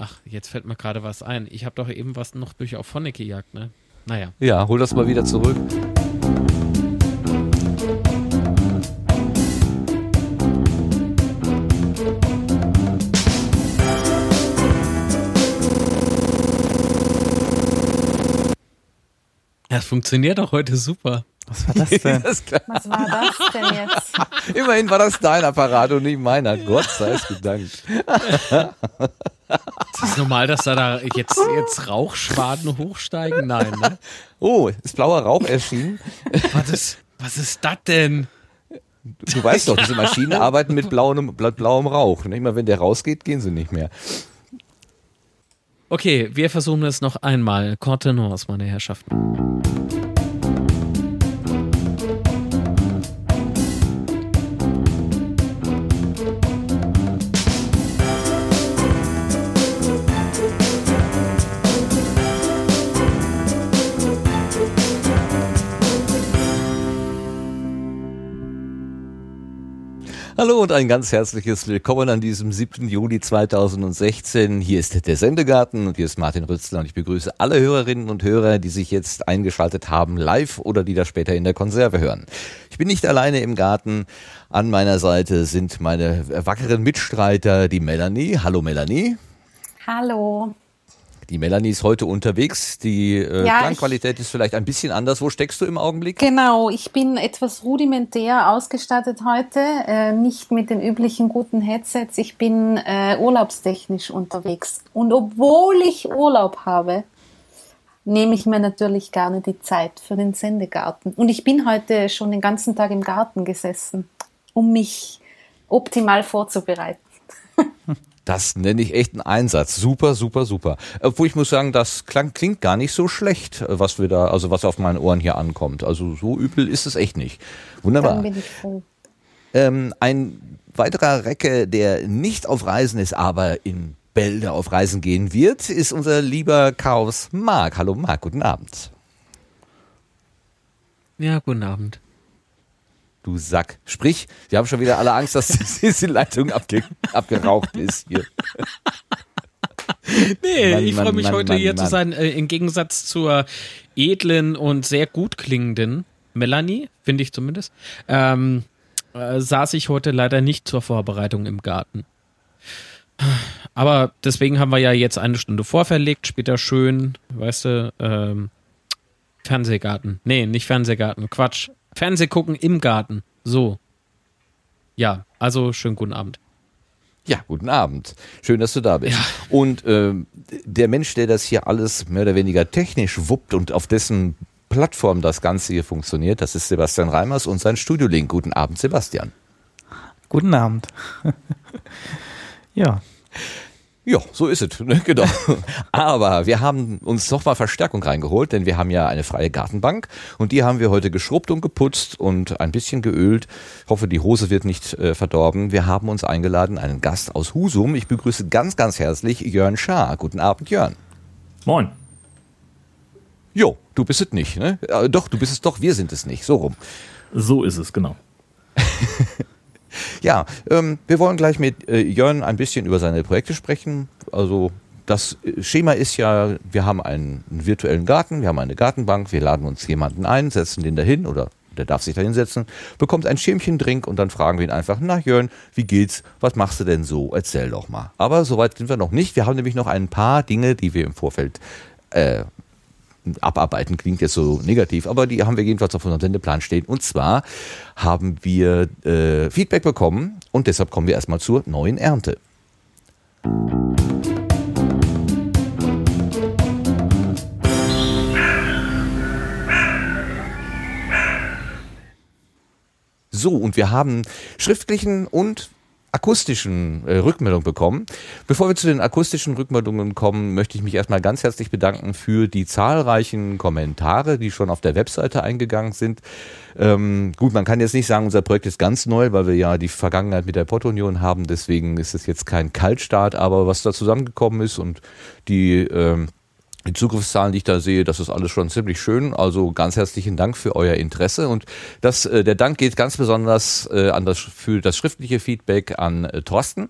Ach, jetzt fällt mir gerade was ein. Ich habe doch eben was noch durch auf Phonic gejagt, ne? Naja. Ja, hol das mal wieder zurück. Das funktioniert doch heute super. Was war das denn? Das. Was war das denn jetzt? Immerhin war das dein Apparat und nicht meiner. Gott sei es gedankt. Ist es normal, dass da, da jetzt, jetzt Rauchschwaden hochsteigen? Nein, ne? Oh, ist blauer Rauch erschienen. Was ist, was ist das denn? Du weißt doch, diese Maschinen arbeiten mit blauem, bla- blauem Rauch. Und immer wenn der rausgeht, gehen sie nicht mehr. Okay, wir versuchen es noch einmal. Contenance, meine Herrschaften. Hallo und ein ganz herzliches Willkommen an diesem 7. Juli 2016. Hier ist der Sendegarten und hier ist Martin Rützler und ich begrüße alle Hörerinnen und Hörer, die sich jetzt eingeschaltet haben, live oder die das später in der Konserve hören. Ich bin nicht alleine im Garten. An meiner Seite sind meine wackeren Mitstreiter, die Melanie. Hallo Melanie. Hallo. Die Melanie ist heute unterwegs. Die äh, Ja, Klangqualität ist vielleicht ein bisschen anders. Wo steckst du im Augenblick? Genau, ich bin etwas rudimentär ausgestattet heute, äh, nicht mit den üblichen guten Headsets. Ich bin äh, urlaubstechnisch unterwegs. Und obwohl ich Urlaub habe, nehme ich mir natürlich gerne die Zeit für den Sendegarten. Und ich bin heute schon den ganzen Tag im Garten gesessen, um mich optimal vorzubereiten. Das nenne ich echt einen Einsatz. Super, super, super. Obwohl ich muss sagen, das klang, klingt gar nicht so schlecht, äh, was wir da, also was auf meinen Ohren hier ankommt. Also so übel ist es echt nicht. Dann Wunderbar. bin ich froh. Ähm, ein weiterer Recke, der nicht auf Reisen ist, aber in Bälde auf Reisen gehen wird, ist unser lieber Chaos Marc. Hallo Marc, guten Abend. Ja, guten Abend. Du Sack. Sprich, wir haben schon wieder alle Angst, dass diese Leitung abge abgeraucht ist hier. Nee, Mann, ich freue mich Mann, heute Mann, hier zu sein. Äh, Im Gegensatz zur edlen und sehr gut klingenden Melanie, finde ich zumindest, ähm, äh, saß ich heute leider nicht zur Vorbereitung im Garten. Aber deswegen haben wir ja jetzt eine Stunde vorverlegt, später schön, weißt du, ähm, Fernsehgarten. Nee, nicht Fernsehgarten, Quatsch. Fernseh gucken im Garten. So. Ja, also schönen guten Abend. Ja, guten Abend. Schön, dass du da bist. Und ähm, der Mensch, der das hier alles mehr oder weniger technisch wuppt und auf dessen Plattform das Ganze hier funktioniert, das ist Sebastian Reimers und sein Studiolink. Guten Abend, Sebastian. Guten Abend. ja, Ja, so ist es, ne? genau. Aber wir haben uns nochmal Verstärkung reingeholt, denn wir haben ja eine freie Gartenbank und die haben wir heute geschrubbt und geputzt und ein bisschen geölt. Ich hoffe, die Hose wird nicht äh, verdorben. Wir haben uns eingeladen, einen Gast aus Husum. Ich begrüße ganz, ganz herzlich Jörn Schaar. Guten Abend, Jörn. Moin. Jo, du bist es nicht, ne? Äh, doch, du bist es doch, wir sind es nicht. So rum. So ist es, genau. Ja, ähm, wir wollen gleich mit äh, Jörn ein bisschen über seine Projekte sprechen. Also das äh, Schema ist ja, wir haben einen, virtuellen Garten, wir haben eine Gartenbank, wir laden uns jemanden ein, setzen den dahin oder der darf sich da hinsetzen, bekommt ein Schirmchen Drink und dann fragen wir ihn einfach, na Jörn, wie geht's? Was machst du denn so? Erzähl doch mal. Aber soweit sind wir noch nicht. Wir haben nämlich noch ein paar Dinge, die wir im Vorfeld äh, abarbeiten klingt jetzt so negativ, aber die haben wir jedenfalls auf unserem Sendeplan stehen. Und zwar haben wir äh, Feedback bekommen und deshalb kommen wir erstmal zur neuen Ernte. So, und wir haben schriftlichen und akustischen äh, Rückmeldungen bekommen. Bevor wir zu den akustischen Rückmeldungen kommen, möchte ich mich erstmal ganz herzlich bedanken für die zahlreichen Kommentare, die schon auf der Webseite eingegangen sind. Ähm, gut, man kann jetzt nicht sagen, unser Projekt ist ganz neu, weil wir ja die Vergangenheit mit der Porto-Union haben. Deswegen ist es jetzt kein Kaltstart, aber was da zusammengekommen ist und die ähm, die Zugriffszahlen, die ich da sehe, das ist alles schon ziemlich schön. Also ganz herzlichen Dank für euer Interesse. Und das, äh, der Dank geht ganz besonders äh, an das, für das schriftliche Feedback an äh, Thorsten.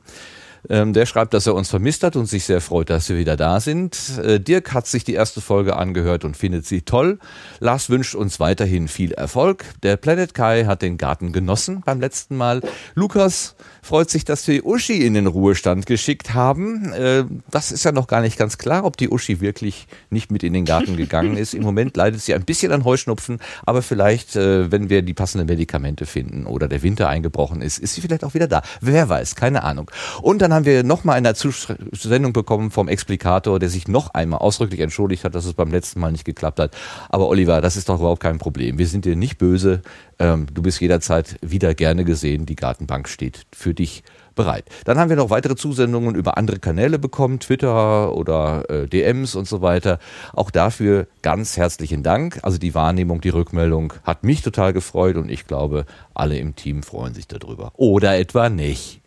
Ähm, der schreibt, dass er uns vermisst hat und sich sehr freut, dass wir wieder da sind. Äh, Dirk hat sich die erste Folge angehört und findet sie toll. Lars wünscht uns weiterhin viel Erfolg. Der Planet Kai hat den Garten genossen beim letzten Mal. Lukas freut sich, dass wir Uschi in den Ruhestand geschickt haben. Äh, das ist ja noch gar nicht ganz klar, ob die Uschi wirklich nicht mit in den Garten gegangen ist. Im Moment leidet sie ein bisschen an Heuschnupfen, aber vielleicht, äh, wenn wir die passenden Medikamente finden oder der Winter eingebrochen ist, ist sie vielleicht auch wieder da. Wer weiß, keine Ahnung. Und dann haben wir nochmal eine Sendung bekommen vom Explikator, der sich noch einmal ausdrücklich entschuldigt hat, dass es beim letzten Mal nicht geklappt hat. Aber Oliver, das ist doch überhaupt kein Problem. Wir sind dir nicht böse. Ähm, du bist jederzeit wieder gerne gesehen. Die Gartenbank steht für dich bereit. Dann haben wir noch weitere Zusendungen über andere Kanäle bekommen, Twitter oder äh, DMs und so weiter. Auch dafür ganz herzlichen Dank. Also die Wahrnehmung, die Rückmeldung hat mich total gefreut und ich glaube, alle im Team freuen sich darüber. Oder etwa nicht.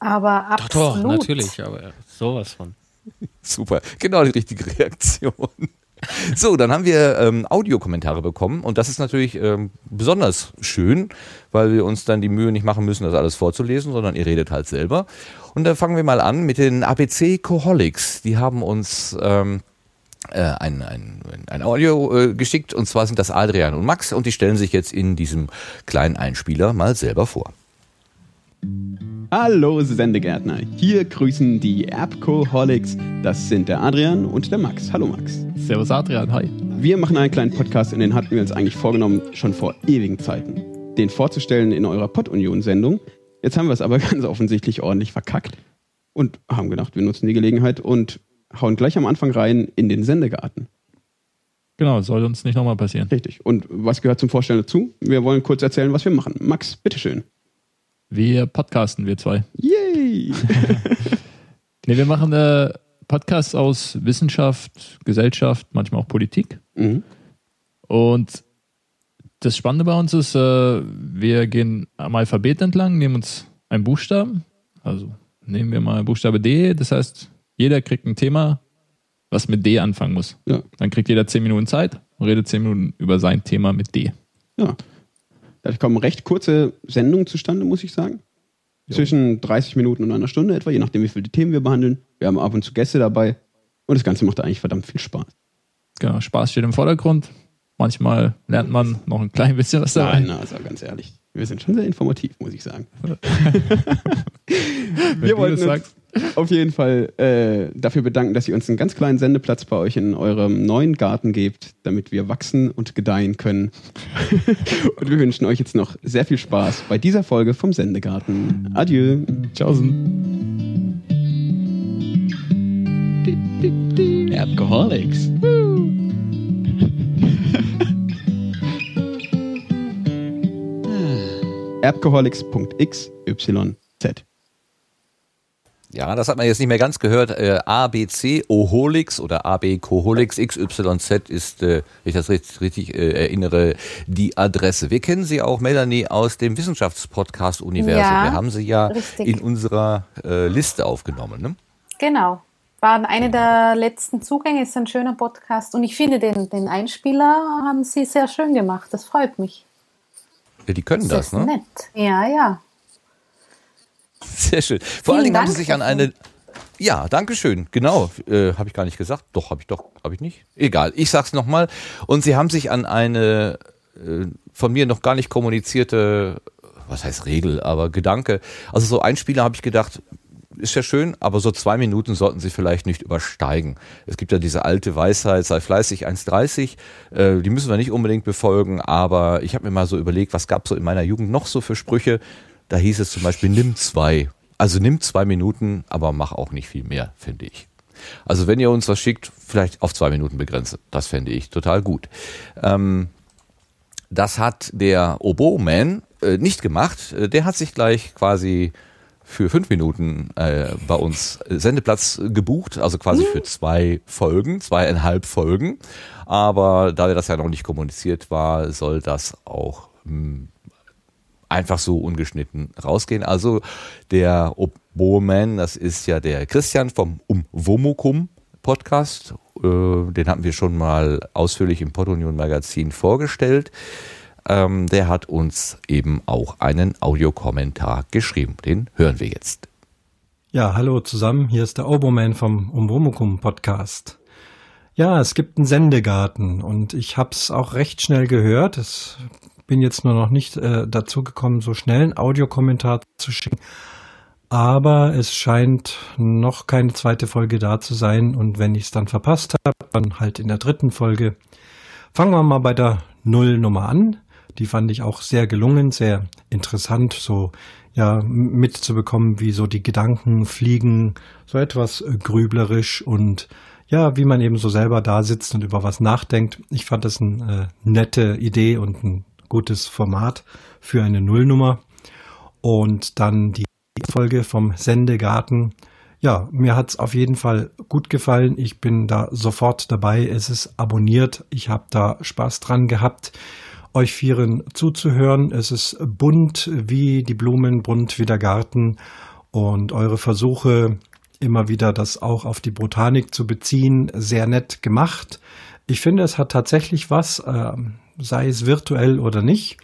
Aber Doch, doch, absolut. natürlich, aber sowas von. Super, genau die richtige Reaktion. So, dann haben wir ähm, Audiokommentare bekommen und das ist natürlich ähm, besonders schön, weil wir uns dann die Mühe nicht machen müssen, das alles vorzulesen, sondern ihr redet halt selber. Und da fangen wir mal an mit den ABC Coholics. Die haben uns ähm, äh, ein, ein, ein Audio äh, geschickt und zwar sind das Adrian und Max und die stellen sich jetzt in diesem kleinen Einspieler mal selber vor. Hallo Sendegärtner, hier grüßen die Erbcoholics. Das sind der Adrian und der Max. Hallo Max. Servus Adrian, hi. Wir machen einen kleinen Podcast und den hatten wir uns eigentlich vorgenommen, schon vor ewigen Zeiten. Den vorzustellen in eurer Pod-Union-Sendung. Jetzt haben wir es aber ganz offensichtlich ordentlich verkackt und haben gedacht, wir nutzen die Gelegenheit und hauen gleich am Anfang rein in den Sendegarten. Genau, soll uns nicht nochmal passieren. Richtig. Und was gehört zum Vorstellen dazu? Wir wollen kurz erzählen, was wir machen. Max, bitteschön. Wir podcasten, wir zwei. Yay! Ne, wir machen äh, Podcasts aus Wissenschaft, Gesellschaft, manchmal auch Politik. mhm. Und das Spannende bei uns ist, äh, wir gehen am Alphabet entlang, nehmen uns einen Buchstaben. Also nehmen wir mal Buchstabe D. Das heißt, jeder kriegt ein Thema, was mit D anfangen muss. Ja. Dann kriegt jeder 10 Minuten Zeit und redet 10 Minuten über sein Thema mit D. Ja. Da kommen recht kurze Sendungen zustande, muss ich sagen. Zwischen 30 Minuten und einer Stunde etwa, je nachdem, wie viele Themen wir behandeln. Wir haben ab und zu Gäste dabei. Und das Ganze macht eigentlich verdammt viel Spaß. Genau, Spaß steht im Vordergrund. Manchmal lernt man noch ein klein bisschen was dabei. Nein, also ganz ehrlich. Wir sind schon sehr informativ, muss ich sagen. Wir du wollten uns sagst. Auf jeden Fall äh, dafür bedanken, dass ihr uns einen ganz kleinen Sendeplatz bei euch in eurem neuen Garten gebt, damit wir wachsen und gedeihen können. und wir wünschen euch jetzt noch sehr viel Spaß bei dieser Folge vom Sendegarten. Adieu. Tschaußen. Alcoholics. Erbcoholics.xyz. Ja, das hat man jetzt nicht mehr ganz gehört. Äh, ABC Oholics oder AB Coholics XYZ ist, äh, wenn ich das richtig, richtig äh, erinnere, die Adresse. Wir kennen sie auch, Melanie, aus dem Wissenschaftspodcast-Universum. Ja, Wir haben sie ja richtig. in unserer äh, Liste aufgenommen. Ne? Genau. War eine der letzten Zugänge, ist ein schöner Podcast. Und ich finde, den, den Einspieler haben sie sehr schön gemacht. Das freut mich. Ja, die können das, ist ne? nett. Ja, ja. Sehr schön. Vor allen Vielen Dingen haben sie sich an eine. Ja, danke schön. Genau, äh, habe ich gar nicht gesagt. Doch, habe ich doch, habe ich nicht. Egal, ich sag's nochmal. Und sie haben sich an eine äh, von mir noch gar nicht kommunizierte, was heißt Regel, aber Gedanke. Also so Einspieler habe ich gedacht, ist ja schön, aber so zwei Minuten sollten sie vielleicht nicht übersteigen. Es gibt ja diese alte Weisheit, sei fleißig 1,30. Äh, die müssen wir nicht unbedingt befolgen, aber ich habe mir mal so überlegt, was gab so in meiner Jugend noch so für Sprüche. Da hieß es zum Beispiel, nimm zwei. Also nimm zwei Minuten, aber mach auch nicht viel mehr, finde ich. Also wenn ihr uns was schickt, vielleicht auf zwei Minuten begrenzen. Das fände ich total gut. Ähm, das hat der Oboe-Man äh, nicht gemacht. Äh, Der hat sich gleich quasi für fünf Minuten äh, bei uns Sendeplatz gebucht, also quasi für zwei Folgen, zweieinhalb Folgen. Aber da das ja noch nicht kommuniziert war, soll das auch mh, einfach so ungeschnitten rausgehen. Also der Oboe-Man, das ist ja der Christian vom Umwomukum Podcast. Äh, den hatten wir schon mal ausführlich im Podunion Magazin vorgestellt. Ähm, der hat uns eben auch einen Audiokommentar geschrieben. Den hören wir jetzt. Ja, hallo zusammen, hier ist der Oboman vom Umwomukum Podcast. Ja, es gibt einen Sendegarten und ich habe es auch recht schnell gehört. Es bin jetzt nur noch nicht äh, dazu gekommen, so schnell einen Audiokommentar zu schicken. Aber es scheint noch keine zweite Folge da zu sein und wenn ich es dann verpasst habe, dann halt in der dritten Folge. Fangen wir mal bei der Nullnummer an. Die fand ich auch sehr gelungen, sehr interessant, so ja mitzubekommen, wie so die Gedanken fliegen, so etwas äh, grüblerisch und ja, wie man eben so selber da sitzt und über was nachdenkt. Ich fand das eine äh, nette Idee und ein gutes Format für eine Nullnummer. Und dann die Folge vom Sendegarten. Ja, mir hat's auf jeden Fall gut gefallen. Ich bin da sofort dabei. Es ist abonniert. Ich habe da Spaß dran gehabt, euch Vieren zuzuhören. Es ist bunt wie die Blumen, bunt wie der Garten. Und eure Versuche, immer wieder das auch auf die Botanik zu beziehen, sehr nett gemacht. Ich finde, es hat tatsächlich was, äh, sei es virtuell oder nicht.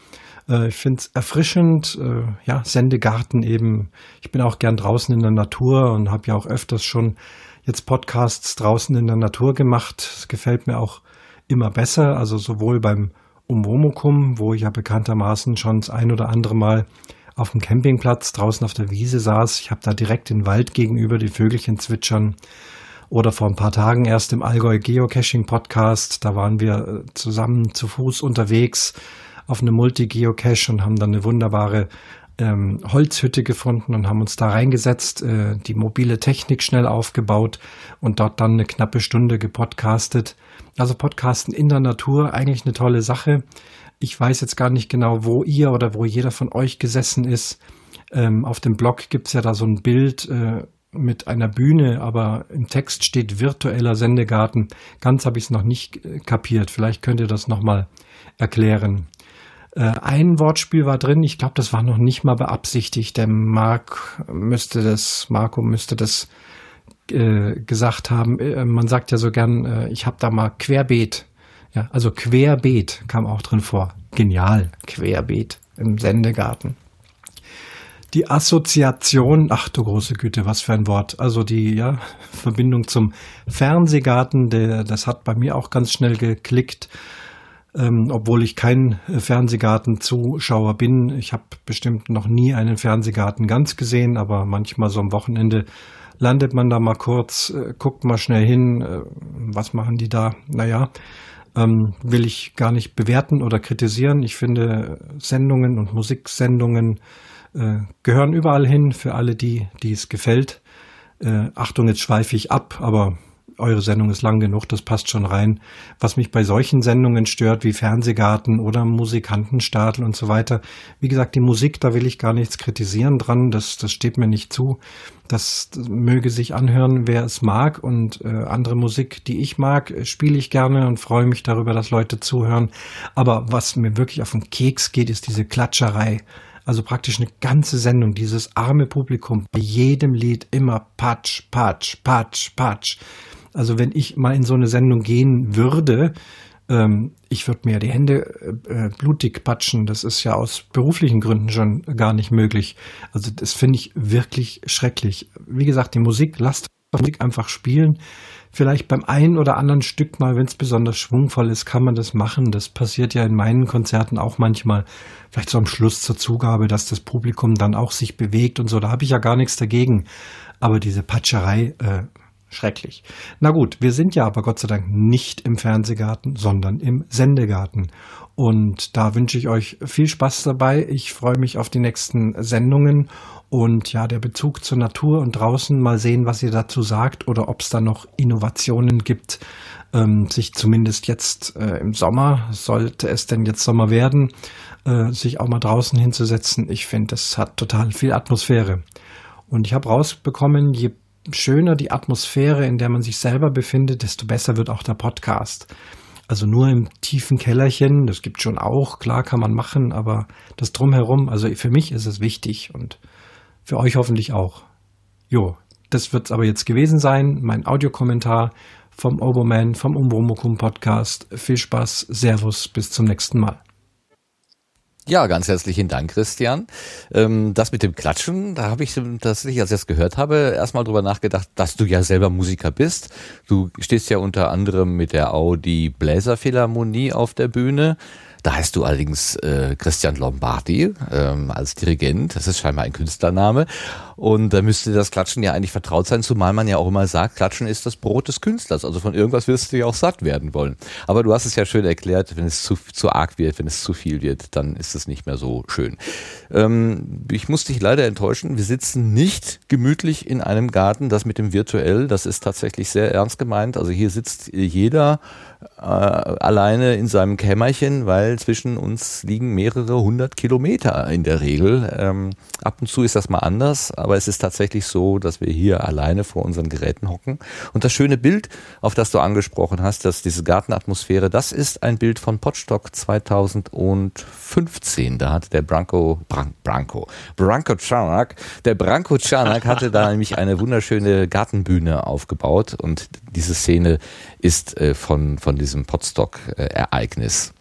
Äh, ich finde es erfrischend, äh, ja, Sendegarten eben. Ich bin auch gern draußen in der Natur und habe ja auch öfters schon jetzt Podcasts draußen in der Natur gemacht. Es gefällt mir auch immer besser, also sowohl beim Umwomukum, wo ich ja bekanntermaßen schon das ein oder andere Mal auf dem Campingplatz draußen auf der Wiese saß. Ich habe da direkt den Wald gegenüber, die Vögelchen zwitschern. Oder vor ein paar Tagen erst im Allgäu Geocaching Podcast. Da waren wir äh, zusammen zu Fuß unterwegs auf eine Multi-Geocache und haben dann eine wunderbare ähm, Holzhütte gefunden und haben uns da reingesetzt, äh, die mobile Technik schnell aufgebaut und dort dann eine knappe Stunde gepodcastet. Also Podcasten in der Natur, eigentlich eine tolle Sache. Ich weiß jetzt gar nicht genau, wo ihr oder wo jeder von euch gesessen ist. Ähm, auf dem Blog gibt's ja da so ein Bild äh, mit einer Bühne, aber im Text steht virtueller Sendegarten. Ganz habe ich es noch nicht äh, kapiert. Vielleicht könnt ihr das nochmal erklären. Äh, ein Wortspiel war drin, ich glaube, das war noch nicht mal beabsichtigt. Der Mark müsste das, Marco müsste das äh, gesagt haben. Äh, man sagt ja so gern, äh, ich habe da mal Querbeet. Ja, also Querbeet kam auch drin vor. Genial, Querbeet im Sendegarten. Die Assoziation, ach du große Güte, was für ein Wort. Also die ja, Verbindung zum Fernsehgarten, der, das hat bei mir auch ganz schnell geklickt ähm, obwohl ich kein äh, Fernsehgarten-Zuschauer bin. Ich habe bestimmt noch nie einen Fernsehgarten ganz gesehen, aber manchmal so am Wochenende landet man da mal kurz, äh, guckt mal schnell hin, äh, was machen die da? Naja, ähm, will ich gar nicht bewerten oder kritisieren. Ich finde, Sendungen und Musiksendungen äh, gehören überall hin für alle die, die es gefällt. Äh, Achtung, jetzt schweife ich ab, aber eure Sendung ist lang genug, das passt schon rein. Was mich bei solchen Sendungen stört, wie Fernsehgarten oder Musikantenstadel und so weiter, wie gesagt, die Musik, da will ich gar nichts kritisieren dran, das, das steht mir nicht zu. Das, das möge sich anhören, wer es mag und äh, andere Musik, die ich mag, spiele ich gerne und freue mich darüber, dass Leute zuhören. Aber was mir wirklich auf den Keks geht, ist diese Klatscherei. Also praktisch eine ganze Sendung, dieses arme Publikum, bei jedem Lied immer Patsch, Patsch, Patsch, Patsch. Also wenn ich mal in so eine Sendung gehen würde, ähm, ich würde mir die Hände äh, blutig patschen. Das ist ja aus beruflichen Gründen schon gar nicht möglich. Also das finde ich wirklich schrecklich. Wie gesagt, die Musik, lasst Musik einfach spielen. Vielleicht beim einen oder anderen Stück mal, wenn es besonders schwungvoll ist, kann man das machen. Das passiert ja in meinen Konzerten auch manchmal. Vielleicht so am Schluss zur Zugabe, dass das Publikum dann auch sich bewegt und so. Da habe ich ja gar nichts dagegen. Aber diese Patscherei äh, Schrecklich. Na gut, wir sind ja aber Gott sei Dank nicht im Fernsehgarten, sondern im Sendegarten. Und da wünsche ich euch viel Spaß dabei. Ich freue mich auf die nächsten Sendungen und ja, der Bezug zur Natur und draußen mal sehen, was ihr dazu sagt oder ob es da noch Innovationen gibt, ähm, sich zumindest jetzt äh, im Sommer, sollte es denn jetzt Sommer werden, äh, sich auch mal draußen hinzusetzen. Ich finde, das hat total viel Atmosphäre. Und ich habe rausbekommen, je schöner die Atmosphäre, in der man sich selber befindet, desto besser wird auch der Podcast. Also nur im tiefen Kellerchen, das gibt schon auch, klar kann man machen, aber das drumherum, also für mich ist es wichtig und für euch hoffentlich auch. Jo, das wird's aber jetzt gewesen sein, mein Audiokommentar vom Oberman, vom Umbromokum Podcast. Viel Spaß, Servus, bis zum nächsten Mal. Ja, ganz herzlichen Dank, Christian. Ähm, das mit dem Klatschen, da habe ich tatsächlich, als ich das gehört habe, erstmal drüber nachgedacht, dass du ja selber Musiker bist. Du stehst ja unter anderem mit der Audi Bläserphilharmonie auf der Bühne. Da heißt du allerdings äh, Christian Lombardi ähm, als Dirigent. Das ist scheinbar ein Künstlername. Und da müsste das Klatschen ja eigentlich vertraut sein, zumal man ja auch immer sagt, Klatschen ist das Brot des Künstlers. Also von irgendwas wirst du ja auch satt werden wollen. Aber du hast es ja schön erklärt, wenn es zu, zu arg wird, wenn es zu viel wird, dann ist es nicht mehr so schön. Ähm, ich muss dich leider enttäuschen. Wir sitzen nicht gemütlich in einem Garten. Das mit dem virtuell, das ist tatsächlich sehr ernst gemeint. Also hier sitzt jeder äh, alleine in seinem Kämmerchen, weil zwischen uns liegen mehrere hundert Kilometer in der Regel. Ähm, ab und zu ist das mal anders, aber es ist tatsächlich so, dass wir hier alleine vor unseren Geräten hocken. Und das schöne Bild, auf das du angesprochen hast, dass diese Gartenatmosphäre, das ist ein Bild von Potstock 2015. Da hatte der Branko, Bran, Branko, Branko Czarnak, der Branko Czarnak hatte da nämlich eine wunderschöne Gartenbühne aufgebaut und diese Szene ist äh, von, von diesem Potstock-Ereignis.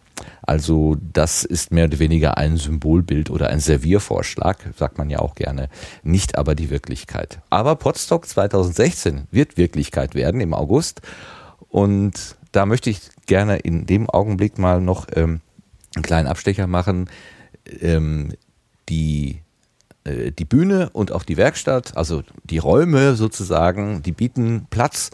Also das ist mehr oder weniger ein Symbolbild oder ein Serviervorschlag, sagt man ja auch gerne, nicht aber die Wirklichkeit. Aber Potstock 2016 wird Wirklichkeit werden im August und da möchte ich gerne in dem Augenblick mal noch ähm, einen kleinen Abstecher machen. Ähm, die äh, die Bühne und auch die Werkstatt, also die Räume sozusagen, die bieten Platz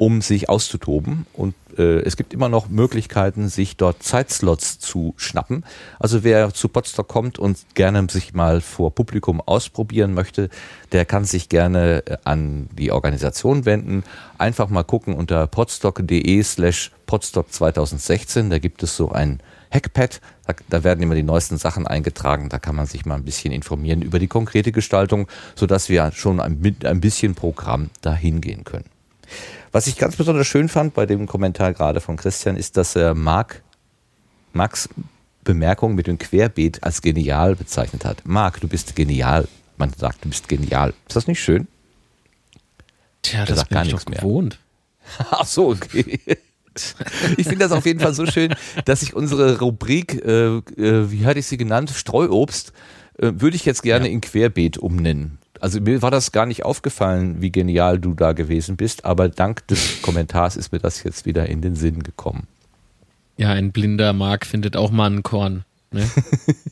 um sich auszutoben. Und äh, es gibt immer noch Möglichkeiten, sich dort Zeitslots zu schnappen. Also wer zu Potsdam kommt und gerne sich mal vor Publikum ausprobieren möchte, der kann sich gerne äh, an die Organisation wenden. Einfach mal gucken unter podstock.de slash podstock 2016. Da gibt es so ein Hackpad. Da, da, werden immer die neuesten Sachen eingetragen. Da kann man sich mal ein bisschen informieren über die konkrete Gestaltung, sodass wir schon ein, ein bisschen Programm dahin gehen können. Was ich ganz besonders schön fand bei dem Kommentar gerade von Christian, ist, dass er Marc, Max Bemerkung mit dem Querbeet als genial bezeichnet hat. Marc, du bist genial. Man sagt, du bist genial. Ist das nicht schön? Tja, das bin ich doch gewohnt. Ach so, okay. Ich finde das auf jeden Fall so schön, dass ich unsere Rubrik, äh, äh, wie hatte ich sie genannt, Streuobst, äh, würde ich jetzt gerne ja. in Querbeet umnennen. Also mir war das gar nicht aufgefallen, wie genial du da gewesen bist, aber dank des Kommentars ist mir das jetzt wieder in den Sinn gekommen. Ja, ein blinder Mark findet auch mal ein Korn. Ne?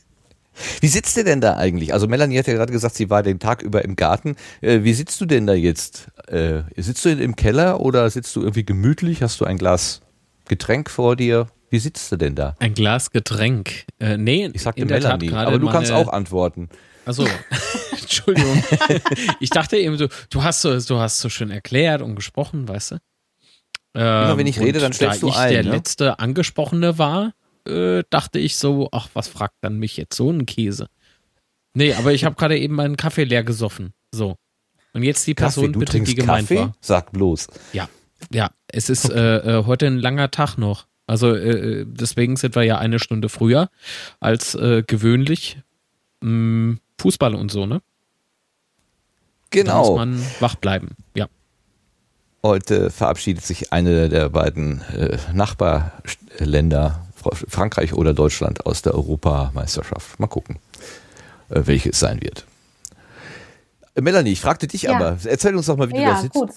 wie sitzt ihr denn da eigentlich? Also Melanie hat ja gerade gesagt, sie war den Tag über im Garten. Äh, wie sitzt du denn da jetzt? Äh, sitzt du im Keller oder sitzt du irgendwie gemütlich? Hast du ein Glas Getränk vor dir? Wie sitzt du denn da? Ein Glas Getränk. Äh, nee, ich sagte Melanie, aber du kannst auch antworten. Also, Entschuldigung. ich dachte eben, du, du hast so, du hast so schön erklärt und gesprochen, weißt du? Ähm, Immer wenn ich rede, dann stellst da du ich ein. der ne? letzte Angesprochene war, äh, dachte ich so, ach, was fragt dann mich jetzt so ein Käse? Nee, aber ich habe gerade eben meinen Kaffee leer gesoffen. So. Und jetzt die Person, Kaffee, du bitte, trinkst die gemeint Kaffee? war. Sag bloß. Ja, ja. Es ist äh, äh, heute ein langer Tag noch. Also äh, deswegen sind wir ja eine Stunde früher als äh, gewöhnlich. Mh, Fußball und so, ne? Da Genau. muss man wach bleiben. Ja. Heute verabschiedet sich eine der beiden äh, Nachbarländer, Fra- Frankreich oder Deutschland, aus der Europameisterschaft. Mal gucken, äh, welche es sein wird. Äh, Melanie, ich fragte dich Ja. aber, erzähl uns doch mal, wie du da Ja, sitzt. gut.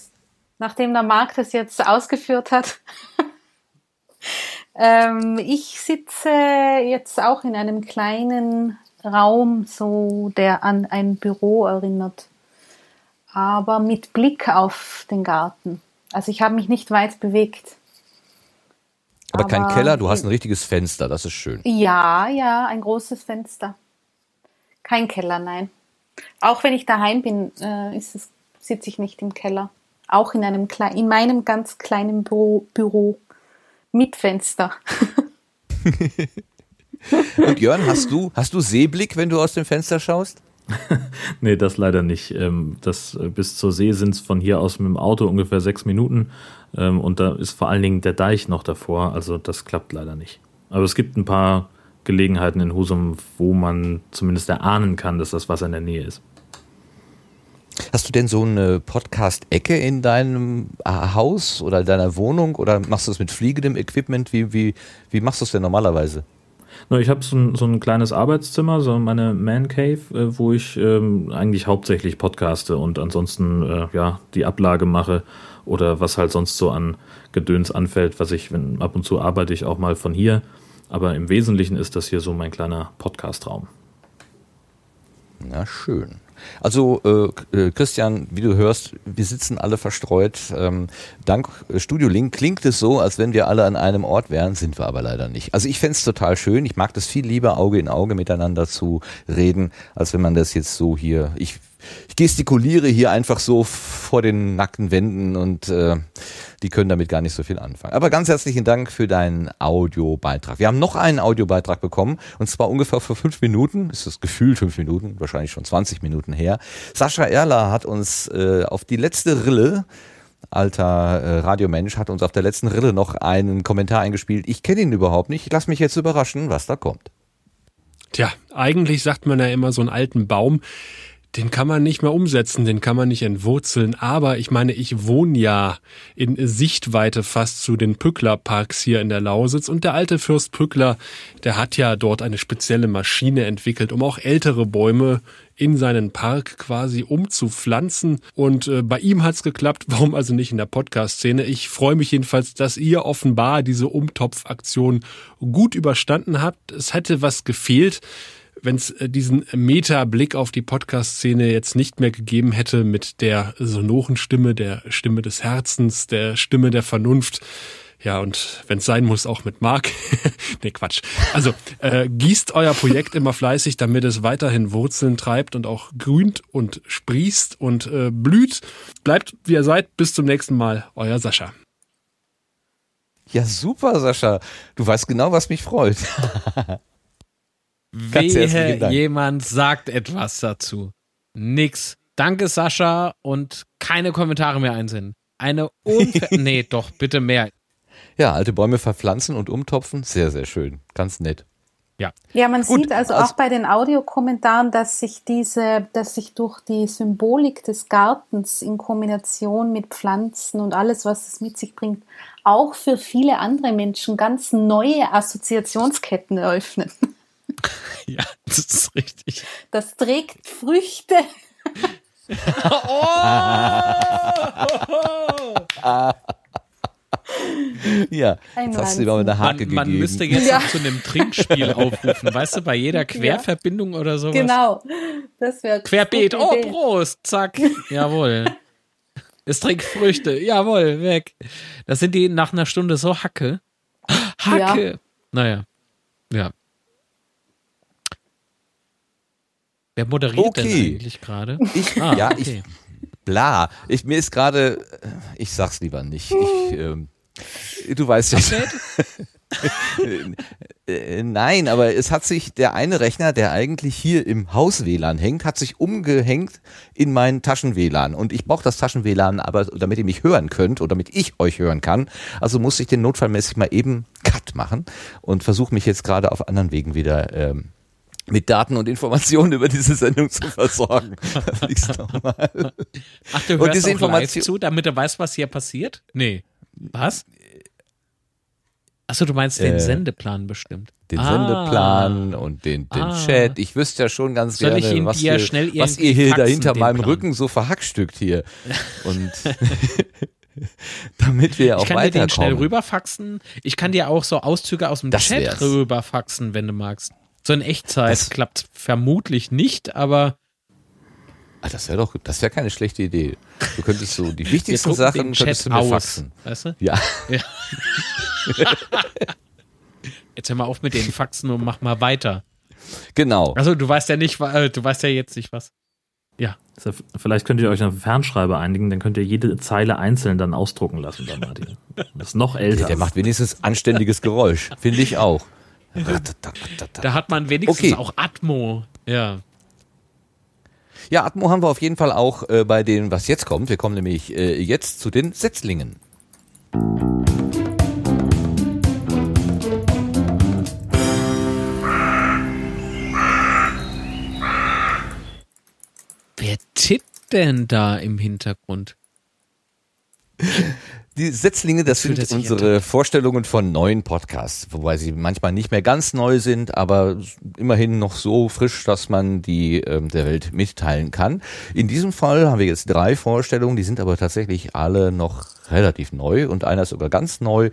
Nachdem der Marc das jetzt ausgeführt hat. ähm, ich sitze jetzt auch in einem kleinen Raum, so der an ein Büro erinnert, aber mit Blick auf den Garten. Also ich habe mich nicht weit bewegt. Aber kein aber- Keller, du hast ein richtiges Fenster, das ist schön. Ja, ja, ein großes Fenster. Kein Keller, nein. Auch wenn ich daheim bin, äh, sitze ich nicht im Keller. Auch in einem kleinen, in meinem ganz kleinen Büro, Büro mit Fenster. Und Jörn, hast du, hast du Seeblick, wenn du aus dem Fenster schaust? Nee, das leider nicht. Ähm, Das, äh, bis zur See sind es von hier aus mit dem Auto ungefähr sechs Minuten. Ähm, Und da ist vor allen Dingen der Deich noch davor. Also das klappt leider nicht. Aber es gibt ein paar Gelegenheiten in Husum, wo man zumindest erahnen kann, dass das Wasser in der Nähe ist. Hast du denn so eine Podcast-Ecke in deinem äh, Haus oder deiner Wohnung oder machst du es mit fliegendem Equipment? Wie, wie, wie machst du es denn normalerweise? Ich habe so ein, so ein kleines Arbeitszimmer, so meine Man Cave, äh, wo ich ähm, eigentlich hauptsächlich podcaste und ansonsten äh, ja die Ablage mache oder was halt sonst so an Gedöns anfällt, was ich, wenn ab und zu arbeite ich auch mal von hier. Aber im Wesentlichen ist das hier so mein kleiner Podcast-Raum. Na schön. Also äh, äh, Christian, wie du hörst, wir sitzen alle verstreut. Ähm, dank Studio Link klingt es so, als wenn wir alle an einem Ort wären, sind wir aber leider nicht. Also ich fände es total schön. Ich mag das viel lieber, Auge in Auge miteinander zu reden, als wenn man das jetzt so hier. Ich, ich gestikuliere hier einfach so vor den nackten Wänden und äh, die können damit gar nicht so viel anfangen. Aber ganz herzlichen Dank für deinen Audiobeitrag. Wir haben noch einen Audiobeitrag bekommen und zwar ungefähr vor fünf Minuten, ist das Gefühl fünf Minuten, wahrscheinlich schon 20 Minuten her. Sascha Erler hat uns äh, auf die letzte Rille alter äh, Radiomensch hat uns auf der letzten Rille noch einen Kommentar eingespielt. Ich kenne ihn überhaupt nicht. Ich lasse mich jetzt überraschen, was da kommt. Tja, eigentlich sagt man ja immer so einen alten Baum, den kann man nicht mehr umsetzen, den kann man nicht entwurzeln. Aber ich meine, ich wohne ja in Sichtweite fast zu den Pückler-Parks hier in der Lausitz. Und der alte Fürst Pückler, der hat ja dort eine spezielle Maschine entwickelt, um auch ältere Bäume in seinen Park quasi umzupflanzen. Und äh, bei ihm hat's geklappt. Warum also nicht in der Podcast-Szene? Ich freue mich jedenfalls, dass ihr offenbar diese Umtopfaktion gut überstanden habt. Es hätte was gefehlt wenn es äh, diesen Meta-Blick auf die Podcast-Szene jetzt nicht mehr gegeben hätte mit der sonoren Stimme, der Stimme des Herzens, der Stimme der Vernunft. Ja, und wenn es sein muss, auch mit Marc. nee, Quatsch. Also äh, gießt euer Projekt immer fleißig, damit es weiterhin Wurzeln treibt und auch grünt und sprießt und äh, blüht. Bleibt, wie ihr seid. Bis zum nächsten Mal. Euer Sascha. Ja, super, Sascha. Du weißt genau, was mich freut. Wehe, jemand sagt etwas dazu. Nix. Danke, Sascha, und keine Kommentare mehr einsenden. Eine unfair. nee, doch, bitte mehr. Ja, alte Bäume verpflanzen und umtopfen, sehr, sehr schön. Ganz nett. Ja. Ja, man Gut, sieht also, also auch bei den Audiokommentaren, dass sich diese, dass sich durch die Symbolik des Gartens in Kombination mit Pflanzen und alles, was es mit sich bringt, auch für viele andere Menschen ganz neue Assoziationsketten eröffnen. Ja, das ist richtig. Das trägt Früchte. oh! ja, jetzt hast du mir eine Hake man, man gegeben. müsste jetzt ja. zu einem Trinkspiel aufrufen, weißt du, bei jeder Querverbindung ja. oder sowas. Genau, das wäre Querbeet, oh Prost, zack, jawohl. Es trinkt Früchte, jawohl, weg. Das sind die nach einer Stunde so Hacke. Hacke. Ja. Naja, ja. Wer moderiert okay. denn eigentlich gerade? Ich, ah, ja, okay. ich, bla. Ich, mir ist gerade, ich sag's lieber nicht. Ich, ähm, du weißt ja. Äh, nein, aber es hat sich der eine Rechner, der eigentlich hier im Haus-WLAN hängt, hat sich umgehängt in meinen Taschen-WLAN. Und ich brauche das Taschen-WLAN, aber damit ihr mich hören könnt oder damit ich euch hören kann. Also muss ich den notfallmäßig mal eben Cut machen und versuche mich jetzt gerade auf anderen Wegen wieder ähm, mit Daten und Informationen über diese Sendung zu versorgen. Ach, du hörst und diese auch Information zu, damit du weißt, was hier passiert? Nee. Was? Achso, du meinst den äh, Sendeplan bestimmt. Den ah. Sendeplan und den, den ah. Chat. Ich wüsste ja schon ganz Soll gerne, was, ihr, was ihr hier dahinter meinem Plan. Rücken so verhackstückt hier. Und damit wir auch weiterkommen. Ich kann dir den schnell rüberfaxen. Ich kann dir auch so Auszüge aus dem das Chat wär's. rüberfaxen, wenn du magst. So in Echtzeit das klappt vermutlich nicht, aber. Ach, das wäre doch, das wäre keine schlechte Idee. Du könntest so die wichtigsten Sachen könntest du mir aus, faxen. Weißt du? Ja. ja. Jetzt hör mal auf mit den Faxen und mach mal weiter. Genau. Also du weißt ja nicht, äh, du weißt ja jetzt nicht was. Ja. Vielleicht könnt ihr euch auf Fernschreiber einigen, dann könnt ihr jede Zeile einzeln dann ausdrucken lassen, dann Martin. Das ist noch älter. Der macht wenigstens anständiges Geräusch. Finde ich auch. Da hat man wenigstens okay. auch Atmo. Ja. Ja, Atmo haben wir auf jeden Fall auch äh, bei dem, was jetzt kommt. Wir kommen nämlich äh, jetzt zu den Setzlingen. Wer tippt denn da im Hintergrund? Die Setzlinge, das sind unsere Vorstellungen von neuen Podcasts, wobei sie manchmal nicht mehr ganz neu sind, aber immerhin noch so frisch, dass man die ähm, der Welt mitteilen kann. In diesem Fall haben wir jetzt drei Vorstellungen, die sind aber tatsächlich alle noch relativ neu und einer ist sogar ganz neu.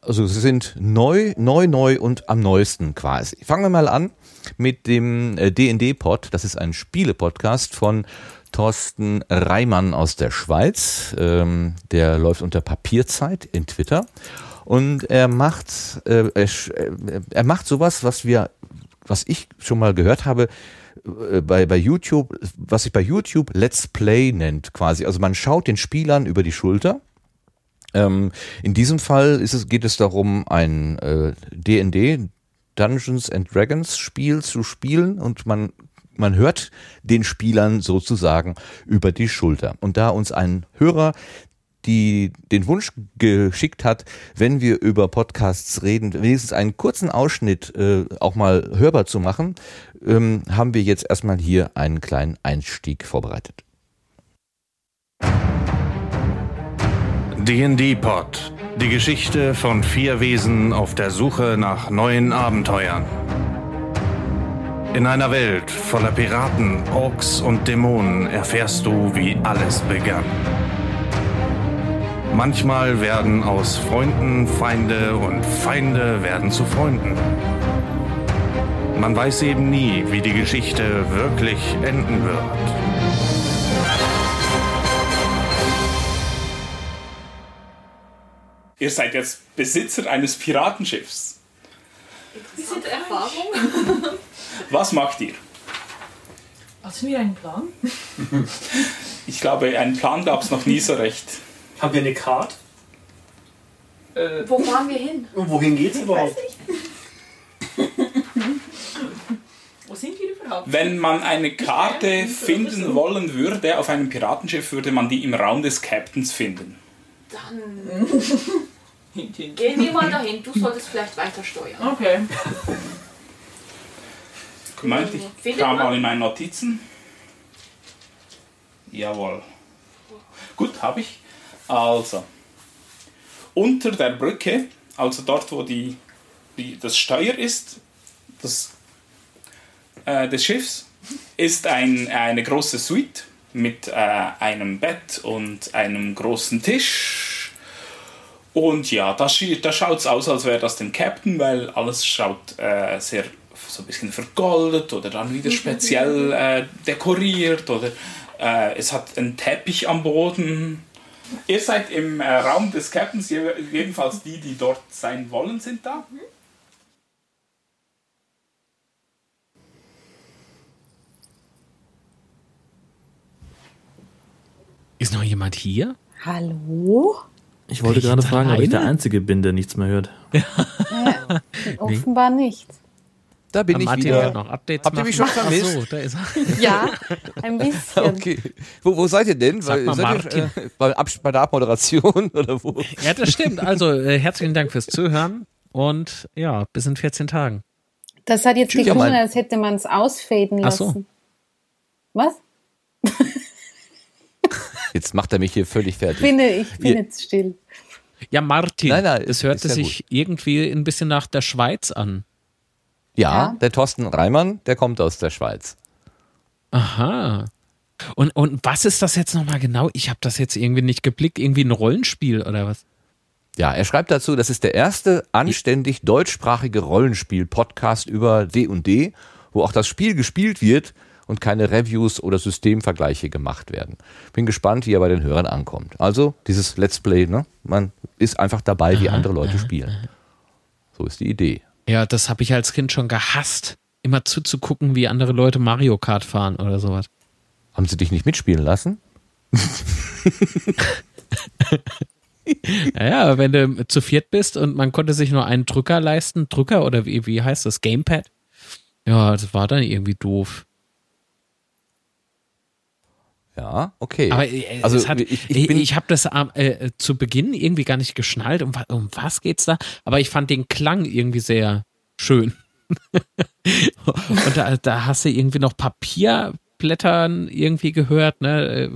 Also sie sind neu, neu, neu und am neuesten quasi. Fangen wir mal an mit dem äh, D&D-Pod. Das ist ein Spiele-Podcast von Thorsten Reimann aus der Schweiz. Ähm, der läuft unter Papierzeit in Twitter. Und er macht, äh, er, äh, er macht sowas, was wir, was ich schon mal gehört habe, äh, bei, bei YouTube, was sich bei YouTube Let's Play nennt quasi. Also man schaut den Spielern über die Schulter. Ähm, in diesem Fall ist es, geht es darum, ein äh, D&D Dungeons and Dragons Spiel zu spielen und man man hört den Spielern sozusagen über die Schulter. Und da uns ein Hörer die den Wunsch geschickt hat, wenn wir über Podcasts reden, wenigstens einen kurzen Ausschnitt äh, auch mal hörbar zu machen, ähm, haben wir jetzt erstmal hier einen kleinen Einstieg vorbereitet. D&D Pod. Die Geschichte von vier Wesen auf der Suche nach neuen Abenteuern. In einer Welt voller Piraten, Orks und Dämonen erfährst du, wie alles begann. Manchmal werden aus Freunden Feinde und Feinde werden zu Freunden. Man weiß eben nie, wie die Geschichte wirklich enden wird. Ihr seid jetzt Besitzer eines Piratenschiffs. Diese Erfahrung. Was macht ihr? Hast du mir einen Plan? Ich glaube, einen Plan gab es noch nie so recht. Haben wir eine Karte? Wo fahren wir hin? Und wohin geht's überhaupt? Wo sind wir überhaupt? Wenn man eine Karte finden wollen würde auf einem Piratenschiff, würde man die im Raum des Captains finden. Dann gehen wir mal dahin. Du solltest vielleicht weiter steuern. Okay. Moment, ich Findet man? mal in meine Notizen. Jawohl. Gut, habe ich. Also, unter der Brücke, also dort, wo die, die, das Steuer ist, das, äh, des Schiffs, ist ein, eine große Suite mit äh, einem Bett und einem großen Tisch. Und ja, da, da schaut es aus, als wäre das den Captain, weil alles schaut äh, sehr so ein bisschen vergoldet oder dann wieder speziell äh, dekoriert oder äh, es hat einen Teppich am Boden. Ihr seid im äh, Raum des Captains, je- jedenfalls die, die dort sein wollen, sind da. Ist noch jemand hier? Hallo? Ich wollte ich gerade fragen, ob ich der? Einzige bin, der nichts mehr hört. Offenbar nicht. Da bin Ah, ich Martin wieder. noch Updates Habt ihr mich schon vermisst? Ach so, da ist er. Ja, ein bisschen. Okay. Wo, wo seid ihr denn? Sag mal, seid ihr, äh, bei, Abs- bei der Abmoderation oder wo? Ja, das stimmt. Also, äh, herzlichen Dank fürs Zuhören und ja, bis in 14 Tagen. Das hat jetzt ja, geklungen, als hätte man es ausfaden Ach so. lassen. Was? Jetzt macht er mich hier völlig fertig. bin, ich bin jetzt still. Ja, Martin, Nein, nein, das hörte ja sich irgendwie ein bisschen nach der Schweiz an. Ja, Ja. der Thorsten Reimann, der kommt aus der Schweiz. Aha. Und, und was ist das jetzt nochmal genau? Ich habe das jetzt irgendwie nicht geblickt. Irgendwie ein Rollenspiel oder was? Ja, er schreibt dazu, das ist der erste anständig deutschsprachige Rollenspiel-Podcast über D&D, wo auch das Spiel gespielt wird und keine Reviews oder Systemvergleiche gemacht werden. Bin gespannt, wie er bei den Hörern ankommt. Also, dieses Let's Play, ne? Man ist einfach dabei, wie andere Leute spielen. So ist die Idee. Ja, das habe ich als Kind schon gehasst. Immer zuzugucken, wie andere Leute Mario Kart fahren oder sowas. Haben sie dich nicht mitspielen lassen? Naja, wenn du zu viert bist und man konnte sich nur einen Drücker leisten, Drücker oder wie, wie heißt das, Gamepad? Ja, das war dann irgendwie doof. Ja, okay. Aber äh, also hat, ich, ich, ich habe das am- äh, zu Beginn irgendwie gar nicht geschnallt, um, um was geht's da? Aber ich fand den Klang irgendwie sehr schön. Und da, da hast du irgendwie noch Papierblättern irgendwie gehört, ne? Äh,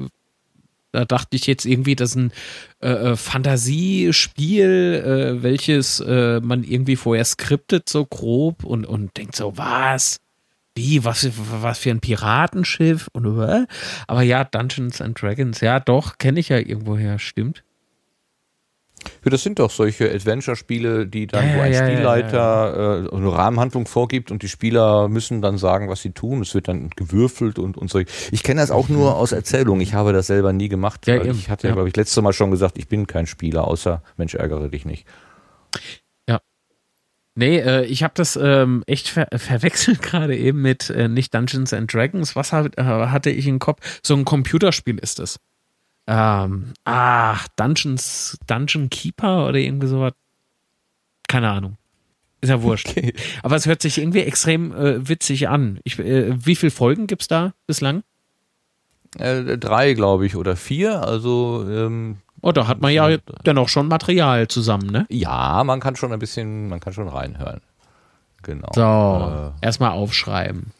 Da dachte ich jetzt irgendwie, das ist ein äh, äh, Fantasiespiel, äh, welches äh, man irgendwie vorher skriptet, so grob und, und denkt so, was? Wie, was, was für ein Piratenschiff? Und, äh? Aber ja, Dungeons and Dragons, ja doch, kenne ich ja irgendwoher, stimmt. Ja, das sind doch solche Adventure-Spiele, die dann, Ja, wo ein ja, Spielleiter Äh, eine Rahmenhandlung vorgibt und die Spieler müssen dann sagen, was sie tun. Es wird dann gewürfelt und, und so. Ich kenne das auch nur aus Erzählungen. Ich habe das selber nie gemacht. Ich hatte, ja. ja. glaube ich, letztes Mal schon gesagt, ich bin kein Spieler, außer Mensch, ärgere dich nicht. Nee, äh, ich habe das ähm, echt ver verwechselt gerade eben mit äh, nicht Dungeons and Dragons. Was hat, äh, hatte ich im Kopf? So ein Computerspiel ist es. Ähm, ach, Dungeons, Dungeon Keeper oder irgendwie sowas. Keine Ahnung. Ist ja wurscht. Okay. Aber es hört sich irgendwie extrem äh, witzig an. Ich, äh, wie viele Folgen gibt's da bislang? Äh, drei, glaube ich, oder vier. Also ähm, Oh, da hat man ja dann auch schon Material zusammen, ne? ja, man kann schon ein bisschen, man kann schon reinhören. Genau. So, erstmal aufschreiben.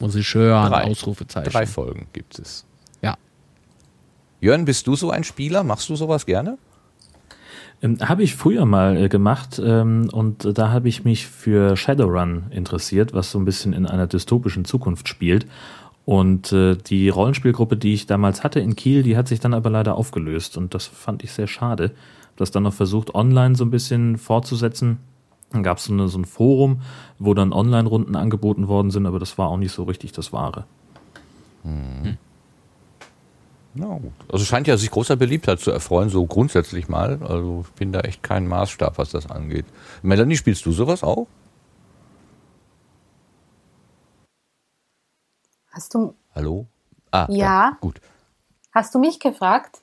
Muss ich hören, Drei. Ausrufezeichen. Drei Folgen gibt es. Ja. Jörn, bist du so ein Spieler? Machst du sowas gerne? Ähm, habe ich früher mal äh, gemacht ähm, und äh, da habe ich mich für Shadowrun interessiert, was so ein bisschen in einer dystopischen Zukunft spielt. Und äh, die Rollenspielgruppe, die ich damals hatte in Kiel, die hat sich dann aber leider aufgelöst und das fand ich sehr schade. Hab Das dann noch versucht, online so ein bisschen fortzusetzen. Dann gab es so, ein Forum, wo dann Online-Runden angeboten worden sind, aber das war auch nicht so richtig das Wahre. Na gut. Also scheint ja sich großer Beliebtheit zu erfreuen, so grundsätzlich mal. Also ich bin da echt kein Maßstab, was das angeht. Melanie, spielst du sowas auch? Hast du, Hallo? Ah, Ja. Gut. hast du mich gefragt?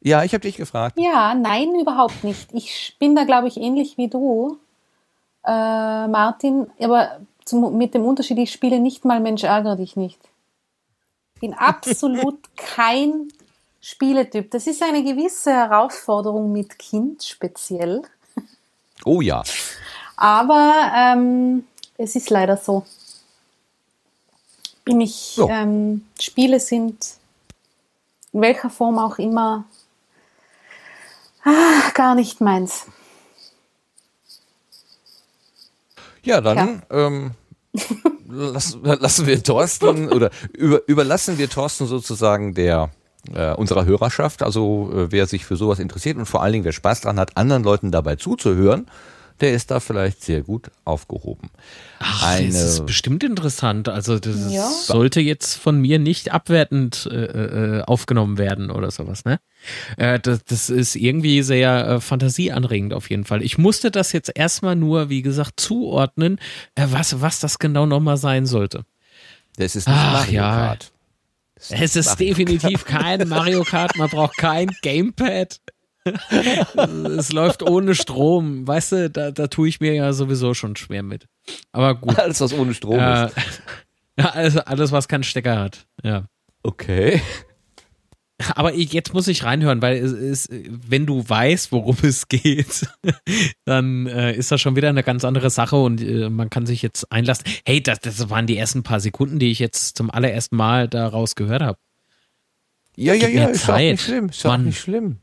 Ja, ich habe dich gefragt. Ja, nein, überhaupt nicht. Ich bin da, glaube ich, ähnlich wie du, äh, Martin, aber zum, mit dem Unterschied, ich spiele nicht mal Mensch, ärgere dich nicht. Bin absolut kein Spieletyp. Das ist eine gewisse Herausforderung mit Kind speziell, Oh ja. aber ähm, es ist leider so. Bin ich, So. ähm, Spiele sind in welcher Form auch immer ah, gar nicht meins. Ja, dann Ähm, lass, lassen wir Thorsten oder über, überlassen wir Thorsten sozusagen der äh, unserer Hörerschaft, also äh, wer sich für sowas interessiert und vor allen Dingen wer Spaß dran hat, anderen Leuten dabei zuzuhören, der ist da vielleicht sehr gut aufgehoben. Ach, das ist bestimmt interessant. Also das Ja. sollte jetzt von mir nicht abwertend äh, äh, aufgenommen werden oder sowas, ne? Äh, das, das ist irgendwie sehr äh, fantasieanregend auf jeden Fall. Ich musste das jetzt erstmal nur, wie gesagt, zuordnen, äh, was, was das genau nochmal sein sollte. Das ist nicht Ach, Mario ja. Kart. Es ist definitiv kein Mario Kart, man braucht kein Gamepad. Es läuft ohne Strom, weißt du, da, da tue ich mir ja sowieso schon schwer mit. Aber gut. Alles, was ohne Strom Äh, ist. ja, alles, alles, was keinen Stecker hat. Ja. Okay. Aber ich, jetzt muss ich reinhören, weil es ist, wenn du weißt, worum es geht, dann äh, ist das schon wieder eine ganz andere Sache und äh, man kann sich jetzt einlassen. Hey, das, das waren die ersten paar Sekunden, die ich jetzt zum allerersten Mal daraus gehört habe. Ja, ja, Gib ja, ist Zeit. nicht schlimm. Ist Mann. nicht schlimm.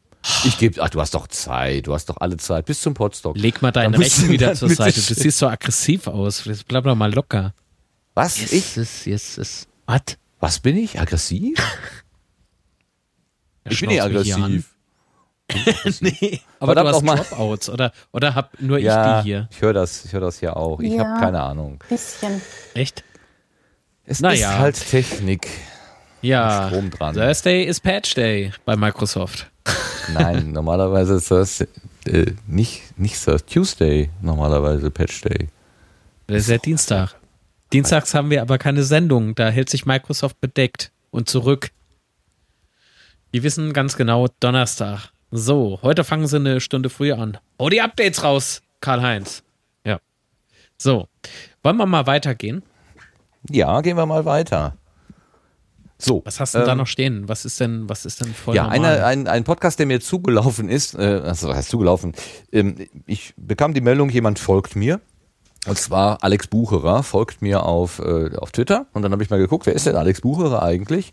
Ich gebe, ach, du hast doch Zeit, du hast doch alle Zeit, bis zum Potstock. Leg mal deinen musst Rechten wieder zur Seite. Du siehst so aggressiv aus. Bleib doch mal locker. Was? Yes, Ich? yes, yes, yes. Was? Was bin ich? Aggressiv? Ich bin nicht hier aggressiv. nee, aber Verdammt du hast. Dropouts oder, oder hab nur Ja, ich die hier? ich höre das, ich höre das ja auch. Ich Ja. habe keine Ahnung. Bisschen. Echt? Es Naja. ist halt Technik. Ja. Strom dran. Thursday ist Patch Day bei Microsoft. Nein, normalerweise ist das äh, nicht, nicht Thursday, Tuesday, normalerweise Patch Day. Das ist ja Dienstag. Dienstags haben wir aber keine Sendung. Da hält sich Microsoft bedeckt und zurück. Die wissen ganz genau Donnerstag. So, heute fangen sie eine Stunde früher an. Oh, die Updates raus, Karl-Heinz. Ja. So, wollen wir mal weitergehen? Ja, gehen wir mal weiter. So. Was hast du denn da ähm, noch stehen? Was ist denn, was ist denn voll Ja, eine, ein, ein Podcast, der mir zugelaufen ist, äh, also was heißt zugelaufen? Ähm, ich bekam die Meldung, jemand folgt mir. Und zwar Alex Bucherer folgt mir auf, äh, auf Twitter. Und dann habe ich mal geguckt, wer ist denn Alex Bucherer eigentlich?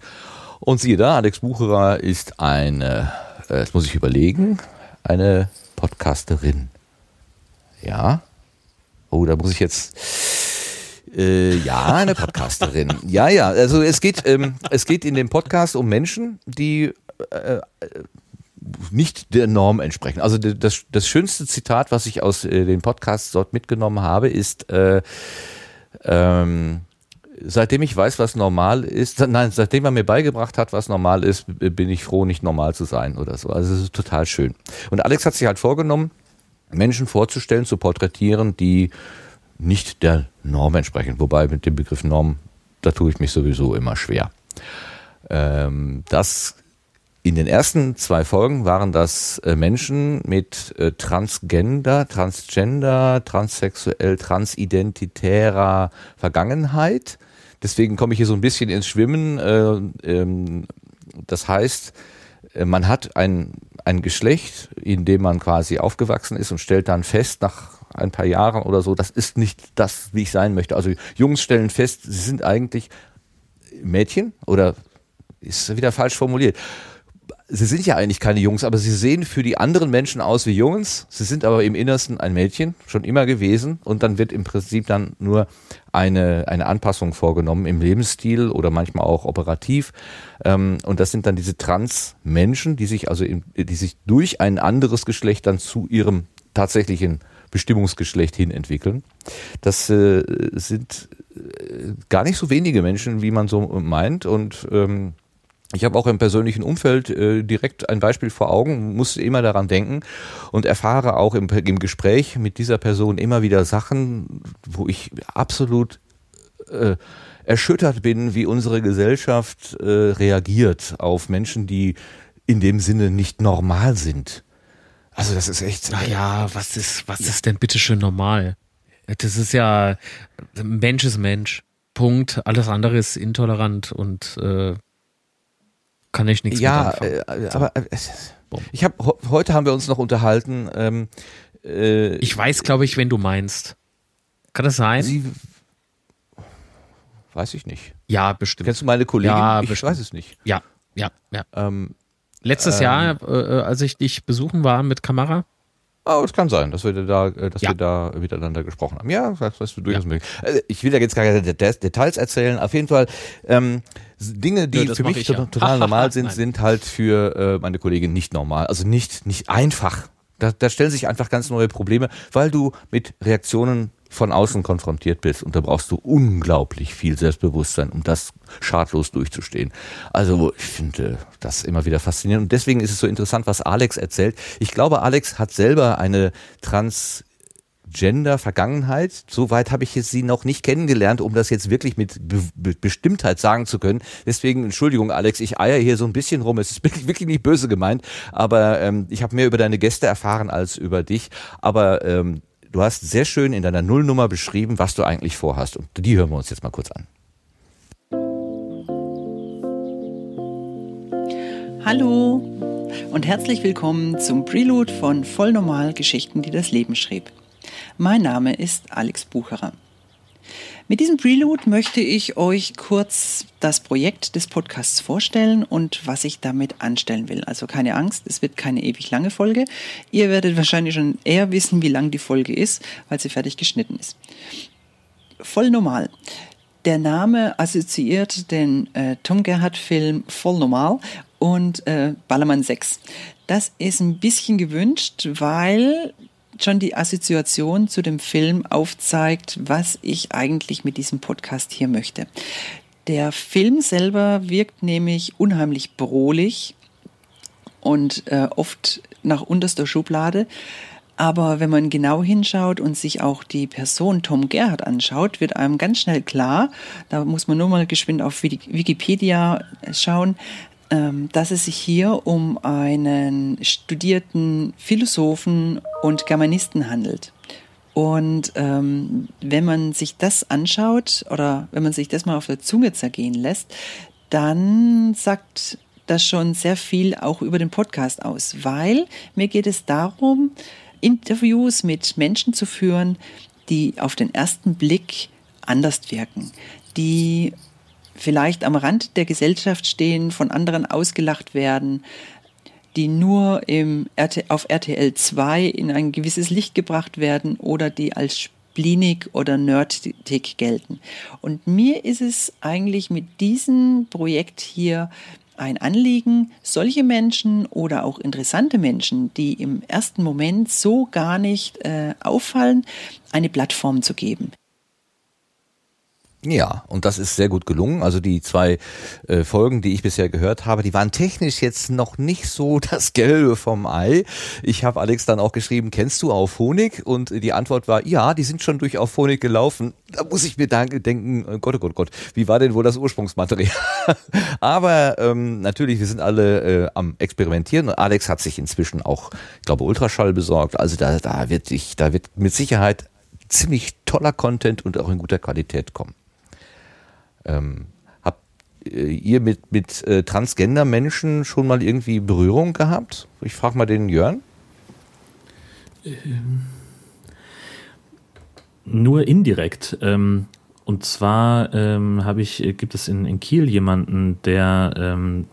Und siehe da, Alex Bucherer ist eine, äh, das muss ich überlegen, eine Podcasterin. Ja. Oh, da muss ich jetzt. Äh, ja, eine Podcasterin. Ja, ja. Also es geht, ähm, es geht in dem Podcast um Menschen, die äh, nicht der Norm entsprechen. Also das, das schönste Zitat, was ich aus äh, den Podcasts dort mitgenommen habe, ist äh, ähm, seitdem ich weiß, was normal ist, nein, seitdem er mir beigebracht hat, was normal ist, bin ich froh, nicht normal zu sein oder so. Also es ist total schön. Und Alex hat sich halt vorgenommen, Menschen vorzustellen, zu porträtieren, die nicht der Norm entsprechen. Wobei mit dem Begriff Norm, da tue ich mich sowieso immer schwer. Ähm, das in den ersten zwei Folgen waren das äh, Menschen mit äh, Transgender, Transgender, transsexuell, transidentitärer Vergangenheit. Deswegen komme ich hier so ein bisschen ins Schwimmen. Äh, ähm, das heißt, man hat ein, ein Geschlecht, in dem man quasi aufgewachsen ist und stellt dann fest, nach ein paar Jahren oder so, das ist nicht das, wie ich sein möchte. Also Jungs stellen fest, sie sind eigentlich Mädchen oder ist wieder falsch formuliert sie sind ja eigentlich keine Jungs, aber sie sehen für die anderen Menschen aus wie Jungs. Sie sind aber im Innersten ein Mädchen, schon immer gewesen. Und dann wird im Prinzip dann nur eine, eine Anpassung vorgenommen im Lebensstil oder manchmal auch operativ. Ähm, und das sind dann diese Trans-Menschen, die sich also, im, die sich durch ein anderes Geschlecht dann zu ihrem tatsächlichen Bestimmungsgeschlecht hin entwickeln. Das äh, sind äh, gar nicht so wenige Menschen, wie man so meint. Und ähm, ich habe auch im persönlichen Umfeld äh, direkt ein Beispiel vor Augen, muss immer daran denken und erfahre auch im, im Gespräch mit dieser Person immer wieder Sachen, wo ich absolut äh, erschüttert bin, wie unsere Gesellschaft äh, reagiert auf Menschen, die in dem Sinne nicht normal sind. Also das ist echt. Naja, was ist, was ist denn bitte schön normal? Das ist ja Mensch ist Mensch. Punkt. Alles andere ist intolerant und äh, kann ich nichts ja, äh, aber äh, ich habe heute haben wir uns noch unterhalten. Ähm, äh, ich weiß, glaube ich, wenn du meinst. Kann das sein? Sie, weiß ich nicht. Ja, bestimmt. Kennst du meine Kollegin? Ja, ich bestimmt. weiß es nicht. Ja, ja, ja. Ähm, Letztes ähm, Jahr, äh, als ich dich besuchen war mit Kamera, Oh, es kann sein, dass wir da, äh, dass ja. wir da miteinander gesprochen haben. Ja, das ist durchaus ja. möglich. Also ich will da jetzt gar keine Details erzählen. Auf jeden Fall ähm, Dinge, die ja, für mich total ja. normal sind, sind halt für äh, meine Kollegin nicht normal. Also nicht nicht einfach. Da, da stellen sich einfach ganz neue Probleme, weil du mit Reaktionen von außen konfrontiert bist und da brauchst du unglaublich viel Selbstbewusstsein, um das schadlos durchzustehen. Also ich finde das immer wieder faszinierend und deswegen ist es so interessant, was Alex erzählt. Ich glaube, Alex hat selber eine Trans Gender-Vergangenheit. Soweit habe ich sie noch nicht kennengelernt, um das jetzt wirklich mit Be Be Bestimmtheit sagen zu können. Deswegen, Entschuldigung, Alex, ich eier hier so ein bisschen rum. Es ist wirklich, wirklich nicht böse gemeint, aber ähm, ich habe mehr über deine Gäste erfahren als über dich. Aber ähm, Du hast sehr schön in deiner Nullnummer beschrieben, was du eigentlich vorhast. Und die hören wir uns jetzt mal kurz an. Hallo und herzlich willkommen zum Prelude von Vollnormal Geschichten, die das Leben schrieb. Mein Name ist Alex Bucherer. Mit diesem Prelude möchte ich euch kurz das Projekt des Podcasts vorstellen und was ich damit anstellen will. Also keine Angst, es wird keine ewig lange Folge. Ihr werdet wahrscheinlich schon eher wissen, wie lang die Folge ist, weil sie fertig geschnitten ist. Voll normal. Der Name assoziiert den äh, Tom Gerhardt-Film Voll normal und äh, Ballermann 6. Das ist ein bisschen gewünscht, weil schon die Assoziation zu dem Film aufzeigt, was ich eigentlich mit diesem Podcast hier möchte. Der Film selber wirkt nämlich unheimlich brohlich und äh, oft nach unterster Schublade. Aber wenn man genau hinschaut und sich auch die Person Tom Gerhardt anschaut, wird einem ganz schnell klar, da muss man nur mal geschwind auf Wikipedia schauen, dass es sich hier um einen studierten Philosophen und Germanisten handelt. Und ähm, wenn man sich das anschaut oder wenn man sich das mal auf der Zunge zergehen lässt, dann sagt das schon sehr viel auch über den Podcast aus, weil mir geht es darum, Interviews mit Menschen zu führen, die auf den ersten Blick anders wirken, die vielleicht am Rand der Gesellschaft stehen, von anderen ausgelacht werden, die nur im RT, auf RTL 2 in ein gewisses Licht gebracht werden oder die als spleenig oder nerdig gelten. Und mir ist es eigentlich mit diesem Projekt hier ein Anliegen, solche Menschen oder auch interessante Menschen, die im ersten Moment so gar nicht äh, auffallen, eine Plattform zu geben. Ja, und das ist sehr gut gelungen. Also die zwei äh, Folgen, die ich bisher gehört habe, die waren technisch jetzt noch nicht so das Gelbe vom Ei. Ich habe Alex dann auch geschrieben, kennst du auf Honig? Und die Antwort war, ja, die sind schon durch auf Honig gelaufen. Da muss ich mir denken, oh Gott, oh Gott, oh Gott, wie war denn wohl das Ursprungsmaterial? Aber ähm, natürlich, wir sind alle äh, am Experimentieren und Alex hat sich inzwischen auch, ich glaube, Ultraschall besorgt. Also da, da wird ich, da wird mit Sicherheit ziemlich toller Content und auch in guter Qualität kommen. Ähm, habt äh, ihr mit, mit äh, Transgender-Menschen schon mal irgendwie Berührung gehabt? Ich frage mal den Jörn. Ähm, nur indirekt. Ähm, und zwar ähm, habe ich, äh, gibt es in, in Kiel jemanden, der ähm,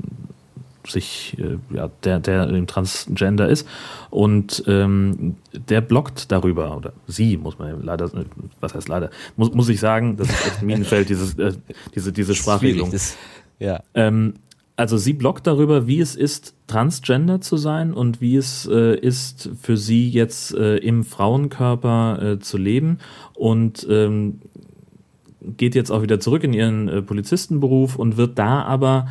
sich, äh, ja, der, der im Transgender ist und ähm, der blockt darüber, oder sie, muss man leider, was heißt leider, muss, muss ich sagen, das ist echt ein Minenfeld, dieses, äh, diese, diese Sprachregelung. Das, ja. Ähm, also sie blockt darüber, wie es ist, transgender zu sein und wie es äh, ist, für sie jetzt äh, im Frauenkörper äh, zu leben und ähm, geht jetzt auch wieder zurück in ihren äh, Polizistenberuf und wird da aber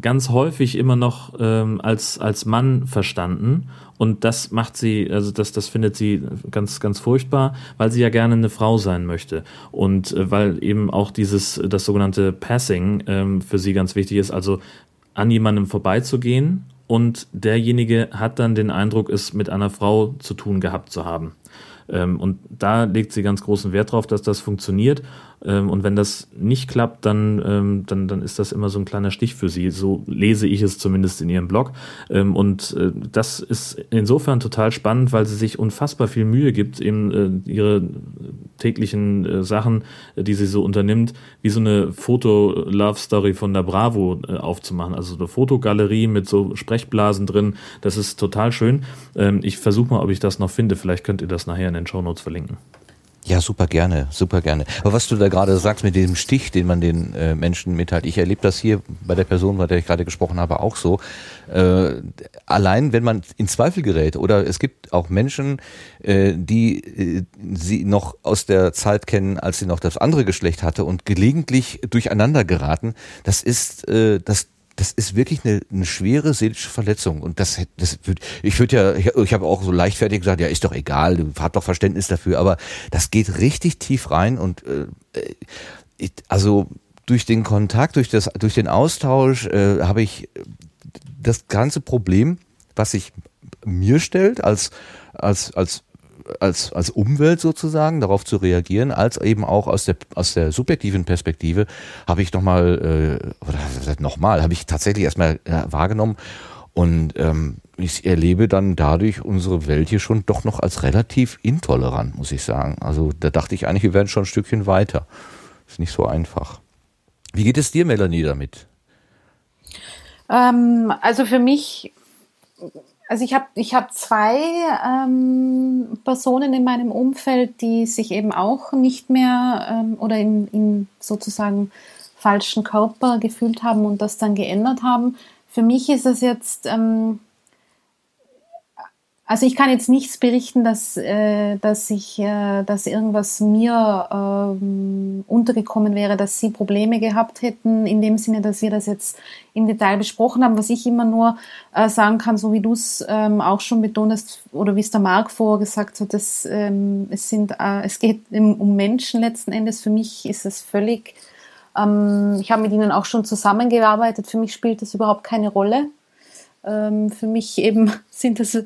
ganz häufig immer noch ähm, als, als Mann verstanden. Und das macht sie, also das, das findet sie ganz, ganz furchtbar, weil sie ja gerne eine Frau sein möchte. Und äh, weil eben auch dieses, das sogenannte Passing ähm, für sie ganz wichtig ist, also an jemandem vorbeizugehen und derjenige hat dann den Eindruck, es mit einer Frau zu tun gehabt zu haben. Ähm, und da legt sie ganz großen Wert drauf, dass das funktioniert. Ähm, und wenn das nicht klappt, dann, ähm, dann, dann ist das immer so ein kleiner Stich für sie. So lese ich es zumindest in ihrem Blog. Und äh, das ist insofern total spannend, weil sie sich unfassbar viel Mühe gibt, eben äh, ihre täglichen äh, Sachen, die sie so unternimmt, wie so eine Foto-Love-Story von der Bravo aufzumachen. Also eine Fotogalerie mit so Sprechblasen drin. Das ist total schön. Ich versuche mal, ob ich das noch finde. Vielleicht könnt ihr das nachher in den Show Notes verlinken. Ja, super gerne, super gerne. Aber was du da gerade sagst mit diesem Stich, den man den äh, Menschen mitteilt, ich erlebe das hier bei der Person, bei der ich gerade gesprochen habe, auch so. Äh, allein, wenn man in Zweifel gerät oder es gibt auch Menschen, äh, die äh, sie noch aus der Zeit kennen, als sie noch das andere Geschlecht hatte und gelegentlich durcheinander geraten, das ist, äh, das das ist wirklich eine, eine schwere seelische Verletzung. Und das, das wird, ich würde ja, ich, ich habe auch so leichtfertig gesagt, ja, ist doch egal, du hast doch Verständnis dafür, aber das geht richtig tief rein und äh, ich, also durch den Kontakt, durch das, durch den Austausch äh, habe ich das ganze Problem, was sich mir stellt als als als als, als Umwelt sozusagen darauf zu reagieren, als eben auch aus der, aus der subjektiven Perspektive habe ich nochmal, äh, oder nochmal, habe ich tatsächlich erstmal wahrgenommen und ähm, ich erlebe dann dadurch unsere Welt hier schon doch noch als relativ intolerant, muss ich sagen. Also da dachte ich eigentlich, wir werden schon ein Stückchen weiter. Ist nicht so einfach. Wie geht es dir, Melanie, damit? Ähm, also für mich also ich habe ich hab zwei ähm, Personen in meinem Umfeld, die sich eben auch nicht mehr ähm, oder im, im sozusagen falschen Körper gefühlt haben und das dann geändert haben. Für mich ist es jetzt ähm, also ich kann jetzt nichts berichten, dass, äh, dass ich, äh, dass irgendwas mir ähm, untergekommen wäre, dass sie Probleme gehabt hätten, in dem Sinne, dass wir das jetzt im Detail besprochen haben. Was ich immer nur äh, sagen kann, so wie du es ähm, auch schon betont hast, oder wie es der Marc vorher gesagt hat, dass, ähm, es, sind, äh, es geht um Menschen letzten Endes. Für mich ist es völlig, ähm, ich habe mit ihnen auch schon zusammengearbeitet, für mich spielt das überhaupt keine Rolle ähm, für mich eben sind das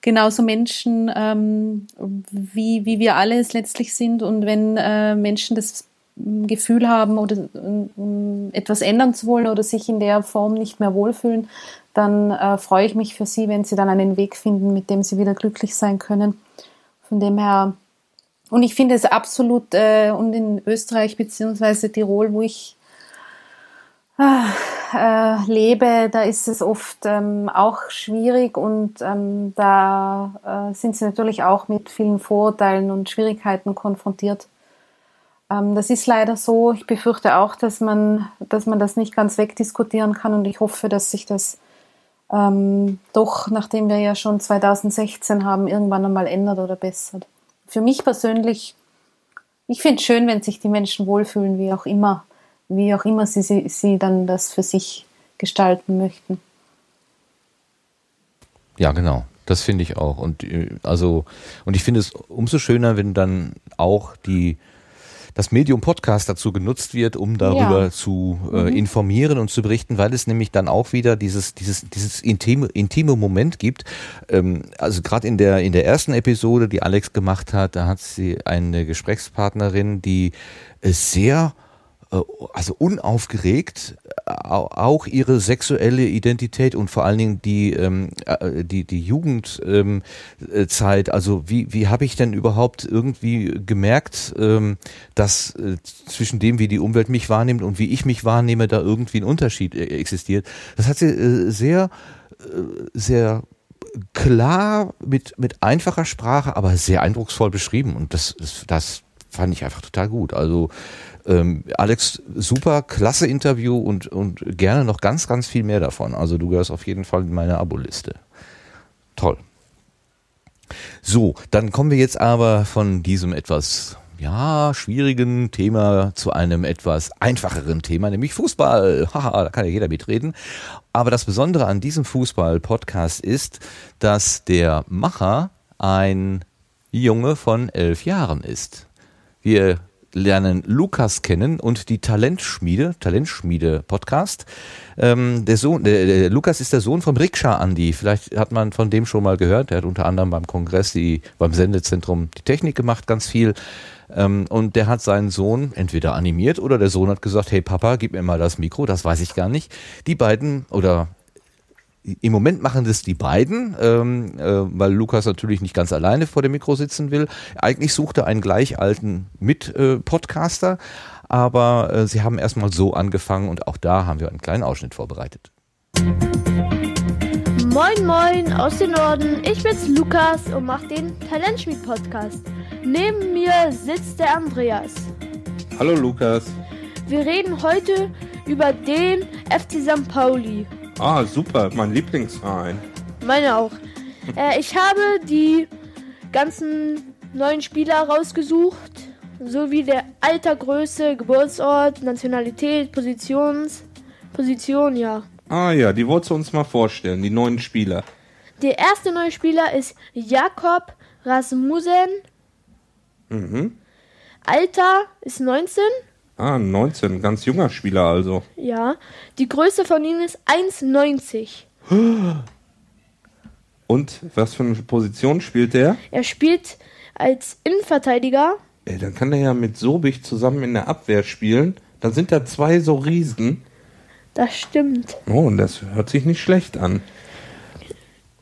genauso Menschen, ähm, wie, wie wir alle es letztlich sind. Und wenn äh, Menschen das Gefühl haben oder um etwas ändern zu wollen oder sich in der Form nicht mehr wohlfühlen, dann äh, freue ich mich für sie, wenn sie dann einen Weg finden, mit dem sie wieder glücklich sein können. Von dem her, und ich finde es absolut, äh, und in Österreich beziehungsweise Tirol, wo ich äh, lebe, da ist es oft ähm, auch schwierig und ähm, da äh, sind sie natürlich auch mit vielen Vorurteilen und Schwierigkeiten konfrontiert. Ähm, das ist leider so. Ich befürchte auch, dass man, dass man das nicht ganz wegdiskutieren kann und ich hoffe, dass sich das ähm, doch, nachdem wir ja schon 2016 haben, irgendwann einmal ändert oder bessert. Für mich persönlich, ich finde es schön, wenn sich die Menschen wohlfühlen, wie auch immer, wie auch immer sie, sie, sie dann das für sich gestalten möchten. Ja, genau. Das finde ich auch. Und äh, also, und ich finde es umso schöner, wenn dann auch die das Medium Podcast dazu genutzt wird, um darüber Ja. zu äh, Mhm. informieren und zu berichten, weil es nämlich dann auch wieder dieses dieses dieses intime intime Moment gibt. Ähm, also gerade in der in der ersten Episode, die Alex gemacht hat, da hat sie eine Gesprächspartnerin, die äh, sehr also unaufgeregt äh, au- auch ihre sexuelle Identität und vor allen Dingen die ähm, äh, die die Jugendzeit ähm, äh, also wie wie habe ich denn überhaupt irgendwie gemerkt dass dass äh, zwischen dem wie die Umwelt mich wahrnimmt und wie ich mich wahrnehme da irgendwie ein Unterschied äh, existiert? Das hat sie äh, sehr äh, sehr klar mit mit einfacher Sprache aber sehr eindrucksvoll beschrieben. Und das das, das fand ich einfach total gut. Also ähm, Alex, super, klasse Interview und, und gerne noch ganz, ganz viel mehr davon. Also du gehörst auf jeden Fall in meine Aboliste. Toll. So, dann kommen wir jetzt aber von diesem etwas ja, schwierigen Thema zu einem etwas einfacheren Thema, nämlich Fußball. Haha, da kann ja jeder mitreden. Aber das Besondere an diesem Fußball-Podcast ist, dass der Macher ein Junge von elf Jahren ist. Wir lernen Lukas kennen und die Talentschmiede, Talentschmiede Podcast. Ähm, der Sohn, der, der Lukas ist der Sohn vom Rikscha Andi. Vielleicht hat man von dem schon mal gehört. Der hat unter anderem beim Kongress die, beim Sendezentrum die Technik gemacht, ganz viel. Ähm, und der hat seinen Sohn entweder animiert oder der Sohn hat gesagt, hey Papa, gib mir mal das Mikro, das weiß ich gar nicht. Die beiden oder im Moment machen das die beiden, ähm, äh, weil Lukas natürlich nicht ganz alleine vor dem Mikro sitzen will. Eigentlich sucht er einen gleich alten Mit-Podcaster, aber äh, sie haben erstmal so angefangen und auch da haben wir einen kleinen Ausschnitt vorbereitet. Moin Moin aus dem Norden, ich bin's Lukas und mach den Talentschmied Podcast. Neben mir sitzt der Andreas. Hallo Lukas. Wir reden heute über den FC St. Pauli. Ah, super, mein Lieblingsverein. Meine auch. äh, ich habe die ganzen neuen Spieler rausgesucht, sowie der Alter, Größe, Geburtsort, Nationalität, Positions, Position, ja. Ah ja, die wolltest du uns mal vorstellen, die neuen Spieler. Der erste neue Spieler ist Jakob Rasmussen. Mhm. Alter ist 19. Ah, 19, ganz junger Spieler also. Ja. Die Größe von ihm ist 1,90. Und was für eine Position spielt der? Er spielt als Innenverteidiger. Ey, dann kann der ja mit Sobich zusammen in der Abwehr spielen. Dann sind da zwei so Riesen. Das stimmt. Oh, und das hört sich nicht schlecht an.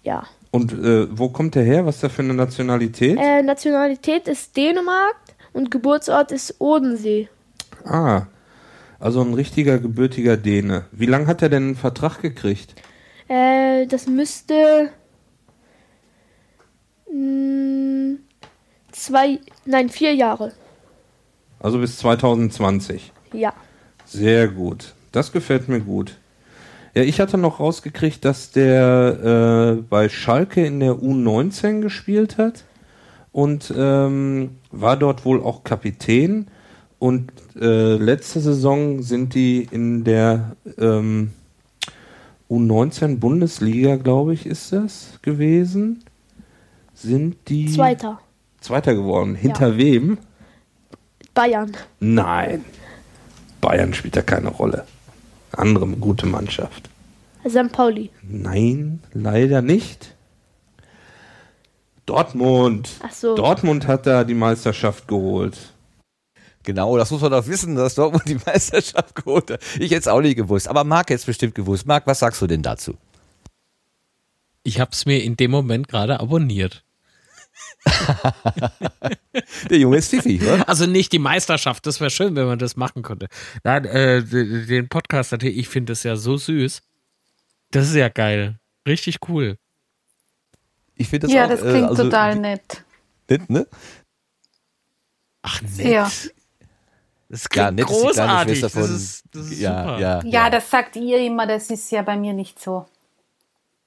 Ja. Und äh, wo kommt der her? Was ist der für eine Nationalität? Äh, Nationalität ist Dänemark und Geburtsort ist Odensee. Ah, also ein richtiger gebürtiger Däne. Wie lange hat er denn einen Vertrag gekriegt? Äh, das müsste mh, zwei, nein, vier Jahre. Also bis 2020. Ja. Sehr gut. Das gefällt mir gut. Ja, ich hatte noch rausgekriegt, dass der äh, bei Schalke in der U19 gespielt hat und ähm, war dort wohl auch Kapitän. Und äh, letzte Saison sind die in der ähm, U19 Bundesliga, glaube ich, ist das gewesen. Sind die Zweiter. Zweiter geworden. Hinter wem? Bayern. Nein. Bayern spielt da keine Rolle. Andere gute Mannschaft. St. Pauli. Nein, leider nicht. Dortmund. Ach so. Dortmund hat da die Meisterschaft geholt. Genau, das muss man doch wissen, dass Dortmund die Meisterschaft geholt hat. Ich hätte es auch nicht gewusst, aber Marc hätte es bestimmt gewusst. Marc, was sagst du denn dazu? Ich habe es mir in dem Moment gerade abonniert. Der Junge ist pfiffig, oder? Also nicht die Meisterschaft, das wäre schön, wenn man das machen könnte. Nein, äh, den Podcast natürlich, ich finde das ja so süß. Das ist ja geil. Richtig cool. Ich finde ja, das klingt total nett. nett, ne? Ach, Ja. Das Ja, klingt nett ist die kleine großartig. Schwester Das von- ist, das ist ja, super. ja, Ja, das sagt ihr immer, das ist ja bei mir nicht so.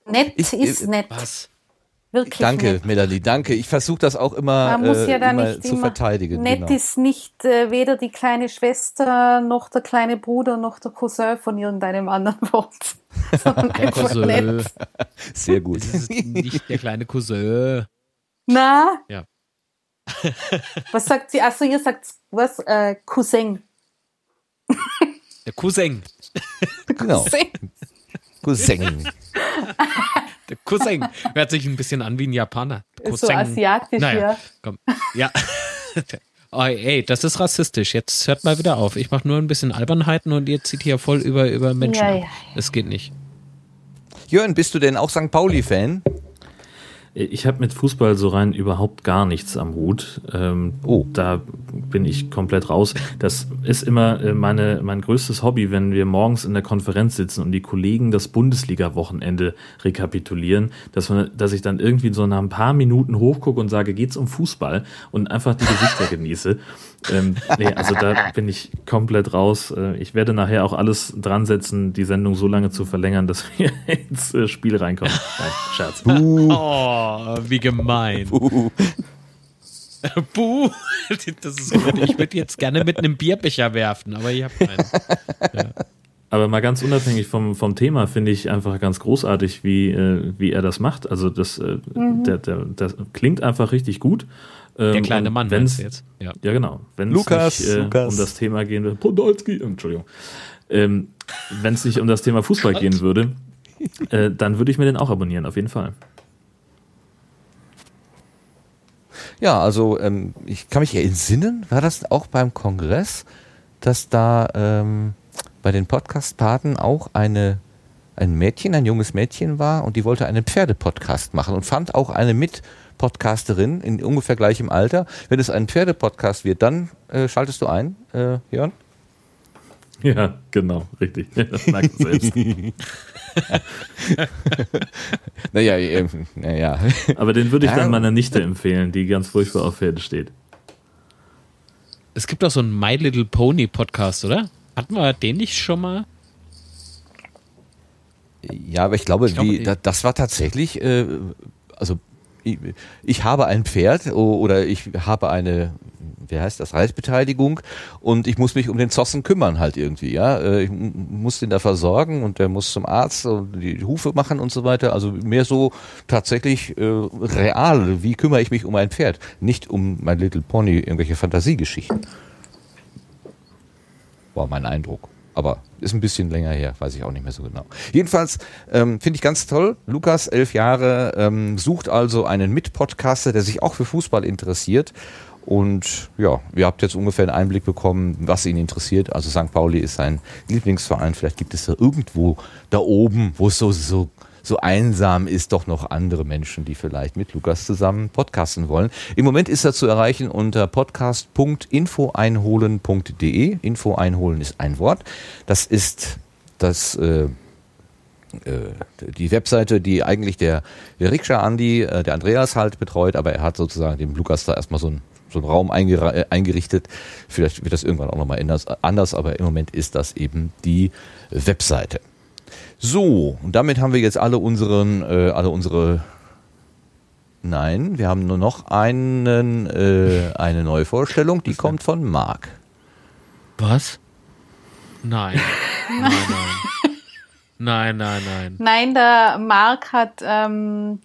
Nett Ich- ist ich- nett. Was? Wirklich Danke, nett. Melanie, danke. Ich versuche das auch immer, Man muss äh, ja da immer nicht zu immer. verteidigen. Nett genau. ist nicht äh, weder die kleine Schwester, noch der kleine Bruder, noch der Cousin von irgendeinem anderen Wort. Sondern Der einfach Cousin. nett. Sehr gut. Das ist nicht der kleine Cousin. Na? Ja. Was sagt sie? Achso, ihr sagt was? Äh, Cousin. Der Cousin. Genau. Cousin. Cousin. Der Cousin. Hört sich ein bisschen an wie ein Japaner. Ist so Cousin. asiatisch, naja, ja. Komm. Ja. Oh, ey, das ist rassistisch. Jetzt hört mal wieder auf. Ich mache nur ein bisschen Albernheiten und ihr zieht hier voll über, über Menschen. Ja, ab. ja, Das geht nicht. Jörn, bist du denn auch St. Pauli-Fan? Ich habe mit Fußball so rein überhaupt gar nichts am Hut. Ähm, Oh. Da bin ich komplett raus. Das ist immer äh, meine, mein größtes Hobby, wenn wir morgens in der Konferenz sitzen und die Kollegen das Bundesliga-Wochenende rekapitulieren, dass, man, dass ich dann irgendwie so nach ein paar Minuten hochgucke und sage, geht's um Fußball und einfach die Gesichter genieße. Ähm, nee, also da bin ich komplett raus. Äh, Ich werde nachher auch alles dran setzen, die Sendung so lange zu verlängern, dass wir ins äh, Spiel reinkommen. Nein, Scherz. Oh, wie gemein. Uh, Buh. Das ist gut. Ich würde jetzt gerne mit einem Bierbecher werfen, aber ich habe keinen. Aber mal ganz unabhängig vom, vom Thema finde ich einfach ganz großartig, wie, äh, wie er das macht. Also das, äh, Mhm. der, der, das klingt einfach richtig gut. Ähm, Der kleine und Mann, wenn's, meinst du jetzt? Ja. Ja, genau. Wenn es Lukas, nicht äh, Lukas. um das Thema gehen würde, Podolski, Entschuldigung. Ähm, Wenn es nicht um das Thema Fußball gehen würde, äh, dann würde ich mir den auch abonnieren, auf jeden Fall. Ja, also ähm, ich kann mich ja entsinnen, war das auch beim Kongress, dass da ähm, bei den Podcast-Paten auch eine, ein Mädchen, ein junges Mädchen war und die wollte einen Pferdepodcast machen und fand auch eine Mitpodcasterin in ungefähr gleichem Alter. Wenn es ein Pferdepodcast wird, dann äh, schaltest du ein, äh, Jörn? Ja, genau, richtig. Das merkt man selbst. naja, ähm, naja. Aber den würde ich dann meiner Nichte empfehlen, die ganz furchtbar auf Pferde steht. Es gibt auch so einen My Little Pony Podcast, oder? Hatten wir den nicht schon mal? Ja, aber ich glaube, Ich glaube, die, die- da, das war tatsächlich, äh, also ich, ich habe ein Pferd oder ich habe eine, wie heißt das, Reitbeteiligung und ich muss mich um den Zossen kümmern halt irgendwie, ja. Äh, Ich muss den da versorgen und der muss zum Arzt und die Hufe machen und so weiter. Also mehr so tatsächlich äh, real, wie kümmere ich mich um ein Pferd, nicht um mein Little Pony, irgendwelche Fantasiegeschichten. War mein Eindruck. Aber ist ein bisschen länger her, weiß ich auch nicht mehr so genau. Jedenfalls ähm, finde ich ganz toll. Lukas, elf Jahre, ähm, sucht also einen Mitpodcaster, der sich auch für Fußball interessiert. Und ja, ihr habt jetzt ungefähr einen Einblick bekommen, was ihn interessiert. Also St. Pauli ist sein Lieblingsverein. Vielleicht gibt es da irgendwo da oben, wo es so, so, so einsam ist, doch noch andere Menschen, die vielleicht mit Lukas zusammen podcasten wollen. Im Moment ist er zu erreichen unter podcast.infoeinholen.de. Info einholen ist ein Wort. Das ist das äh, äh, die Webseite, die eigentlich der, der Rikscha Andi, äh, der Andreas halt betreut, aber er hat sozusagen dem Lukas da erstmal so ein so einen Raum äh, eingerichtet. Vielleicht wird das irgendwann auch nochmal anders, aber im Moment ist das eben die Webseite. So, und damit haben wir jetzt alle unseren, äh, alle unsere Nein, wir haben nur noch einen, äh, eine neue Vorstellung, die kommt von Marc. Was? Nein. Nein, nein. Nein, nein, nein. Nein, der Marc hat ähm,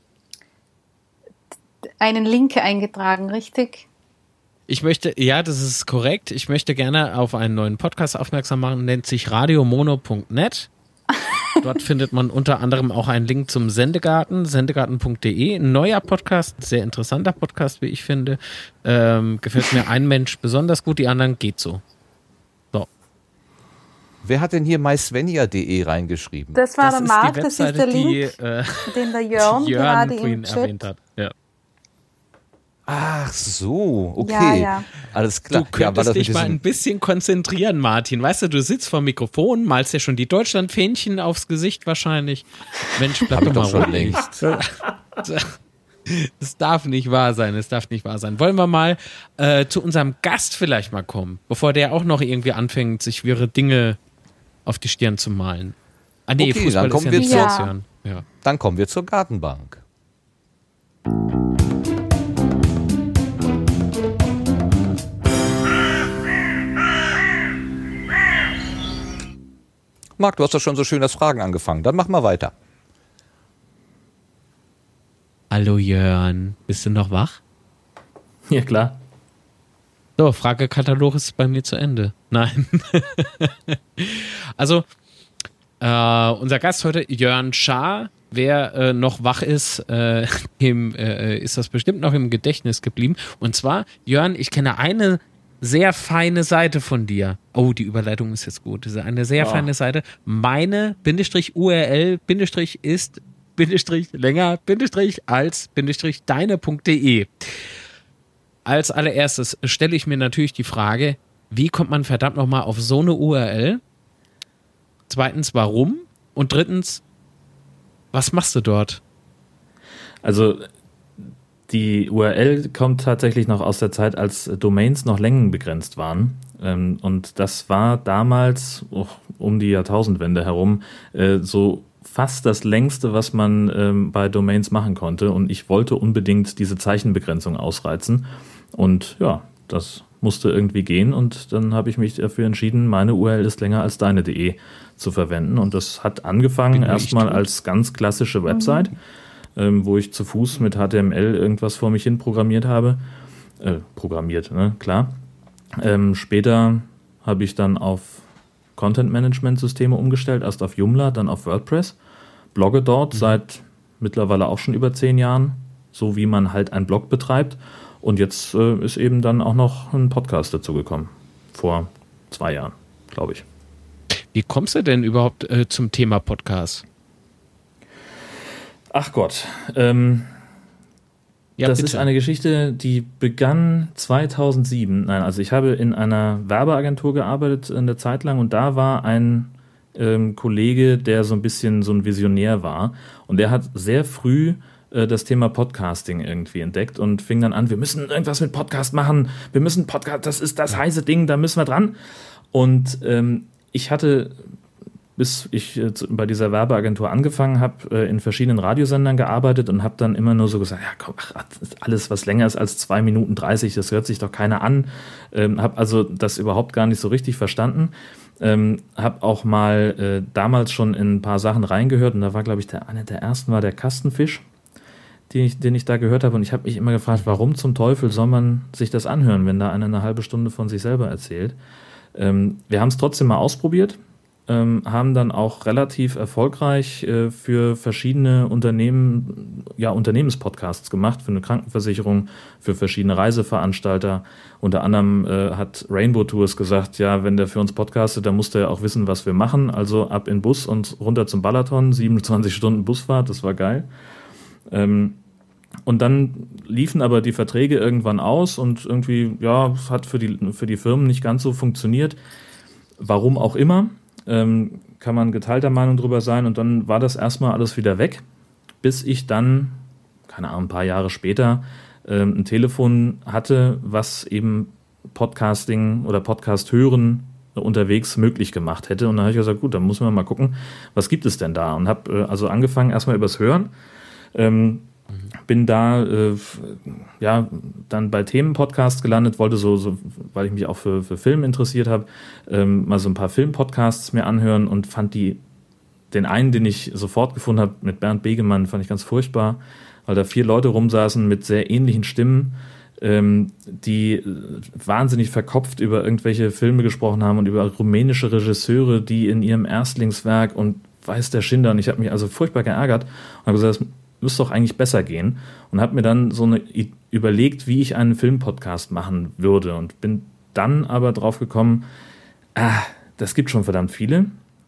einen Link eingetragen, richtig? Ich möchte, ja, das ist korrekt. Ich möchte gerne auf einen neuen Podcast aufmerksam machen, nennt sich radiomono.net. Dort findet man unter anderem auch einen Link zum Sendegarten, sendegarten.de. Ein neuer Podcast, sehr interessanter Podcast, wie ich finde. Ähm, gefällt mir ein Mensch besonders gut, die anderen geht so. So. Wer hat denn hier mysvenja.de reingeschrieben? Das war Das der Marc, die das ist der die, Link, äh, den der Jörn, Jörn gerade im Chat erwähnt hat. Ja. Ach so, okay. Ja, ja. Alles klar. Du könntest war das mit dich mal ein bisschen konzentrieren, Martin. Weißt du, du sitzt vor dem Mikrofon, malst ja schon die Deutschlandfähnchen aufs Gesicht wahrscheinlich. Mensch, bleib doch mal schon ruhig. Es darf nicht wahr sein, es darf nicht wahr sein. Wollen wir mal äh, zu unserem Gast vielleicht mal kommen, bevor der auch noch irgendwie anfängt, sich wirre Dinge auf die Stirn zu malen. Ah nee, Okay, Fußball dann kommen ist ja wir ja. Ozean. Ja. Dann kommen wir zur Gartenbank. Marc, du hast doch schon so schön das Fragen angefangen. Dann mach mal weiter. Hallo Jörn, bist du noch wach? Ja, klar. So, Fragekatalog ist bei mir zu Ende. Nein. also, äh, unser Gast heute, Jörn Schaar. Wer äh, noch wach ist, äh, dem äh, ist das bestimmt noch im Gedächtnis geblieben. Und zwar, Jörn, ich kenne eine sehr feine Seite von dir. Oh, die Überleitung ist jetzt gut. Das ist eine sehr Oh. feine Seite. Meine Bindestrich URL Bindestrich ist Bindestrich länger Bindestrich als Bindestrich deine.de. Als allererstes stelle ich mir natürlich die Frage, wie kommt man verdammt nochmal auf so eine URL? Zweitens, warum? Und drittens, was machst du dort? Also die URL kommt tatsächlich noch aus der Zeit, als Domains noch längenbegrenzt waren. Ähm, und das war damals oh, um die Jahrtausendwende herum äh, so fast das längste, was man ähm, bei Domains machen konnte. Und ich wollte unbedingt diese Zeichenbegrenzung ausreizen. Und ja, das musste irgendwie gehen. Und dann habe ich mich dafür entschieden, meine URL ist länger als deine.de zu verwenden. Und das hat angefangen erstmal als ganz klassische Website ähm, wo ich zu Fuß mit HTML irgendwas vor mich hin programmiert habe. Äh, programmiert, ne? Klar. Ähm, später habe ich dann auf Content-Management-Systeme umgestellt, erst auf Joomla, dann auf WordPress. Blogge dort seit mittlerweile auch schon über zehn Jahren, so wie man halt einen Blog betreibt. Und jetzt äh, ist eben dann auch noch ein Podcast dazu gekommen. Vor zwei Jahren, glaube ich. Wie kommst du denn überhaupt äh, zum Thema Podcast? Ach Gott. Ähm, Ja, das bitte. ist eine Geschichte, die begann 2007. Nein, also ich habe in einer Werbeagentur gearbeitet eine Zeit lang und da war ein ähm, Kollege, der so ein bisschen so ein Visionär war und der hat sehr früh äh, das Thema Podcasting irgendwie entdeckt und fing dann an, wir müssen irgendwas mit Podcast machen, wir müssen Podcast, das ist das heiße Ding, da müssen wir dran. Und ähm, ich hatte bis ich äh, bei dieser Werbeagentur angefangen habe, äh, in verschiedenen Radiosendern gearbeitet und habe dann immer nur so gesagt, ja komm, ach, alles, was länger ist als zwei Minuten 30, das hört sich doch keiner an. Ähm, habe also das überhaupt gar nicht so richtig verstanden. Ähm, habe auch mal äh, damals schon in ein paar Sachen reingehört und da war, glaube ich, der einer der ersten war der Kastenfisch, den ich, den ich da gehört habe und ich habe mich immer gefragt, warum zum Teufel soll man sich das anhören, wenn da einer eine halbe Stunde von sich selber erzählt. Ähm, wir haben es trotzdem mal ausprobiert, ähm, haben dann auch relativ erfolgreich äh, für verschiedene Unternehmen, ja, Unternehmenspodcasts gemacht, für eine Krankenversicherung, für verschiedene Reiseveranstalter. Unter anderem äh, hat Rainbow Tours gesagt, ja, wenn der für uns podcastet, dann muss der auch wissen, was wir machen. Also ab in Bus und runter zum Balaton, 27 Stunden Busfahrt, das war geil. Ähm, und dann liefen aber die Verträge irgendwann aus und irgendwie, ja, hat für die, für die Firmen nicht ganz so funktioniert. Warum auch immer, ähm, kann man geteilter Meinung drüber sein. Und dann war das erstmal alles wieder weg, bis ich dann, keine Ahnung, ein paar Jahre später, ähm, ein Telefon hatte, was eben Podcasting oder Podcast hören unterwegs möglich gemacht hätte. Und dann habe ich gesagt, gut, dann muss man mal gucken, was gibt es denn da? Und habe äh, also angefangen erstmal übers Hören. Ähm, bin da äh, ja dann bei Themenpodcasts gelandet, wollte so, so weil ich mich auch für, für Film interessiert habe, ähm, mal so ein paar Filmpodcasts mir anhören und fand die den einen, den ich sofort gefunden habe, mit Bernd Begemann, fand ich ganz furchtbar, weil da vier Leute rumsaßen mit sehr ähnlichen Stimmen, ähm, die äh, wahnsinnig verkopft über irgendwelche Filme gesprochen haben und über rumänische Regisseure, die in ihrem Erstlingswerk und weiß der Schinder, und ich habe mich also furchtbar geärgert und habe gesagt, müsste doch eigentlich besser gehen und habe mir dann so eine überlegt, wie ich einen Filmpodcast machen würde und bin dann aber drauf gekommen, ah, das gibt schon verdammt viele,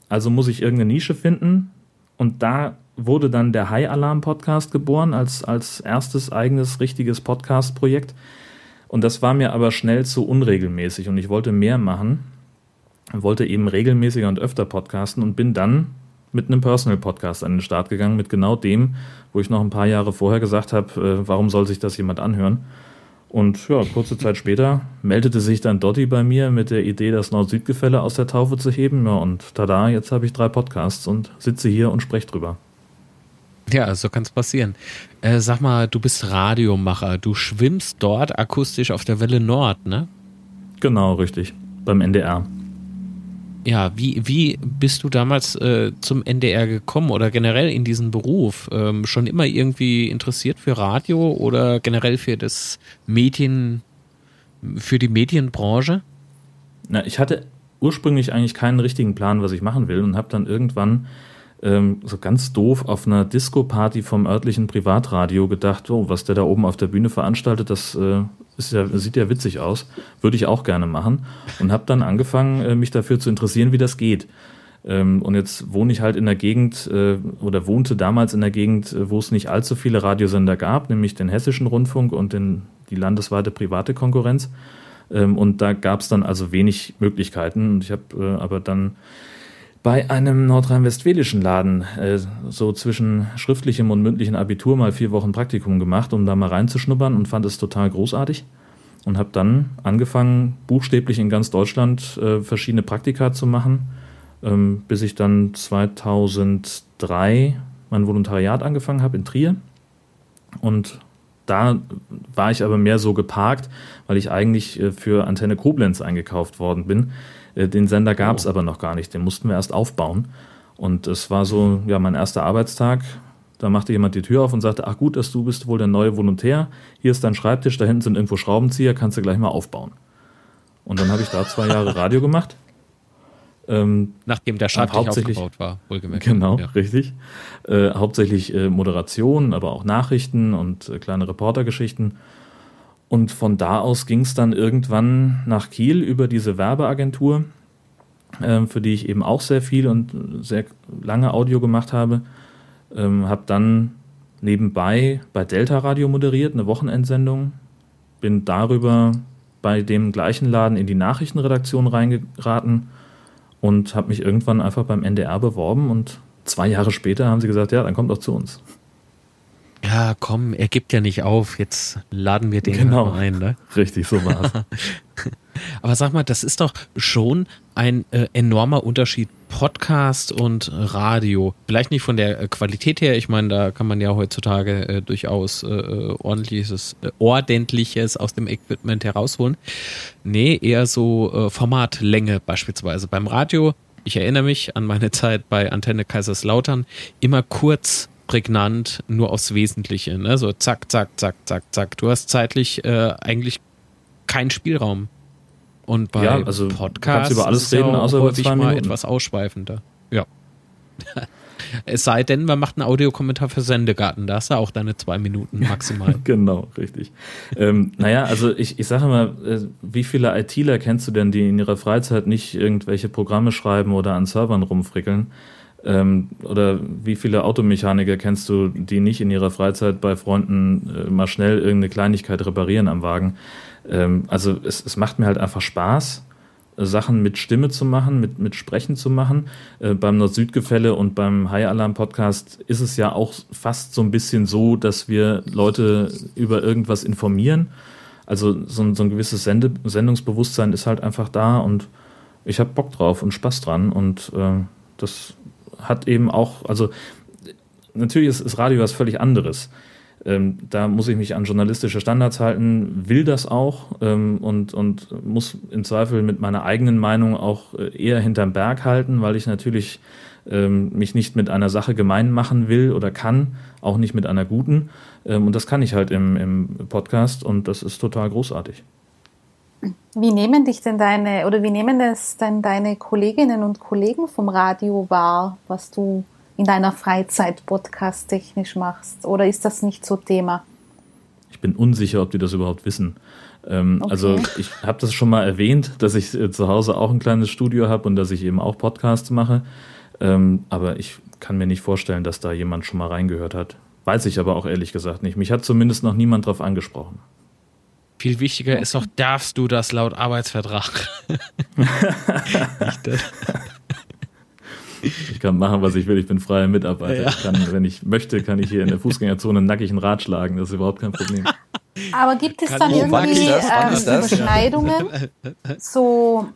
also muss ich irgendeine Nische finden und da wurde dann der High Alarm Podcast geboren als, als erstes eigenes richtiges Podcast-Projekt. Und das war mir aber schnell zu unregelmäßig und ich wollte mehr machen. Wollte eben regelmäßiger und öfter podcasten und bin dann mit einem Personal Podcast an den Start gegangen, mit genau dem, wo ich noch ein paar Jahre vorher gesagt habe, äh, warum soll sich das jemand anhören? Und ja, kurze Zeit später meldete sich dann Dotti bei mir mit der Idee, das Nord-Süd-Gefälle aus der Taufe zu heben. Ja, und tada, jetzt habe ich drei Podcasts und sitze hier und spreche drüber. Ja, so kann es passieren. Äh, sag mal, du bist Radiomacher. Du schwimmst dort akustisch auf der Welle Nord, ne? Genau, richtig. Beim NDR. Ja, wie, wie bist du damals äh, zum NDR gekommen oder generell in diesen Beruf? Ähm, schon immer irgendwie interessiert für Radio oder generell für das Medien, für die Medienbranche? Na, ich hatte ursprünglich eigentlich keinen richtigen Plan, was ich machen will und habe dann irgendwann ähm, so ganz doof auf einer Disco-Party vom örtlichen Privatradio gedacht, oh, was der da oben auf der Bühne veranstaltet, das äh, ist ja, sieht ja witzig aus, würde ich auch gerne machen und habe dann angefangen, äh, mich dafür zu interessieren, wie das geht. Ähm, und jetzt wohne ich halt in der Gegend äh, oder wohnte damals in der Gegend, äh, wo es nicht allzu viele Radiosender gab, nämlich den Hessischen Rundfunk und den, die landesweite private Konkurrenz. Ähm, und da gab es dann also wenig Möglichkeiten. Und ich habe aber dann bei einem nordrhein-westfälischen Laden äh, so zwischen schriftlichem und mündlichem Abitur mal vier Wochen Praktikum gemacht, um da mal reinzuschnuppern und fand es total großartig. Und habe dann angefangen, buchstäblich in ganz Deutschland äh, verschiedene Praktika zu machen, ähm, bis ich dann 2003 mein Volontariat angefangen habe in Trier. Und da war ich aber mehr so geparkt, weil ich eigentlich äh, für Antenne Koblenz eingekauft worden bin den Sender gab es oh. aber noch gar nicht, den mussten wir erst aufbauen. Und es war so, ja, mein erster Arbeitstag. Da machte jemand die Tür auf und sagte, ach gut, dass du bist wohl der neue Volontär. Hier ist dein Schreibtisch, da hinten sind irgendwo Schraubenzieher, kannst du gleich mal aufbauen. Und dann habe ich da zwei Jahre Radio gemacht. Ähm, Nachdem der Schreibtisch aufgebaut war, wohlgemerkt. Genau, ja. richtig. Äh, hauptsächlich äh, Moderation, aber auch Nachrichten und äh, kleine Reportergeschichten. Und von da aus ging es dann irgendwann nach Kiel über diese Werbeagentur, äh, für die ich eben auch sehr viel und sehr lange Audio gemacht habe. Ähm, habe dann nebenbei bei Delta Radio moderiert, eine Wochenendsendung. Bin darüber bei dem gleichen Laden in die Nachrichtenredaktion reingeraten und habe mich irgendwann einfach beim NDR beworben und zwei Jahre später haben sie gesagt, ja, dann kommt doch zu uns ja, komm, er gibt ja nicht auf, jetzt laden wir den genau. mal ein. Ne? Richtig, so war es. Aber sag mal, das ist doch schon ein äh, enormer Unterschied Podcast und Radio. Vielleicht nicht von der äh, Qualität her, ich meine, da kann man ja heutzutage äh, durchaus äh, äh ordentliches, äh, ordentliches aus dem Equipment herausholen. Nee, eher so Formatlänge beispielsweise. Beim Radio, ich erinnere mich an meine Zeit bei Antenne Kaiserslautern, immer kurz prägnant, nur aufs Wesentliche. Ne? So zack, zack, zack, zack, zack. Du hast zeitlich äh, eigentlich keinen Spielraum. Und bei ja, also Podcasts über alles reden, ja außer über zwei mal etwas ausschweifender. Ja. es sei denn, man macht einen Audiokommentar für Sendegarten, da hast du auch deine zwei Minuten maximal. genau, richtig. ähm, naja, also ich, ich sage mal, äh, wie viele ITler kennst du denn, die in ihrer Freizeit nicht irgendwelche Programme schreiben oder an Servern rumfrickeln? Ähm, oder wie viele Automechaniker kennst du, die nicht in ihrer Freizeit bei Freunden äh, mal schnell irgendeine Kleinigkeit reparieren am Wagen? Ähm, also es, es macht mir halt einfach Spaß, äh, Sachen mit Stimme zu machen, mit, mit Sprechen zu machen. Äh, beim Nord-Süd-Gefälle und beim High Alarm Podcast ist es ja auch fast so ein bisschen so, dass wir Leute über irgendwas informieren. Also so, so ein gewisses Sende Sendungsbewusstsein ist halt einfach da und ich habe Bock drauf und Spaß dran und äh, das hat eben auch, also natürlich ist, ist Radio was völlig anderes. Ähm, da muss ich mich an journalistische Standards halten, will das auch ähm, und, und muss im Zweifel mit meiner eigenen Meinung auch äh, eher hinterm Berg halten, weil ich natürlich ähm, mich nicht mit einer Sache gemein machen will oder kann, auch nicht mit einer guten. Ähm, und das kann ich halt im, im Podcast und das ist total großartig. Wie nehmen dich denn deine oder wie nehmen es denn deine Kolleginnen und Kollegen vom Radio wahr, was du in deiner Freizeit podcast-technisch machst? Oder ist das nicht so Thema? Ich bin unsicher, ob die das überhaupt wissen. Ähm, okay. Also ich habe das schon mal erwähnt, dass ich äh, zu Hause auch ein kleines Studio habe und dass ich eben auch Podcasts mache. Ähm, aber ich kann mir nicht vorstellen, dass da jemand schon mal reingehört hat. Weiß ich aber auch ehrlich gesagt nicht. Mich hat zumindest noch niemand drauf angesprochen. Viel wichtiger ist doch, darfst du das laut Arbeitsvertrag? Ich kann machen, was ich will. Ich bin freier Mitarbeiter. Ja. Ich kann, wenn ich möchte, kann ich hier in der Fußgängerzone nackig einen Rad schlagen. Das ist überhaupt kein Problem. Aber gibt es Kann dann irgendwie das? Ähm? Überschneidungen, so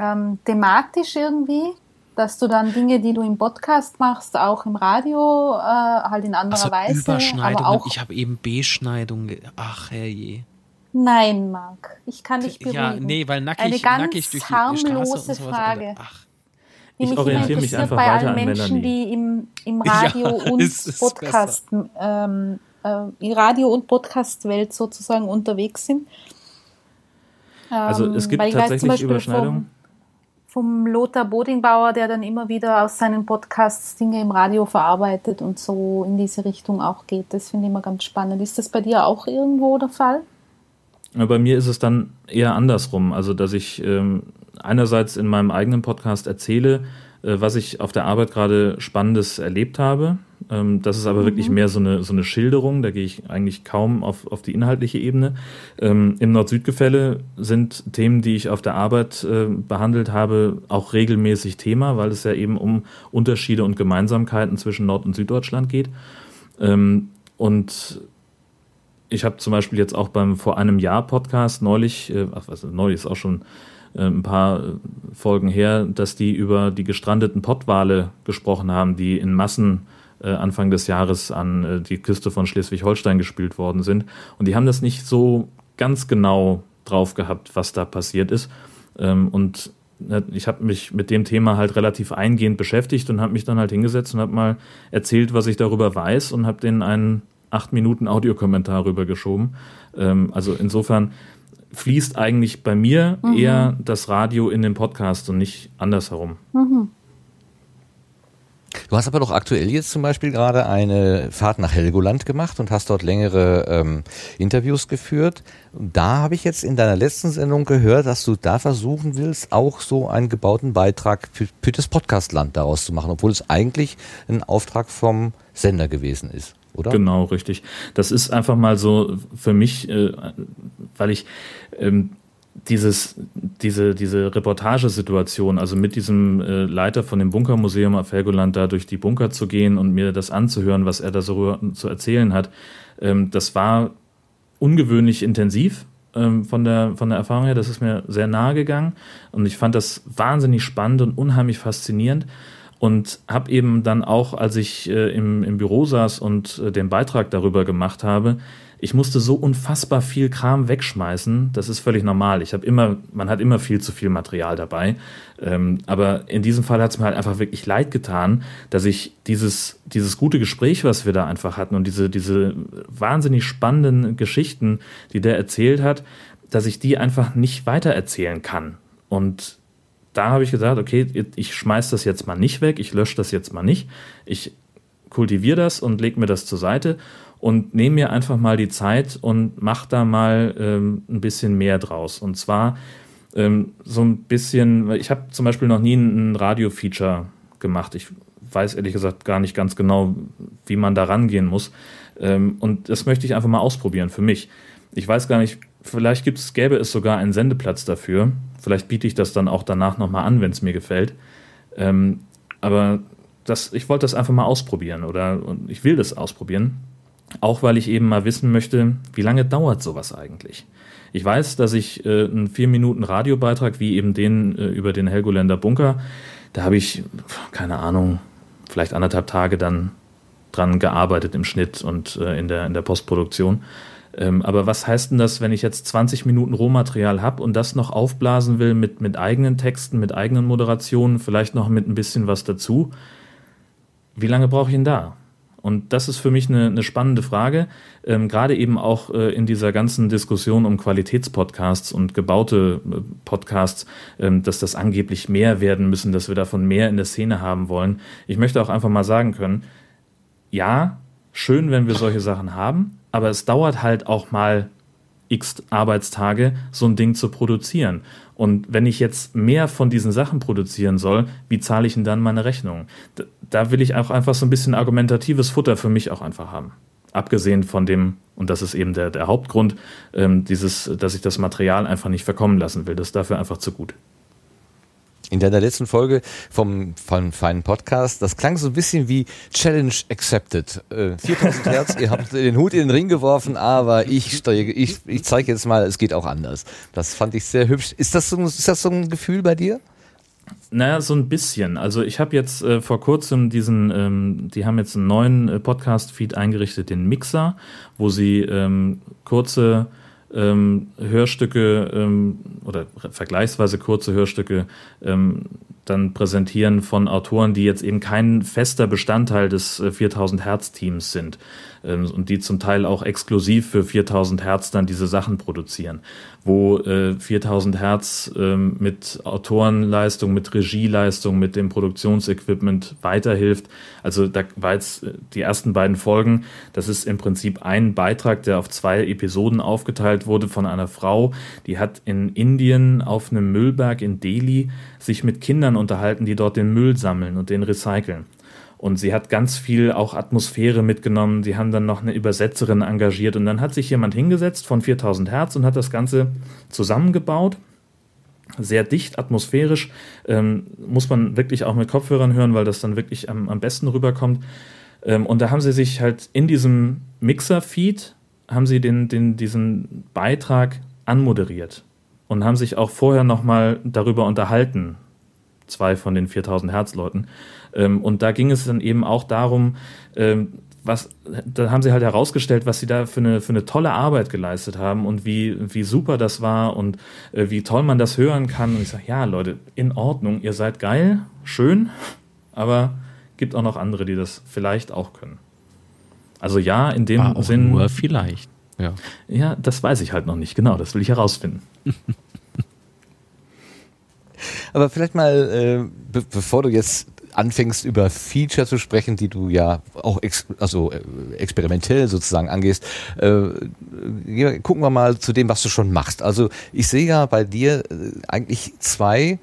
ähm, thematisch irgendwie, dass du dann Dinge, die du im Podcast machst, auch im Radio äh, halt in anderer Also Weise, Überschneidungen. aber auch Ich habe eben Beschneidung. ge- Ach, herrje. Nein, Marc, ich kann dich beruhigen. Ja, nee, weil nackig, Eine ganz nackig durch die Straße harmlose und sowas. Frage. Ach, Ich mich orientiere mich interessiert einfach bei weiter allen an Menschen, Melanie. die im, im Ja, Radio und es ist Podcast, ähm, äh, in Radio- und Podcast-Welt sozusagen unterwegs sind. Also es Ähm, gibt weil ich weiß zum tatsächlich Beispiel Überschneidungen. Vom, vom Lothar Bodingbauer, der dann immer wieder aus seinen Podcasts Dinge im Radio verarbeitet und so in diese Richtung auch geht. Das finde ich immer ganz spannend. Ist das bei dir auch irgendwo der Fall? Bei mir ist es dann eher andersrum. Also, dass ich ähm, einerseits in meinem eigenen Podcast erzähle, äh, was ich auf der Arbeit gerade Spannendes erlebt habe. Ähm, das ist aber Mhm. wirklich mehr so eine, so eine Schilderung. Da gehe ich eigentlich kaum auf, auf die inhaltliche Ebene. Ähm, Im Nord-Süd-Gefälle sind Themen, die ich auf der Arbeit äh, behandelt habe, auch regelmäßig Thema, weil es ja eben um Unterschiede und Gemeinsamkeiten zwischen Nord- und Süddeutschland geht. Ähm, und ich habe zum Beispiel jetzt auch beim vor einem Jahr Podcast neulich, äh, ach was, neulich ist auch schon äh, ein paar äh, Folgen her, dass die über die gestrandeten Pottwale gesprochen haben, die in Massen äh, Anfang des Jahres an äh, die Küste von Schleswig-Holstein gespült worden sind. Und die haben das nicht so ganz genau drauf gehabt, was da passiert ist. Ähm, und ich habe mich mit dem Thema halt relativ eingehend beschäftigt und habe mich dann halt hingesetzt und habe mal erzählt, was ich darüber weiß und habe denen einen acht Minuten Audiokommentar rübergeschoben. Ähm, also insofern fließt eigentlich bei mir Mhm. eher das Radio in den Podcast und nicht andersherum. Mhm. Du hast aber doch aktuell jetzt zum Beispiel gerade eine Fahrt nach Helgoland gemacht und hast dort längere ähm, Interviews geführt. Und da habe ich jetzt in deiner letzten Sendung gehört, dass du da versuchen willst, auch so einen gebauten Beitrag für, für das Podcastland daraus zu machen, obwohl es eigentlich ein Auftrag vom Sender gewesen ist, oder? Genau, richtig. Das ist einfach mal so für mich, äh, weil ich ähm, dieses, diese, diese Reportagesituation, also mit diesem äh, Leiter von dem Bunkermuseum auf Helgoland da durch die Bunker zu gehen und mir das anzuhören, was er da so zu erzählen hat, ähm, das war ungewöhnlich intensiv ähm, von, der, von der Erfahrung her. Das ist mir sehr nahe gegangen und ich fand das wahnsinnig spannend und unheimlich faszinierend. Und habe eben dann auch, als ich äh, im, im Büro saß und äh, den Beitrag darüber gemacht habe, ich musste so unfassbar viel Kram wegschmeißen. Das ist völlig normal. Ich habe immer, man hat immer viel zu viel Material dabei. Ähm, aber in diesem Fall hat es mir halt einfach wirklich leid getan, dass ich dieses, dieses gute Gespräch, was wir da einfach hatten und diese, diese wahnsinnig spannenden Geschichten, die der erzählt hat, dass ich die einfach nicht weitererzählen kann. Und da habe ich gesagt, okay, ich schmeiß das jetzt mal nicht weg, ich lösche das jetzt mal nicht. Ich kultiviere das und lege mir das zur Seite und nehme mir einfach mal die Zeit und mache da mal ähm, ein bisschen mehr draus. Und zwar ähm, so ein bisschen, ich habe zum Beispiel noch nie ein Radio-Feature gemacht. Ich weiß ehrlich gesagt gar nicht ganz genau, wie man da rangehen muss. Ähm, und das möchte ich einfach mal ausprobieren für mich. Ich weiß gar nicht, vielleicht gäbe es sogar einen Sendeplatz dafür. Vielleicht biete ich das dann auch danach nochmal an, wenn es mir gefällt. Ähm, aber das, ich wollte das einfach mal ausprobieren oder ich will das ausprobieren. Auch weil ich eben mal wissen möchte, wie lange dauert sowas eigentlich? Ich weiß, dass ich äh, einen vier Minuten Radiobeitrag wie eben den äh, über den Helgoländer Bunker, da habe ich, keine Ahnung, vielleicht anderthalb Tage dann dran gearbeitet im Schnitt und äh, in, der, in der Postproduktion. Ähm, aber was heißt denn das, wenn ich jetzt 20 Minuten Rohmaterial habe und das noch aufblasen will mit, mit eigenen Texten, mit eigenen Moderationen, vielleicht noch mit ein bisschen was dazu? Wie lange brauche ich ihn da? Und das ist für mich eine, eine spannende Frage, ähm, gerade eben auch äh, in dieser ganzen Diskussion um Qualitätspodcasts und gebaute äh, Podcasts, ähm, dass das angeblich mehr werden müssen, dass wir davon mehr in der Szene haben wollen. Ich möchte auch einfach mal sagen können, ja, schön, wenn wir solche Sachen haben, aber es dauert halt auch mal x Arbeitstage, so ein Ding zu produzieren. Und wenn ich jetzt mehr von diesen Sachen produzieren soll, wie zahle ich denn dann meine Rechnung? Da, da will ich auch einfach so ein bisschen argumentatives Futter für mich auch einfach haben. Abgesehen von dem, und das ist eben der, der Hauptgrund, ähm, dieses, dass ich das Material einfach nicht verkommen lassen will. Das ist dafür einfach zu gut. In deiner letzten Folge vom, vom feinen Podcast, das klang so ein bisschen wie Challenge Accepted. Äh, 4000 Hertz, ihr habt den Hut in den Ring geworfen, aber ich, ich, ich zeige jetzt mal, es geht auch anders. Das fand ich sehr hübsch. Ist das so, ist das so ein Gefühl bei dir? Naja, so ein bisschen. Also ich habe jetzt äh, vor kurzem diesen, ähm, die haben jetzt einen neuen äh, Podcast-Feed eingerichtet, den Mixer, wo sie ähm, kurze ähm, Hörstücke ähm, oder vergleichsweise kurze Hörstücke ähm, dann präsentieren von Autoren, die jetzt eben kein fester Bestandteil des äh, 4000 Hertz Teams sind und die zum Teil auch exklusiv für 4000 Hertz dann diese Sachen produzieren, wo äh, 4000 Hertz ähm, mit Autorenleistung, mit Regieleistung, mit dem Produktionsequipment weiterhilft. Also da war jetzt äh, die ersten beiden Folgen, das ist im Prinzip ein Beitrag, der auf zwei Episoden aufgeteilt wurde von einer Frau, die hat in Indien auf einem Müllberg in Delhi sich mit Kindern unterhalten, die dort den Müll sammeln und den recyceln. Und sie hat ganz viel auch Atmosphäre mitgenommen. Sie haben dann noch eine Übersetzerin engagiert. Und dann hat sich jemand hingesetzt von 4000 Hertz und hat das Ganze zusammengebaut. Sehr dicht, atmosphärisch. Ähm, muss man wirklich auch mit Kopfhörern hören, weil das dann wirklich am, am besten rüberkommt. Ähm, und da haben sie sich halt in diesem Mixer-Feed, haben sie den, den, diesen Beitrag anmoderiert und haben sich auch vorher nochmal darüber unterhalten, zwei von den 4000 Hertz Leuten. Ähm, und da ging es dann eben auch darum, ähm, was, da haben sie halt herausgestellt, was sie da für eine, für eine tolle Arbeit geleistet haben und wie, wie super das war und äh, wie toll man das hören kann. Und ich sage, ja, Leute, in Ordnung, ihr seid geil, schön, aber gibt auch noch andere, die das vielleicht auch können. Also ja, in dem War auch Sinn. Nur vielleicht. Ja. ja, das weiß ich halt noch nicht, genau, das will ich herausfinden. Aber vielleicht mal, äh, be bevor du jetzt anfängst über Feature zu sprechen, die du ja auch ex also äh, experimentell sozusagen angehst, äh, gucken wir mal zu dem, was du schon machst. Also ich sehe ja bei dir äh, eigentlich zwei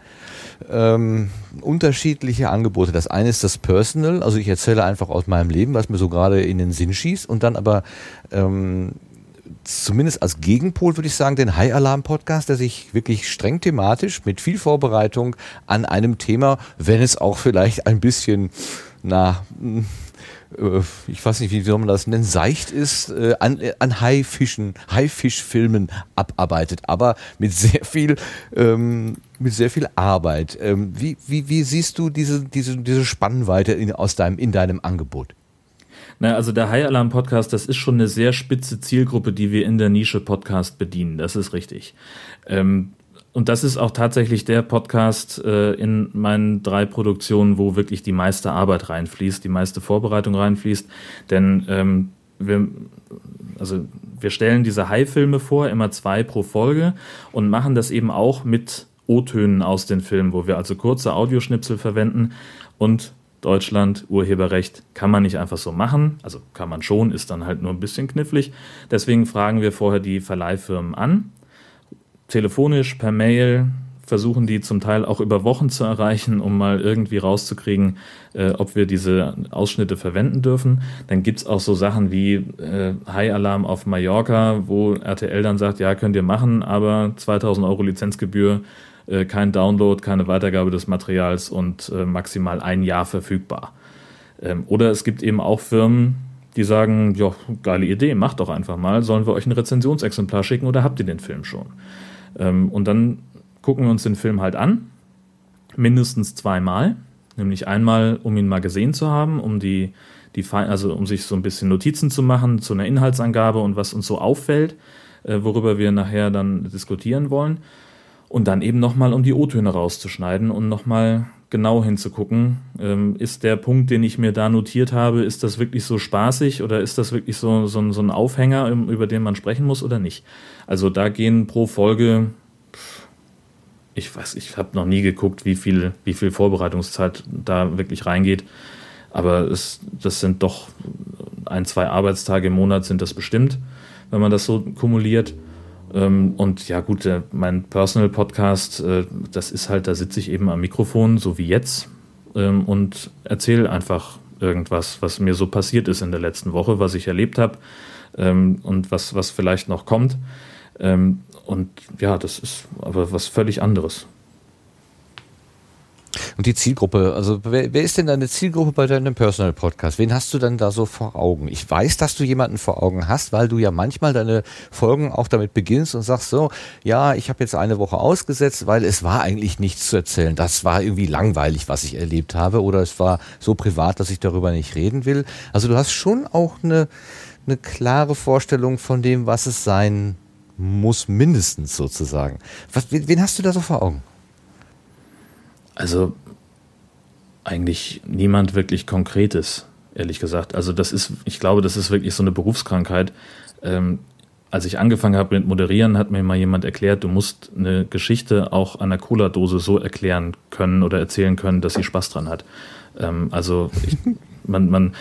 ähm, unterschiedliche Angebote. Das eine ist das Personal, also ich erzähle einfach aus meinem Leben, was mir so gerade in den Sinn schießt und dann aber ähm, zumindest als Gegenpol würde ich sagen, den High Alarm Podcast, der sich wirklich streng thematisch mit viel Vorbereitung an einem Thema, wenn es auch vielleicht ein bisschen, na, äh, ich weiß nicht, wie soll man das nennen, seicht ist, äh, an, äh, an Haifischen, Haifischfilmen abarbeitet, aber mit sehr viel, ähm, mit sehr viel Arbeit. Ähm, wie, wie, wie siehst du diese, diese, diese Spannweite in, aus deinem, in deinem Angebot? Na, also der High Alarm Podcast, das ist schon eine sehr spitze Zielgruppe, die wir in der Nische Podcast bedienen. Das ist richtig. Ähm, und das ist auch tatsächlich der Podcast äh, in meinen drei Produktionen, wo wirklich die meiste Arbeit reinfließt, die meiste Vorbereitung reinfließt. Denn ähm, wir, also wir stellen diese High-Filme vor, immer zwei pro Folge und machen das eben auch mit O-Tönen aus den Filmen, wo wir also kurze Audioschnipsel verwenden und Deutschland, Urheberrecht kann man nicht einfach so machen. Also kann man schon, ist dann halt nur ein bisschen knifflig. Deswegen fragen wir vorher die Verleihfirmen an. Telefonisch, per Mail, versuchen die zum Teil auch über Wochen zu erreichen, um mal irgendwie rauszukriegen, äh, ob wir diese Ausschnitte verwenden dürfen. Dann gibt es auch so Sachen wie äh, High Alarm auf Mallorca, wo RTL dann sagt, ja, könnt ihr machen, aber 2000 Euro Lizenzgebühr, äh, kein Download, keine Weitergabe des Materials und äh, maximal ein Jahr verfügbar. Ähm, oder es gibt eben auch Firmen, die sagen, ja, geile Idee, macht doch einfach mal, sollen wir euch ein Rezensionsexemplar schicken oder habt ihr den Film schon? Ähm, und dann gucken wir uns den Film halt an, mindestens zweimal, nämlich einmal, um ihn mal gesehen zu haben, um die, die also um sich so ein bisschen Notizen zu machen zu einer Inhaltsangabe und was uns so auffällt, äh, worüber wir nachher dann diskutieren wollen. Und dann eben nochmal, um die O-Töne rauszuschneiden und nochmal genau hinzugucken, ähm, ist der Punkt, den ich mir da notiert habe, ist das wirklich so spaßig oder ist das wirklich so, so, so ein Aufhänger, über den man sprechen muss oder nicht? Also da gehen pro Folge ich weiß, ich habe noch nie geguckt, wie viel, wie viel Vorbereitungszeit da wirklich reingeht. Aber es, das sind doch ein, zwei Arbeitstage im Monat sind das bestimmt, wenn man das so kumuliert. Ähm, und ja gut, äh, mein Personal Podcast, äh, das ist halt, da sitze ich eben am Mikrofon, so wie jetzt, ähm, und erzähle einfach irgendwas, was mir so passiert ist in der letzten Woche, was ich erlebt habe ähm, und was, was vielleicht noch kommt. Und ja, das ist aber was völlig anderes. Und die Zielgruppe, also wer, wer ist denn deine Zielgruppe bei deinem Personal Podcast? Wen hast du dann da so vor Augen? Ich weiß, dass du jemanden vor Augen hast, weil du ja manchmal deine Folgen auch damit beginnst und sagst so, ja, ich habe jetzt eine Woche ausgesetzt, weil es war eigentlich nichts zu erzählen. Das war irgendwie langweilig, was ich erlebt habe oder es war so privat, dass ich darüber nicht reden will. Also du hast schon auch eine, eine klare Vorstellung von dem, was es sein muss, mindestens sozusagen. Was, wen hast du da so vor Augen? Also eigentlich niemand wirklich Konkretes, ehrlich gesagt. Also das ist, ich glaube, das ist wirklich so eine Berufskrankheit. Ähm, als ich angefangen habe mit Moderieren, hat mir mal jemand erklärt, du musst eine Geschichte auch an einer Cola-Dose so erklären können oder erzählen können, dass sie Spaß dran hat. Ähm, also ich, man, man,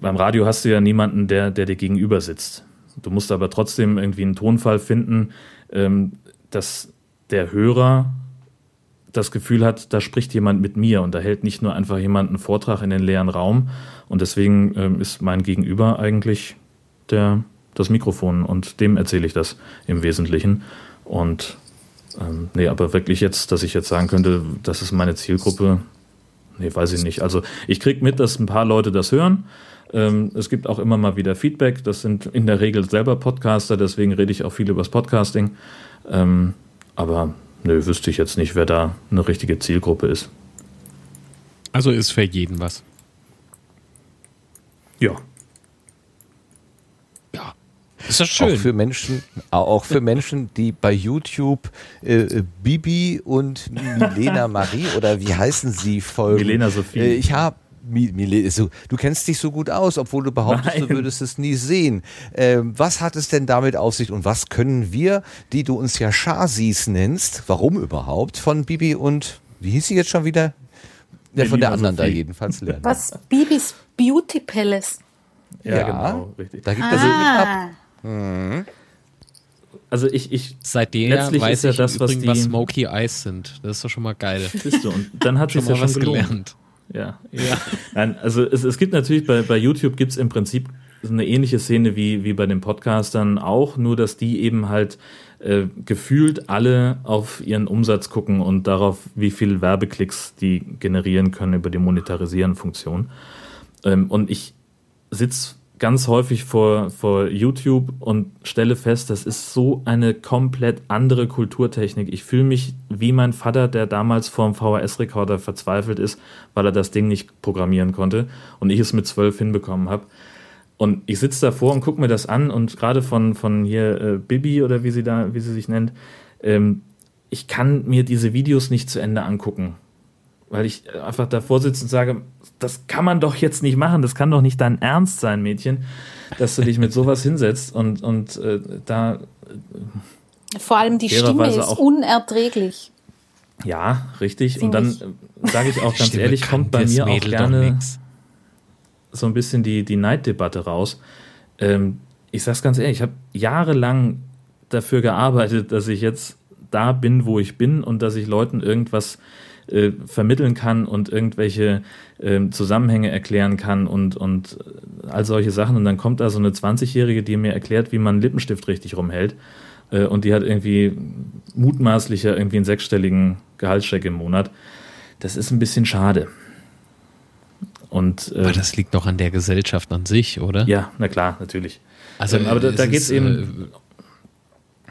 beim Radio hast du ja niemanden, der, der dir gegenüber sitzt. Du musst aber trotzdem irgendwie einen Tonfall finden, ähm, dass der Hörer das Gefühl hat, da spricht jemand mit mir und da hält nicht nur einfach jemand einen Vortrag in den leeren Raum. Und deswegen ähm, ist mein Gegenüber eigentlich der, das Mikrofon und dem erzähle ich das im Wesentlichen. Und ähm, nee, aber wirklich jetzt, dass ich jetzt sagen könnte, das ist meine Zielgruppe, nee, weiß ich nicht. Also ich kriege mit, dass ein paar Leute das hören. Ähm, es gibt auch immer mal wieder Feedback. Das sind in der Regel selber Podcaster, deswegen rede ich auch viel über das Podcasting. Ähm, aber nö, wüsste ich jetzt nicht, wer da eine richtige Zielgruppe ist. Also ist für jeden was. Ja. Ja. Ist das schön. Auch für Menschen, auch für Menschen, die bei YouTube äh, Bibi und Milena Marie oder wie heißen sie folgen? Milena Sophie. Äh, ich habe Du kennst dich so gut aus, obwohl du behauptest, Nein. du würdest es nie sehen. Ähm, was hat es denn damit auf sich und was können wir, die du uns ja Shazis nennst, warum überhaupt, von Bibi und, wie hieß sie jetzt schon wieder? Ja, von der anderen Sophie. da jedenfalls lernen. Was? Bibis Beauty Palace. Ja, ja genau, richtig. Da gibt es ah. ab. Mhm. Also ich, ich seitdem letztlich weiß ist ja das, was die was Smoky Eyes sind. Das ist doch schon mal geil. Siehst du, und dann hat sich ja schon gelernt. Ja, ja. Nein, also es, es gibt natürlich bei, bei YouTube gibt es im Prinzip eine ähnliche Szene wie, wie bei den Podcastern auch, nur dass die eben halt äh, gefühlt alle auf ihren Umsatz gucken und darauf, wie viel Werbeklicks die generieren können über die Monetarisieren-Funktion. Ähm, und ich sitze ganz häufig vor, vor YouTube und stelle fest, das ist so eine komplett andere Kulturtechnik. Ich fühle mich wie mein Vater, der damals vor dem VHS-Rekorder verzweifelt ist, weil er das Ding nicht programmieren konnte und ich es mit zwölf hinbekommen habe. Und ich sitze davor und gucke mir das an und gerade von, von hier äh, Bibi oder wie sie da, wie sie sich nennt, ähm, ich kann mir diese Videos nicht zu Ende angucken. Weil ich einfach davor sitze und sage, das kann man doch jetzt nicht machen, das kann doch nicht dein Ernst sein, Mädchen, dass du dich mit sowas hinsetzt und, und äh, da. Vor allem die Stimme ist unerträglich. Ja, richtig. und dann äh, sage ich auch ganz ehrlich, kommt bei mir auch gerne so ein bisschen die, die Neiddebatte raus. Ähm, ich sag's ganz ehrlich, ich habe jahrelang dafür gearbeitet, dass ich jetzt da bin, wo ich bin und dass ich Leuten irgendwas äh, vermitteln kann und irgendwelche äh, Zusammenhänge erklären kann und, und all solche Sachen. Und dann kommt da so eine 20-Jährige, die mir erklärt, wie man einen Lippenstift richtig rumhält. Äh, und die hat irgendwie mutmaßlicher irgendwie einen sechsstelligen Gehaltscheck im Monat. Das ist ein bisschen schade. Und, äh, aber das liegt doch an der Gesellschaft an sich, oder? Ja, na klar, natürlich. Also, ähm, aber da, da geht es eben,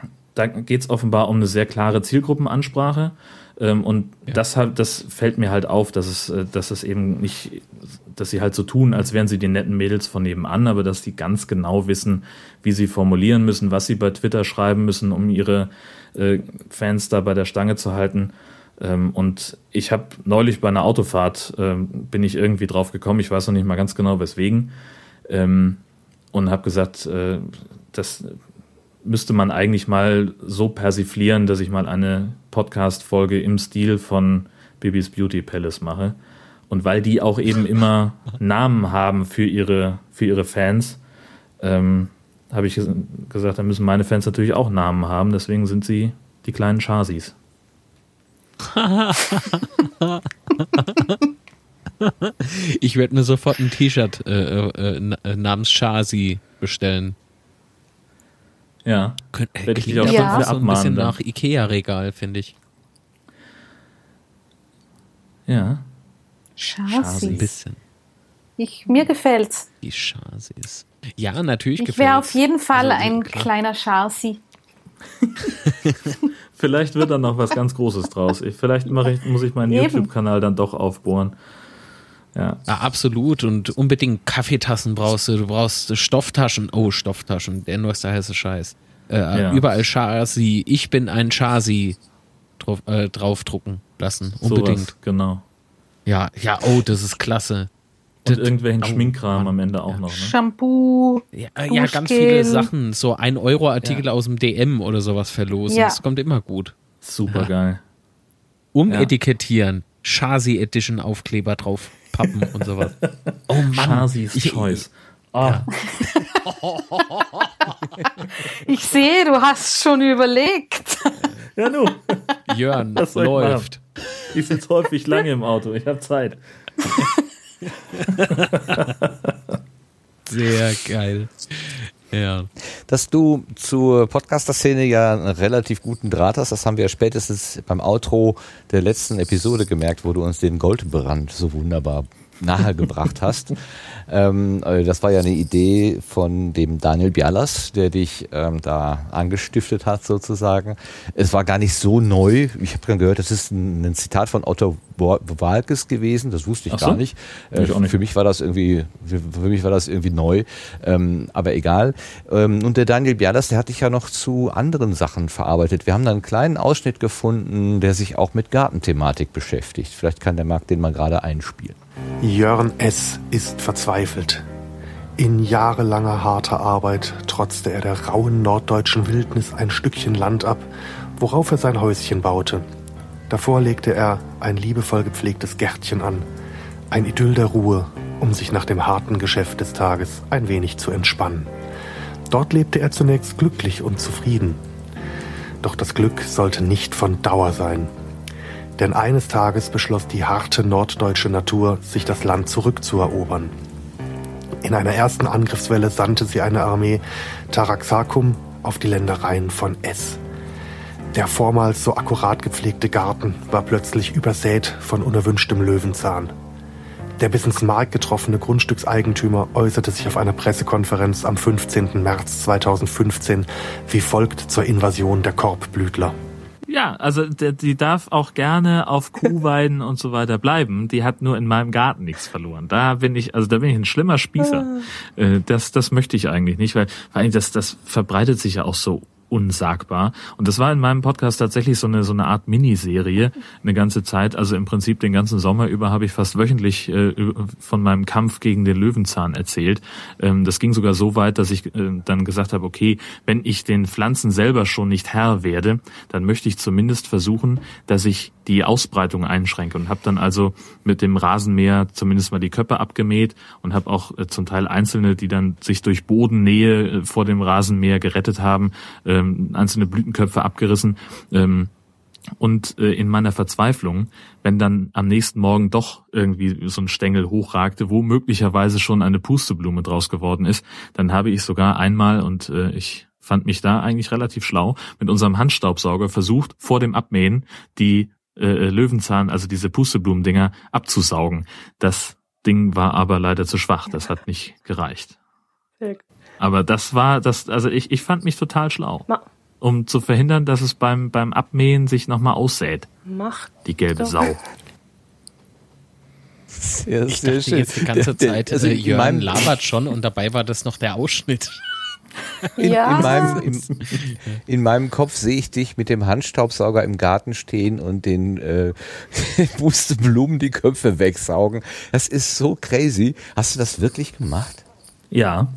äh, da geht es offenbar um eine sehr klare Zielgruppenansprache ähm, und ja. das, halt, das fällt mir halt auf, dass es, äh, dass es eben nicht, dass sie halt so tun, als wären sie die netten Mädels von nebenan, aber dass die ganz genau wissen, wie sie formulieren müssen, was sie bei Twitter schreiben müssen, um ihre äh, Fans da bei der Stange zu halten. Ähm, und ich habe neulich bei einer Autofahrt, ähm, bin ich irgendwie drauf gekommen, ich weiß noch nicht mal ganz genau weswegen, ähm, und habe gesagt, äh, das müsste man eigentlich mal so persiflieren, dass ich mal eine Podcast-Folge im Stil von Bibis Beauty Palace mache. Und weil die auch eben immer Namen haben für ihre, für ihre Fans, ähm, habe ich ges gesagt, dann müssen meine Fans natürlich auch Namen haben, deswegen sind sie die kleinen Chasis. ich werde mir sofort ein T-Shirt äh, äh, äh, namens Shasi bestellen. Ja. Könnt, äh, Werd ich schon auch für so ein bisschen nach Ikea-Regal, finde ich. Ja. Chassis. Ein bisschen. Ich, mir gefällt's. Die Chasis. Ja, natürlich Ich wäre gefällt's. auf jeden Fall Also, ein klar. kleiner Chassis. Vielleicht wird dann noch was ganz Großes draus. Ich, vielleicht ich, muss ich meinen. YouTube-Kanal dann doch aufbohren. Ja. Ja, absolut. Und unbedingt Kaffeetassen brauchst du. Du brauchst Stofftaschen. Oh, Stofftaschen. Der neueste heiße Scheiß. Äh, Ja. Überall Chasi. Ich bin ein Chasi drauf, äh, draufdrucken lassen. Unbedingt. Sowas, genau. Ja, ja, oh, das ist klasse. Und Das- irgendwelchen oh, Schminkkram am Ende auch noch. Ne? Shampoo. Ja, äh, ja, ganz viele Sachen. So ein Euro Artikel aus dem DM oder sowas verlosen. Ja. Das kommt immer gut. Super geil. Umetikettieren. Chasi Edition Aufkleber drauf pappen und sowas. Oh Mann. Chasis Ich- Choice. Ah, Ich sehe, du hast schon überlegt. ja, nu. Jörn ich läuft. machen? Ich sitze häufig lange im Auto. Ich habe Zeit. Sehr geil. Ja. Dass du zur Podcaster-Szene ja einen relativ guten Draht hast, das haben wir ja spätestens beim Outro der letzten Episode gemerkt, wo du uns den Goldbrand so wunderbar nahegebracht hast. Ähm, äh, das war ja eine Idee von dem Daniel Bialas, der dich ähm, da angestiftet hat sozusagen. Es war gar nicht so neu. Ich habe dann gehört, das ist ein, ein Zitat von Otto Wa- Walkes gewesen. Das wusste ich Ach so? gar nicht. Äh, Ich nicht. Für mich war das irgendwie, für, für mich war das irgendwie neu. Ähm, aber egal. Ähm, und der Daniel Bialas, der hat dich ja noch zu anderen Sachen verarbeitet. Wir haben da einen kleinen Ausschnitt gefunden, der sich auch mit Gartenthematik beschäftigt. Vielleicht kann der Marc den mal gerade einspielen. Jörn S. ist verzweifelt. In jahrelanger harter Arbeit trotzte er der rauen norddeutschen Wildnis ein Stückchen Land ab, worauf er sein Häuschen baute. Davor legte er ein liebevoll gepflegtes Gärtchen an, ein Idyll der Ruhe, um sich nach dem harten Geschäft des Tages ein wenig zu entspannen. Dort lebte er zunächst glücklich und zufrieden. Doch das Glück sollte nicht von Dauer sein. Denn eines Tages beschloss die harte norddeutsche Natur, sich das Land zurückzuerobern. In einer ersten Angriffswelle sandte sie eine Armee Taraxacum auf die Ländereien von S. Der vormals so akkurat gepflegte Garten war plötzlich übersät von unerwünschtem Löwenzahn. Der bis ins Mark getroffene Grundstückseigentümer äußerte sich auf einer Pressekonferenz am 15. März 2015 wie folgt zur Invasion der Korbblütler. Ja, also die darf auch gerne auf Kuhweiden und so weiter bleiben. Die hat nur in meinem Garten nichts verloren. Da bin ich, also da bin ich ein schlimmer Spießer. Äh, Das, das möchte ich eigentlich nicht, weil vor allem das, das verbreitet sich ja auch so unsagbar. Und das war in meinem Podcast tatsächlich so eine, so eine Art Miniserie, eine ganze Zeit. Also im Prinzip den ganzen Sommer über habe ich fast wöchentlich äh, von meinem Kampf gegen den Löwenzahn erzählt. Ähm, das ging sogar so weit, dass ich äh, dann gesagt habe, okay, wenn ich den Pflanzen selber schon nicht Herr werde, dann möchte ich zumindest versuchen, dass ich die Ausbreitung einschränke und habe dann also mit dem Rasenmäher zumindest mal die Köpfe abgemäht und habe auch äh, zum Teil einzelne, die dann sich durch Bodennähe äh, vor dem Rasenmäher gerettet haben, ähm, einzelne Blütenköpfe abgerissen. Ähm, und äh, in meiner Verzweiflung, wenn dann am nächsten Morgen doch irgendwie so ein Stängel hochragte, wo möglicherweise schon eine Pusteblume draus geworden ist, dann habe ich sogar einmal, und äh, ich fand mich da eigentlich relativ schlau, mit unserem Handstaubsauger versucht, vor dem Abmähen die äh, Löwenzahn, also diese Pusteblumendinger, abzusaugen. Das Ding war aber leider zu schwach, das hat nicht gereicht. Aber das war das, also ich, ich fand mich total schlau. Ma Um zu verhindern, dass es beim, beim Abmähen sich nochmal aussät. Macht Die gelbe doch. Sau. Sehr, Ich dachte jetzt die ganze Zeit, also äh, in Jörn meinem- labert schon und dabei war das noch der Ausschnitt. In, Ja. in, meinem, in, in meinem Kopf sehe ich dich mit dem Handstaubsauger im Garten stehen und den äh, Pusteblumen die Köpfe wegsaugen. Das ist so crazy. Hast du das wirklich gemacht? Ja.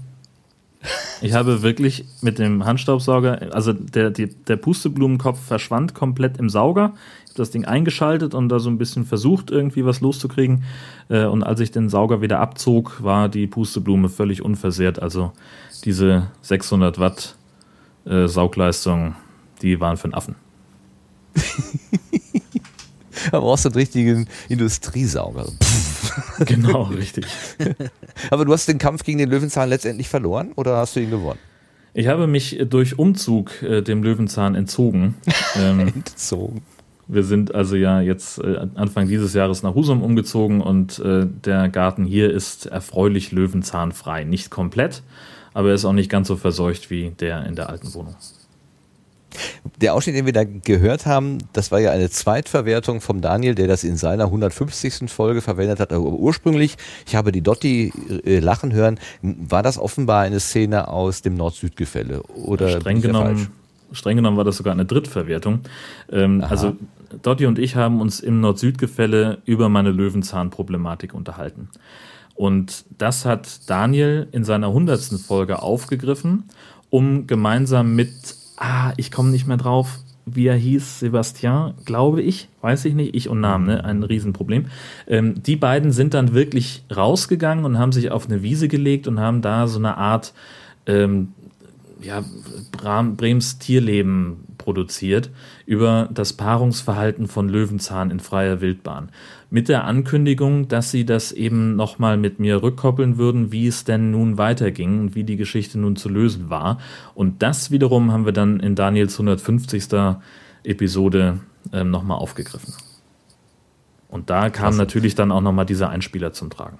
Ich habe wirklich mit dem Handstaubsauger, also der, die, der Pusteblumenkopf verschwand komplett im Sauger. Ich habe das Ding eingeschaltet und da so ein bisschen versucht, irgendwie was loszukriegen. Äh, Und als ich den Sauger wieder abzog, war die Pusteblume völlig unversehrt. Also diese 600 Watt äh, Saugleistung, die waren für einen Affen. Da brauchst du einen richtigen Industriesauger. Genau, richtig. Aber du hast den Kampf gegen den Löwenzahn letztendlich verloren oder hast du ihn gewonnen? Ich habe mich durch Umzug äh, dem Löwenzahn entzogen. Ähm, entzogen. Wir sind also ja jetzt äh, Anfang dieses Jahres nach Husum umgezogen und äh, der Garten hier ist erfreulich löwenzahnfrei. Nicht komplett, aber er ist auch nicht ganz so verseucht wie der in der alten Wohnung. Der Ausschnitt, den wir da gehört haben, das war ja eine Zweitverwertung vom Daniel, der das in seiner 150. Folge verwendet hat. Aber ursprünglich, ich habe die Dotti äh, lachen hören, war das offenbar eine Szene aus dem Nord-Süd-Gefälle? Oder streng genommen, streng genommen war das sogar eine Drittverwertung. Ähm, also Dotti und ich haben uns im Nord-Süd-Gefälle über meine Löwenzahn-Problematik unterhalten. Und das hat Daniel in seiner 100. Folge aufgegriffen, um gemeinsam mit, ah, ich komme nicht mehr drauf, wie er hieß, Sebastian, glaube ich, weiß ich nicht, ich und Namen, ne? ein Riesenproblem. Ähm, die beiden sind dann wirklich rausgegangen und haben sich auf eine Wiese gelegt und haben da so eine Art ähm, ja, Bram, Brems Tierleben produziert über das Paarungsverhalten von Löwenzahn in freier Wildbahn. Mit der Ankündigung, dass sie das eben nochmal mit mir rückkoppeln würden, wie es denn nun weiterging und wie die Geschichte nun zu lösen war. Und das wiederum haben wir dann in Daniels 150. Episode ähm, nochmal aufgegriffen. Und da kam natürlich dann auch nochmal dieser Einspieler zum Tragen.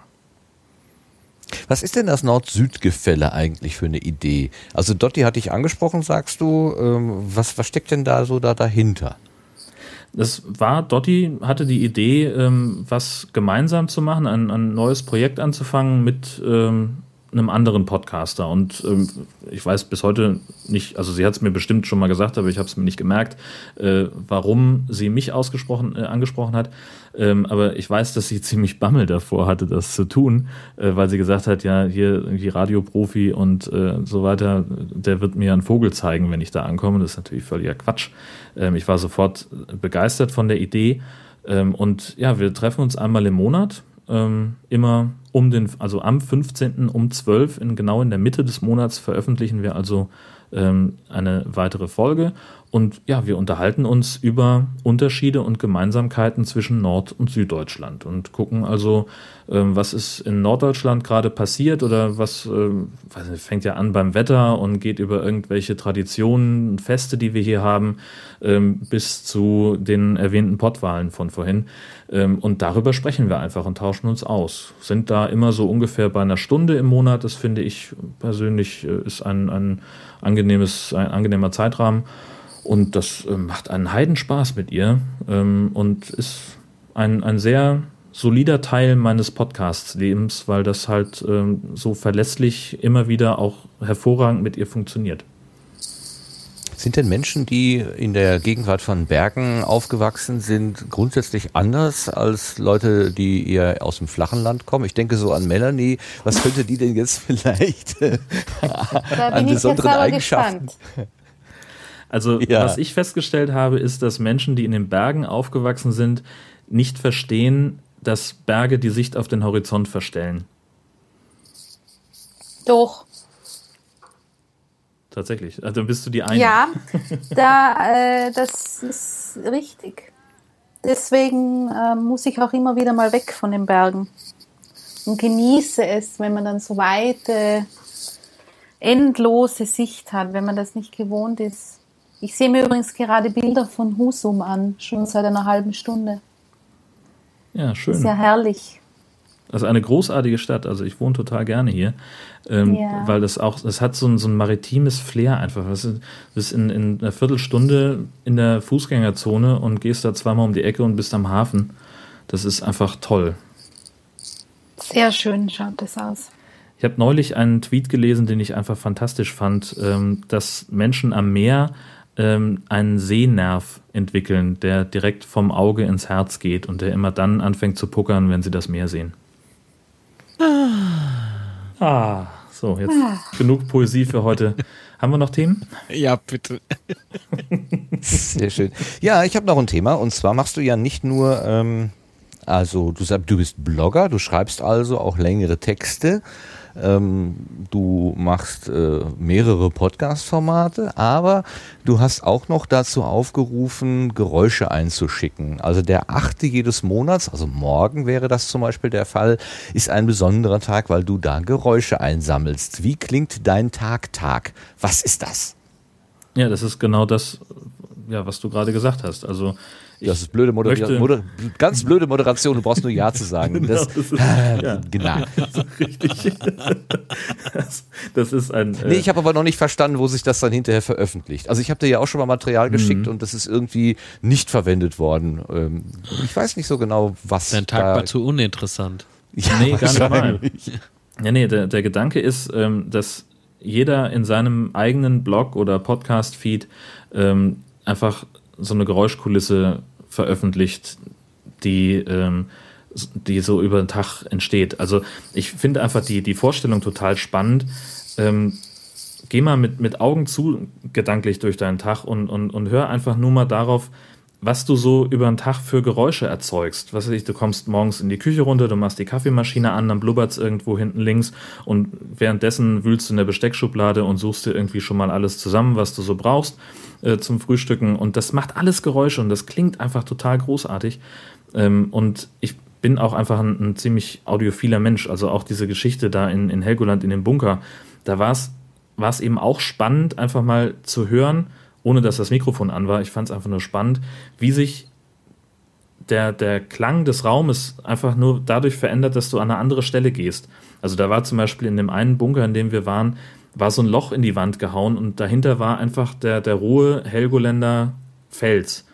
Was ist denn das Nord-Süd-Gefälle eigentlich für eine Idee? Also Dotti hatte ich angesprochen, sagst du. Ähm, was, was steckt denn da so da dahinter? Das war, Dotti hatte die Idee, ähm, was gemeinsam zu machen, ein, ein neues Projekt anzufangen mit ähm, einem anderen Podcaster. Und ähm, ich weiß bis heute nicht, also sie hat es mir bestimmt schon mal gesagt, aber ich habe es mir nicht gemerkt, äh, warum sie mich ausgesprochen, äh, angesprochen hat. Ähm, aber ich weiß, dass sie ziemlich Bammel davor hatte, das zu tun, äh, weil sie gesagt hat, ja, hier irgendwie Radioprofi und äh, so weiter, der wird mir einen Vogel zeigen, wenn ich da ankomme. Das ist natürlich völliger Quatsch. Ähm, ich war sofort begeistert von der Idee. Ähm, und ja, wir treffen uns einmal im Monat, ähm, immer um den, also am 15. um 12, in, genau in der Mitte des Monats veröffentlichen wir also ähm, eine weitere Folge. Und ja, wir unterhalten uns über Unterschiede und Gemeinsamkeiten zwischen Nord- und Süddeutschland und gucken also, ähm, was ist in Norddeutschland gerade passiert oder was ähm, nicht, fängt ja an beim Wetter und geht über irgendwelche Traditionen, Feste, die wir hier haben, ähm, bis zu den erwähnten Pottwahlen von vorhin. Und darüber sprechen wir einfach und tauschen uns aus. Sind da immer so ungefähr bei einer Stunde im Monat. Das finde ich persönlich äh, ist ein, ein angenehmes, ein angenehmer Zeitrahmen. Und das äh, macht einen Heidenspaß mit ihr ähm, und ist ein, ein sehr solider Teil meines Podcast-Lebens, weil das halt ähm, so verlässlich immer wieder auch hervorragend mit ihr funktioniert. Sind denn Menschen, die in der Gegenwart von Bergen aufgewachsen sind, grundsätzlich anders als Leute, die eher aus dem flachen Land kommen? Ich denke so an Melanie. Was könnte die denn jetzt vielleicht Da an besonderen Eigenschaften? gespannt. Also, Ja. was ich festgestellt habe, ist, dass Menschen, die in den Bergen aufgewachsen sind, nicht verstehen, dass Berge die Sicht auf den Horizont verstellen. Doch. Tatsächlich. Also bist du die eine. Ja, da, äh, das ist richtig. Deswegen äh, muss ich auch immer wieder mal weg von den Bergen und genieße es, wenn man dann so weite, endlose Sicht hat, wenn man das nicht gewohnt ist. Ich sehe mir übrigens gerade Bilder von Husum an, schon seit einer halben Stunde. Ja, schön. Ja herrlich. Das ist eine großartige Stadt. Also ich wohne total gerne hier, ähm, Ja. weil das auch, das hat so ein, so ein maritimes Flair einfach. Du bist in, in einer Viertelstunde in der Fußgängerzone und gehst da zweimal um die Ecke und bist am Hafen. Das ist einfach toll. Sehr schön schaut das aus. Ich habe neulich einen Tweet gelesen, den ich einfach fantastisch fand, ähm, dass Menschen am Meer ähm, einen Sehnerv entwickeln, der direkt vom Auge ins Herz geht und der immer dann anfängt zu puckern, wenn sie das Meer sehen. Ah, So, jetzt Ah. genug Poesie für heute. Haben wir noch Themen? Ja, bitte. Sehr schön. Ja, ich habe noch ein Thema und zwar machst du ja nicht nur, ähm, also du sagst, du bist Blogger, du schreibst also auch längere Texte, ähm, du machst äh, mehrere Podcast-Formate, aber du hast auch noch dazu aufgerufen, Geräusche einzuschicken. Also der achte jedes Monats, also morgen wäre das zum Beispiel der Fall, ist ein besonderer Tag, weil du da Geräusche einsammelst. Wie klingt dein Tag Tag? Was ist das? Ja, das ist genau das, ja, was du gerade gesagt hast. Also Das ist blöde Moderation. Moder ganz blöde Moderation, du brauchst nur Ja zu sagen. Genau, Das, das ist- ja. genau. Richtig. Das, das ist ein. äh, Nee, ich habe aber noch nicht verstanden, wo sich das dann hinterher veröffentlicht. Also ich habe dir ja auch schon mal Material geschickt Mhm. und das ist irgendwie nicht verwendet worden. Ähm, ich weiß nicht so genau, was. Dein Tag war zu uninteressant. Ja, nee, gar nicht mal. Ja, nee, der, der Gedanke ist, ähm, dass jeder in seinem eigenen Blog oder Podcast-Feed ähm, einfach so eine Geräuschkulisse veröffentlicht, die, ähm, die so über den Tag entsteht. Also ich finde einfach die, die Vorstellung total spannend. Ähm, geh mal mit, mit Augen zu gedanklich durch deinen Tag und, und, und hör einfach nur mal darauf, was du so über den Tag für Geräusche erzeugst. Was weiß ich, du kommst morgens in die Küche runter, du machst die Kaffeemaschine an, dann blubbert's irgendwo hinten links und währenddessen wühlst du in der Besteckschublade und suchst dir irgendwie schon mal alles zusammen, was du so brauchst äh, zum Frühstücken. Und das macht alles Geräusche und das klingt einfach total großartig. Ähm, und ich bin auch einfach ein, ein ziemlich audiophiler Mensch. Also auch diese Geschichte da in, in Helgoland in dem Bunker, da es war es eben auch spannend, einfach mal zu hören, ohne dass das Mikrofon an war. Ich fand es einfach nur spannend, wie sich der, der Klang des Raumes einfach nur dadurch verändert, dass du an eine andere Stelle gehst. Also da war zum Beispiel in dem einen Bunker, in dem wir waren, war so ein Loch in die Wand gehauen und dahinter war einfach der, der rohe Helgoländer Fels.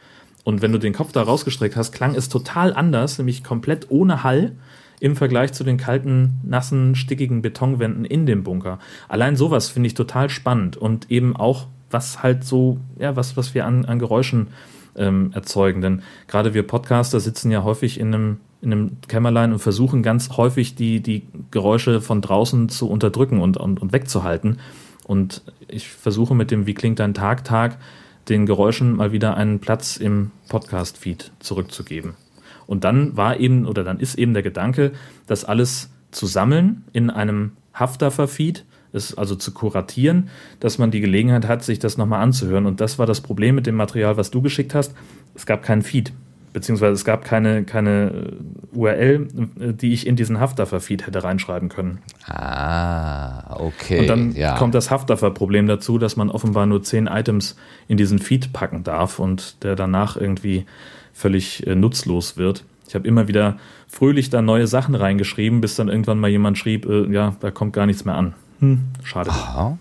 Und wenn du den Kopf da rausgestreckt hast, klang es total anders, nämlich komplett ohne Hall im Vergleich zu den kalten, nassen, stickigen Betonwänden in dem Bunker. Allein sowas finde ich total spannend und eben auch, was halt so, ja, was, was wir an, an Geräuschen ähm, erzeugen. Denn gerade wir Podcaster sitzen ja häufig in einem, in einem Kämmerlein und versuchen ganz häufig die, die Geräusche von draußen zu unterdrücken und, und, und wegzuhalten. Und ich versuche mit dem Wie klingt dein Tag, Tag, den Geräuschen mal wieder einen Platz im Podcast-Feed zurückzugeben. Und dann war eben, oder dann ist eben der Gedanke, das alles zu sammeln in einem Haftdaffer-Feed, es also zu kuratieren, dass man die Gelegenheit hat, sich das nochmal anzuhören. Und das war das Problem mit dem Material, was du geschickt hast. Es gab keinen Feed, beziehungsweise es gab keine, keine URL, die ich in diesen Haftdaffer-Feed hätte reinschreiben können. Ah, okay. Und dann ja. kommt das Haftdaffer-Problem dazu, dass man offenbar nur zehn Items in diesen Feed packen darf und der danach irgendwie völlig äh, nutzlos wird. Ich habe immer wieder fröhlich da neue Sachen reingeschrieben, bis dann irgendwann mal jemand schrieb, äh, ja, da kommt gar nichts mehr an. Hm, schade. Aha.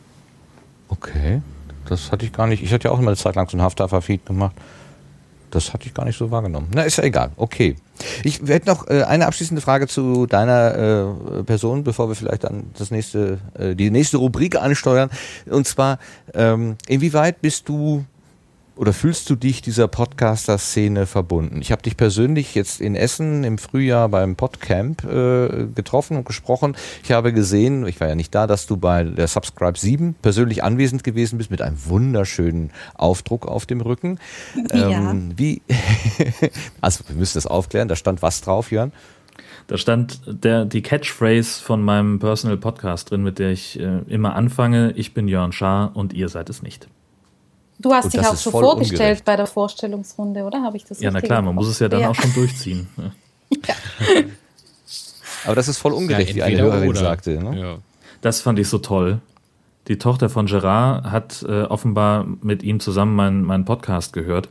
Okay. Das hatte ich gar nicht. Ich hatte ja auch immer eine Zeit lang so ein Hafthafer-Feed gemacht. Das hatte ich gar nicht so wahrgenommen. Na, ist ja egal. Okay. Ich hätte noch äh, eine abschließende Frage zu deiner äh, Person, bevor wir vielleicht dann das nächste, äh, die nächste Rubrik ansteuern. Und zwar, ähm, inwieweit bist du oder fühlst du dich dieser Podcaster-Szene verbunden? Ich habe dich persönlich jetzt in Essen im Frühjahr beim Podcamp äh, getroffen und gesprochen. Ich habe gesehen, ich war ja nicht da, dass du bei der Subscribe 7 persönlich anwesend gewesen bist mit einem wunderschönen Aufdruck auf dem Rücken. Ja. Ähm, wie, also wir müssen das aufklären, da stand was drauf, Jörn? Da stand der, die Catchphrase von meinem Personal Podcast drin, mit der ich äh, immer anfange. Ich bin Jörn Schaar und ihr seid es nicht. Du hast Und dich auch schon vorgestellt ungerecht. bei der Vorstellungsrunde, oder? Habe ich das Ja, na klar, man muss es ja dann Ja. auch schon durchziehen. Ja. Aber das ist voll ungerecht, Ja, wie eine Hörerin oder. sagte. Ne? Das fand ich so toll. Die Tochter von Gerard hat äh, offenbar mit ihm zusammen meinen meinen Podcast gehört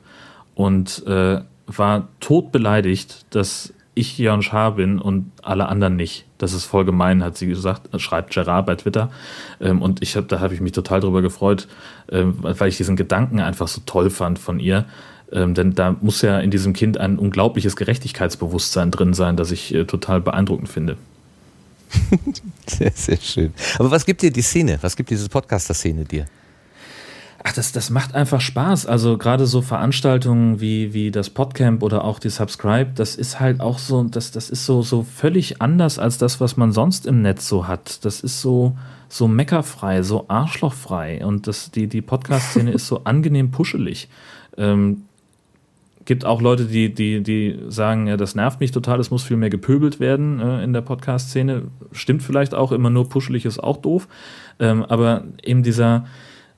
und äh, war todbeleidigt, dass ich Jörn Schaar bin und alle anderen nicht. Das ist voll gemein, hat sie gesagt, schreibt Gerard bei Twitter. Ähm, und ich hab, da habe ich mich total drüber gefreut, ähm, weil ich diesen Gedanken einfach so toll fand von ihr. Ähm, denn da muss ja in diesem Kind ein unglaubliches Gerechtigkeitsbewusstsein drin sein, das ich äh, total beeindruckend finde. Sehr, sehr schön. Aber was gibt dir die Szene? Was gibt diese Podcaster-Szene dir? Ach, das, das macht einfach Spaß. Also gerade so Veranstaltungen wie, wie das Podcamp oder auch die Subscribe, das ist halt auch so, das, das ist so, so völlig anders als das, was man sonst im Netz so hat. Das ist so, so meckerfrei, so arschlochfrei und das, die, die Podcast-Szene ist so angenehm puschelig. Ähm, gibt auch Leute, die, die, die sagen, ja, das nervt mich total, es muss viel mehr gepöbelt werden äh, in der Podcast-Szene. Stimmt vielleicht auch, immer nur puschelig ist auch doof. Ähm, aber eben dieser,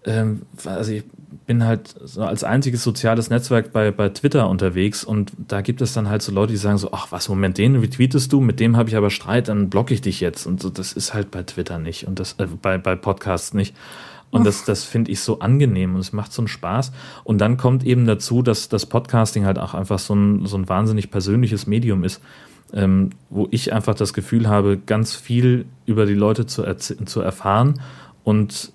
ähm, also ich bin halt so als einziges soziales Netzwerk bei, bei Twitter unterwegs und da gibt es dann halt so Leute, die sagen so, ach was, Moment, den retweetest du, mit dem habe ich aber Streit, dann blocke ich dich jetzt. Und so, das ist halt bei Twitter nicht und das, äh, bei, bei Podcasts nicht. Und das, das finde ich so angenehm und es macht so einen Spaß. Und dann kommt eben dazu, dass das Podcasting halt auch einfach so ein, so ein wahnsinnig persönliches Medium ist, ähm, wo ich einfach das Gefühl habe, ganz viel über die Leute zu, zu erfahren und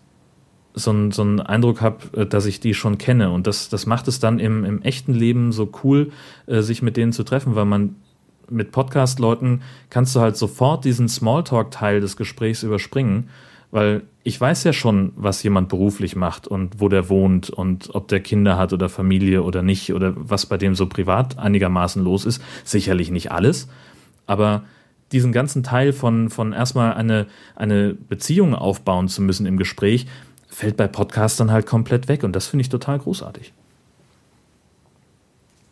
so, ein, so einen Eindruck habe, äh, dass ich die schon kenne. Und das, das macht es dann im, im echten Leben so cool, äh, sich mit denen zu treffen, weil man mit Podcast-Leuten kannst du halt sofort diesen Smalltalk-Teil des Gesprächs überspringen weil ich weiß ja schon, was jemand beruflich macht und wo der wohnt und ob der Kinder hat oder Familie oder nicht oder was bei dem so privat einigermaßen los ist. Sicherlich nicht alles, aber diesen ganzen Teil von, von erstmal eine, eine Beziehung aufbauen zu müssen im Gespräch, fällt bei Podcastern halt komplett weg und das finde ich total großartig.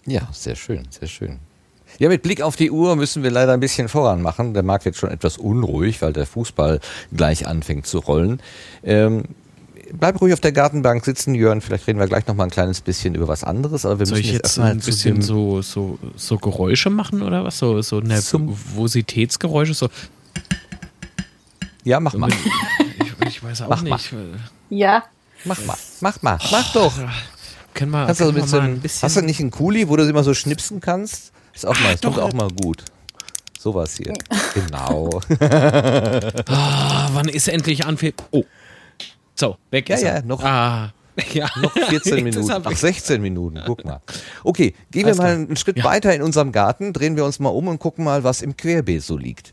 Ja, sehr schön, sehr schön. Ja, mit Blick auf die Uhr müssen wir leider ein bisschen voran machen. Der Markt wird schon etwas unruhig, weil der Fußball gleich anfängt zu rollen. Ähm, bleib ruhig auf der Gartenbank sitzen, Jörn. Vielleicht reden wir gleich noch mal ein kleines bisschen über was anderes. Aber wir Soll müssen ich jetzt ein bisschen so, so, so Geräusche machen oder was? So, so Nervositätsgeräusche? So. Ja, mach mal. Ich, ich weiß auch Mach mal. Ja. Mach mal, mach mal, mach doch. Können wir, Kannst du können wir so ein bisschen. hast du nicht einen Kuli, wo du immer so schnipsen kannst? Ist auch mal, ist doch. auch mal gut. Sowas hier. Genau. Ah, wann ist endlich anfängt? Oh. So, weg Ja, ist ja, er. noch- Ah. Ja. Noch 14 Jetzt ist Minuten. Ach, weg. 16 Minuten. Guck mal. Okay, gehen Alles wir mal klar. einen Schritt weiter in unserem Garten, drehen wir uns mal um und gucken mal, was im Querbeet so liegt.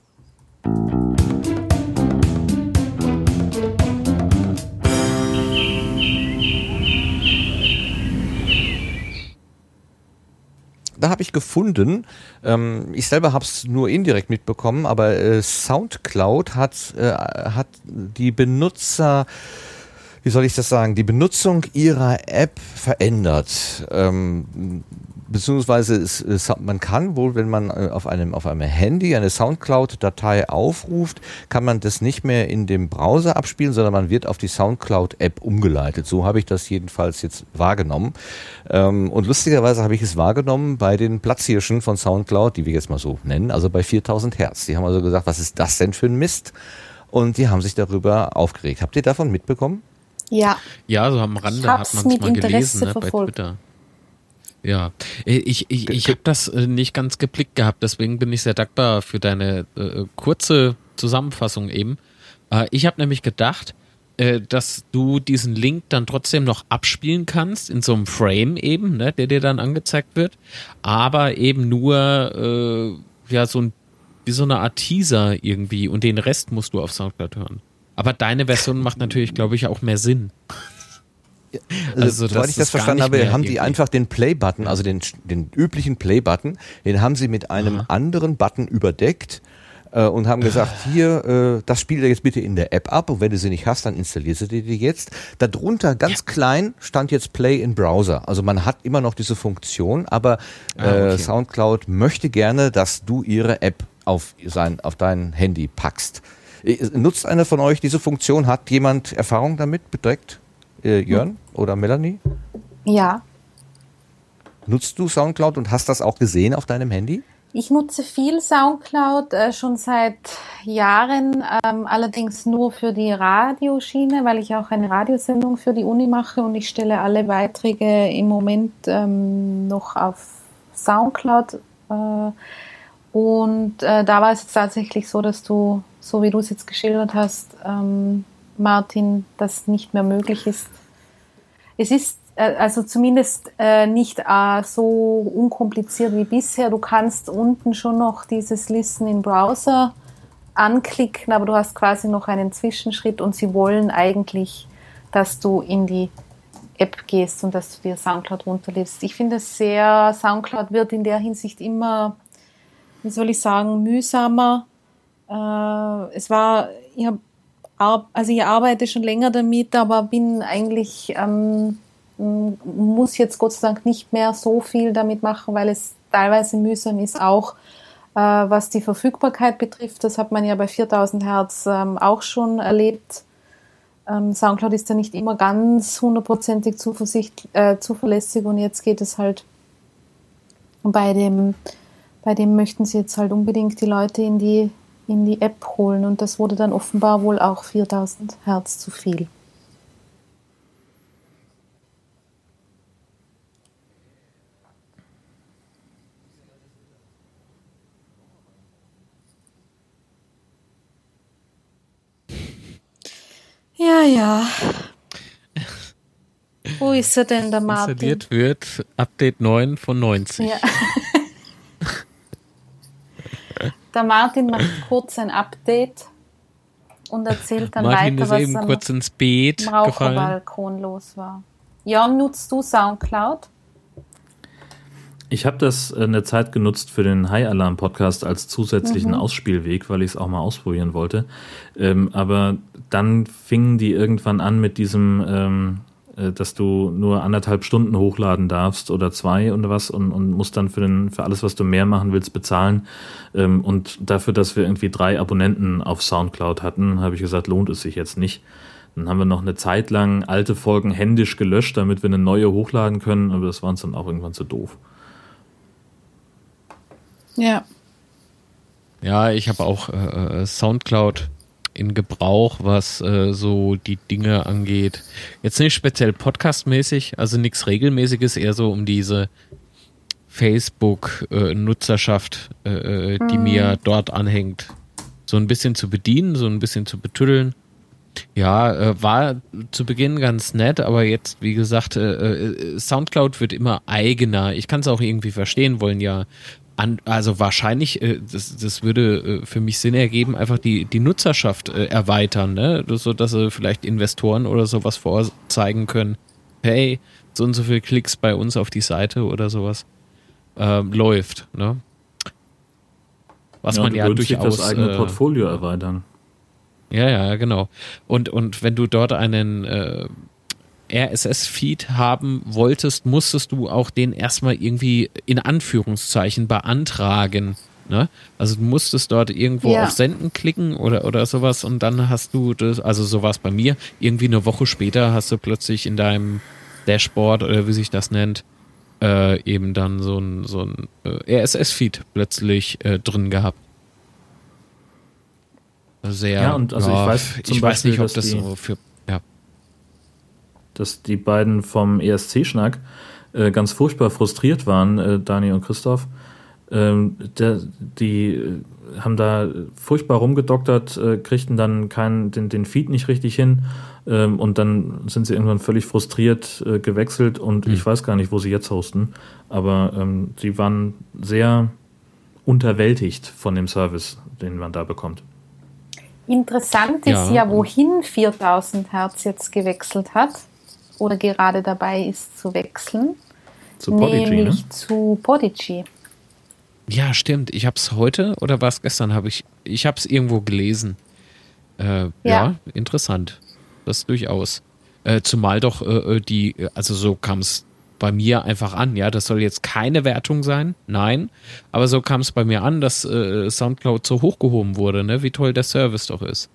Da habe ich gefunden, ähm, ich selber habe es nur indirekt mitbekommen, aber äh, SoundCloud hat, äh, hat die Benutzer wie soll ich das sagen, die Benutzung ihrer App verändert. Ähm, beziehungsweise es, es, man kann wohl, wenn man äh, auf einem, auf einem Handy eine Soundcloud-Datei aufruft, kann man das nicht mehr in dem Browser abspielen, sondern man wird auf die Soundcloud-App umgeleitet. So habe ich das jedenfalls jetzt wahrgenommen. Ähm, und lustigerweise habe ich es wahrgenommen bei den Platzhirschen von Soundcloud, die wir jetzt mal so nennen, also bei 4000 Hertz. Die haben also gesagt, was ist das denn für ein Mist? Und die haben sich darüber aufgeregt. Habt ihr davon mitbekommen? Ja. Ja, so am Rande Ich hat man es mit mal Interesse gelesen ne, bei verfolgt. Twitter. Ja, Äh, ich, ich, ich habe das äh, nicht ganz geblickt gehabt, deswegen bin ich sehr dankbar für deine äh, kurze Zusammenfassung eben. Äh, ich habe nämlich gedacht, äh, dass du diesen Link dann trotzdem noch abspielen kannst in so einem Frame eben, ne, der dir dann angezeigt wird, aber eben nur äh, ja so ein wie so eine Art Teaser irgendwie und den Rest musst du auf Soundcloud hören. Aber deine Version macht natürlich, glaube ich, auch mehr Sinn. Also, soweit dass ich das verstanden habe, haben die einfach den Play-Button, also den, den üblichen Play-Button, den haben sie mit einem anderen Button überdeckt äh, und haben gesagt, hier, äh, das spielt ihr jetzt bitte in der App ab und wenn du sie nicht hast, dann installierst du dir die jetzt. Darunter ganz klein stand jetzt Play in Browser. Also man hat immer noch diese Funktion, aber Ah, äh, okay. SoundCloud möchte gerne, dass du ihre App auf, sein, auf dein Handy packst. Äh, Nutzt einer von euch diese Funktion? Hat jemand Erfahrung damit bedeckt? Äh, Jörn oder Melanie? Ja. Nutzt du Soundcloud und hast das auch gesehen auf deinem Handy? Ich nutze viel Soundcloud äh, schon seit Jahren, ähm, allerdings nur für die Radioschiene, weil ich auch eine Radiosendung für die Uni mache und ich stelle alle Beiträge im Moment ähm, noch auf Soundcloud. Äh, und äh, da war es jetzt tatsächlich so, dass du, so wie du es jetzt geschildert hast, ähm, Martin, das nicht mehr möglich ist. Es ist äh, also zumindest äh, nicht äh, so unkompliziert wie bisher. Du kannst unten schon noch dieses Listen in Browser anklicken, aber du hast quasi noch einen Zwischenschritt und sie wollen eigentlich, dass du in die App gehst und dass du dir Soundcloud runterlädst. Ich finde es sehr, Soundcloud wird in der Hinsicht immer, wie soll ich sagen, mühsamer. Äh, es war, ich habe also ich arbeite schon länger damit, aber bin eigentlich, ähm, muss jetzt Gott sei Dank nicht mehr so viel damit machen, weil es teilweise mühsam ist, auch äh, was die Verfügbarkeit betrifft. Das hat man ja bei 4000 Hertz ähm, auch schon erlebt. Ähm, Soundcloud ist ja nicht immer ganz hundertprozentig äh, zuverlässig und jetzt geht es halt bei dem, bei dem möchten sie jetzt halt unbedingt die Leute in die, in die App holen und das wurde dann offenbar wohl auch 4000 Hertz zu viel. Ja, ja. Wo ist er denn, der Martin? Installiert wird Update 9 von 90. Ja. Der Martin macht kurz ein Update und erzählt dann Martin weiter, ist was eben am, kurz ins Beet. Raucherbalkon los war. Jörn, nutzt du Soundcloud? Ich habe das äh, eine Zeit genutzt für den High Alarm Podcast als zusätzlichen Mhm. Ausspielweg, weil ich es auch mal ausprobieren wollte. Ähm, aber dann fingen die irgendwann an mit diesem, ähm, äh, dass du nur anderthalb Stunden hochladen darfst oder zwei oder was und, und musst dann für, den, für alles, was du mehr machen willst, bezahlen. Ähm, und dafür, dass wir irgendwie drei Abonnenten auf Soundcloud hatten, habe ich gesagt, lohnt es sich jetzt nicht. Dann haben wir noch eine Zeit lang alte Folgen händisch gelöscht, damit wir eine neue hochladen können, aber das war uns dann auch irgendwann zu doof. Ja. Ja, ich habe auch äh, äh, Soundcloud in Gebrauch, was äh, so die Dinge angeht. Jetzt nicht speziell podcastmäßig, also nichts regelmäßiges, eher so um diese Facebook-Nutzerschaft, äh, äh, die Mhm. mir dort anhängt, so ein bisschen zu bedienen, so ein bisschen zu betüddeln. Ja, äh, war zu Beginn ganz nett, aber jetzt, wie gesagt, äh, äh, Soundcloud wird immer eigener. Ich kann es auch irgendwie verstehen, wollen ja an, also wahrscheinlich, äh, das, das würde äh, für mich Sinn ergeben, einfach die, die Nutzerschaft äh, erweitern, ne? Das, so dass sie vielleicht Investoren oder sowas vorzeigen können. Hey, so und so viele Klicks bei uns auf die Seite oder sowas ähm, läuft, ne? Was Ja, man ja durchaus das eigene äh, Portfolio erweitern. ja, ja, genau. Und, und wenn du dort einen äh, RSS-Feed haben wolltest, musstest du auch den erstmal irgendwie in Anführungszeichen beantragen. Ne? Also du musstest dort irgendwo Ja. auf Senden klicken oder, oder sowas und dann hast du das, also sowas bei mir, irgendwie eine Woche später hast du plötzlich in deinem Dashboard oder wie sich das nennt, äh, eben dann so ein, so ein äh, RSS-Feed plötzlich äh, drin gehabt. Sehr, Ja, und also ich weiß zum ich weiß Beispiel, nicht, ob das so für, ja. Dass die beiden vom ESC-Schnack äh, ganz furchtbar frustriert waren, äh, Dani und Christoph. Ähm, der, die äh, haben da furchtbar rumgedoktert, äh, kriegten dann keinen, den, den Feed nicht richtig hin ähm, und dann sind sie irgendwann völlig frustriert äh, gewechselt und ich weiß gar nicht, wo sie jetzt hosten, aber ähm, sie waren sehr unterwältigt von dem Service, den man da bekommt. Interessant ist Ja. ja, wohin 4000 Hertz jetzt gewechselt hat oder gerade dabei ist zu wechseln. Zu Podigy, nämlich ne? zu Podigy. Ja, stimmt. Ich habe es heute oder war es gestern? Habe ich. Ich habe es irgendwo gelesen. Äh, ja. Ja. interessant. Das durchaus. Äh, zumal doch äh, äh, die, also so kam es bei mir einfach an. Ja, das soll jetzt keine Wertung sein. Nein, aber so kam es bei mir an, dass äh, Soundcloud so hochgehoben wurde. Ne, wie toll der Service doch ist.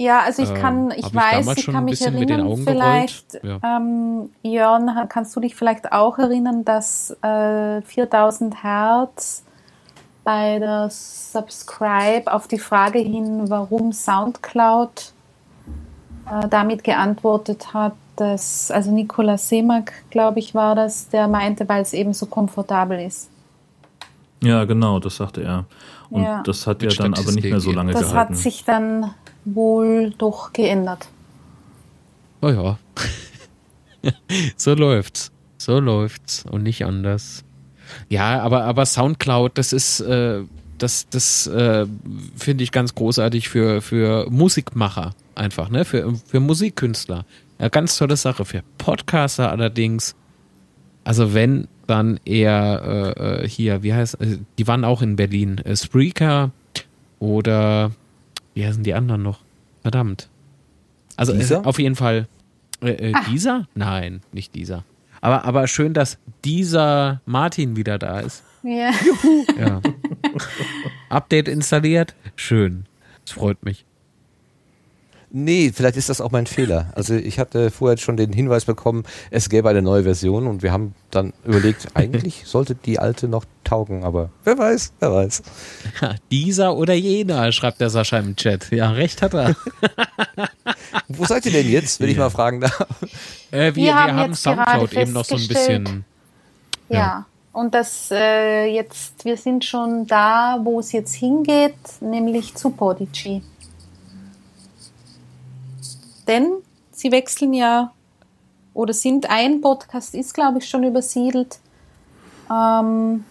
Ja, also ich Ähm, kann, ich ich weiß, ich schon kann mich erinnern, vielleicht, gerollt. ähm, Jörn, kannst du dich vielleicht auch erinnern, dass äh, 4000 Hertz bei der Subscribe auf die Frage hin, warum Soundcloud äh, damit geantwortet hat, dass, also Nikolaus Seemack, glaube ich, war das, der meinte, weil es eben so komfortabel ist. Ja, genau, das sagte er. Und Ja. das hat Mit ja dann aber nicht mehr so lange Das gehalten. hat sich dann wohl doch geändert. Oh ja. so läuft's. So läuft's und nicht anders. Ja, aber, aber Soundcloud, das ist, äh, das, das äh, finde ich ganz großartig für, für Musikmacher einfach, ne? Für, für Musikkünstler. Ja, ganz tolle Sache. Für Podcaster allerdings, also wenn, dann eher äh, äh, hier, wie heißt, äh, die waren auch in Berlin, äh, Spreaker oder wie heißen die anderen noch? Verdammt. Also äh, Dieser? auf jeden Fall äh, äh, Ah. dieser? Nein, nicht dieser. Aber, aber schön, dass dieser Martin wieder da ist. Ja. Ja. Update installiert. Schön. Das freut mich. Nee, vielleicht ist das auch mein Fehler. Also ich hatte vorher schon den Hinweis bekommen, es gäbe eine neue Version und wir haben dann überlegt, eigentlich sollte die alte noch taugen, aber wer weiß, wer weiß. Dieser oder jener, schreibt der Sascha im Chat. Ja, recht hat er. Wo seid ihr denn jetzt, wenn ich Ja. mal fragen darf? Äh, wir, Wir wir haben haben, jetzt Soundcloud gerade eben noch so ein festgestellt- bisschen. Ja. Und das äh, jetzt, wir sind schon da, wo es jetzt hingeht, nämlich zu Podigy. Denn sie wechseln ja oder sind ein Podcast ist, glaube ich, schon übersiedelt. Ähm,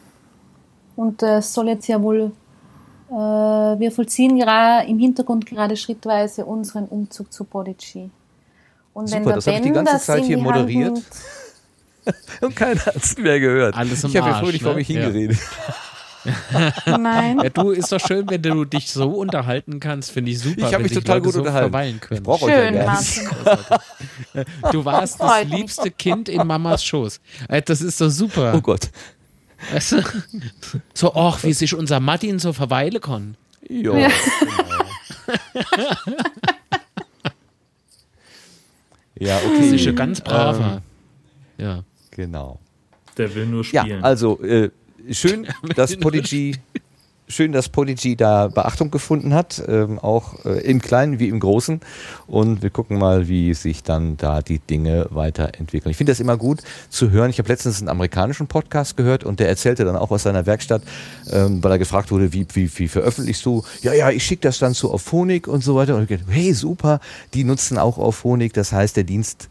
und es soll jetzt ja wohl, äh, wir vollziehen gerade im Hintergrund gerade schrittweise unseren Umzug zu Podigy. Und wenn Super, der das habe ich Ben die ganze das Zeit hier Hand moderiert. Und keiner hat es mehr gehört. Alles im ich habe ja Arsch, fröhlich vor ne? mich Ja. hingeredet. Nein. Ja, du, ist doch schön, wenn du dich so unterhalten kannst, finde ich super. Ich hab wenn mich total Leute gut so unterhalten. verweilen können. Ich brauch euch ja Schön, gar nicht. Du warst das mich. liebste Kind in Mamas Schoß. Äh, Das ist doch super. Oh Gott. Weißt du? So, ach, wie sich unser Martin so verweilen kann. Ja. Ja. Ja, Das okay. ist ja ganz braver. Ähm, ja. Genau. Der will nur Ja, spielen. also äh, schön, dass Podigy, schön, dass Podigy da Beachtung gefunden hat, ähm, auch äh, im Kleinen wie im Großen. Und wir gucken mal, wie sich dann da die Dinge weiterentwickeln. Ich finde das immer gut zu hören. Ich habe letztens einen amerikanischen Podcast gehört und der erzählte dann auch aus seiner Werkstatt, ähm, weil er gefragt wurde, wie, wie, wie veröffentlichst du? Ja, ja, ich schicke das dann zu Auphonic und so weiter. Und ich gedacht, hey, super, die nutzen auch Auphonic. Das heißt, der Dienst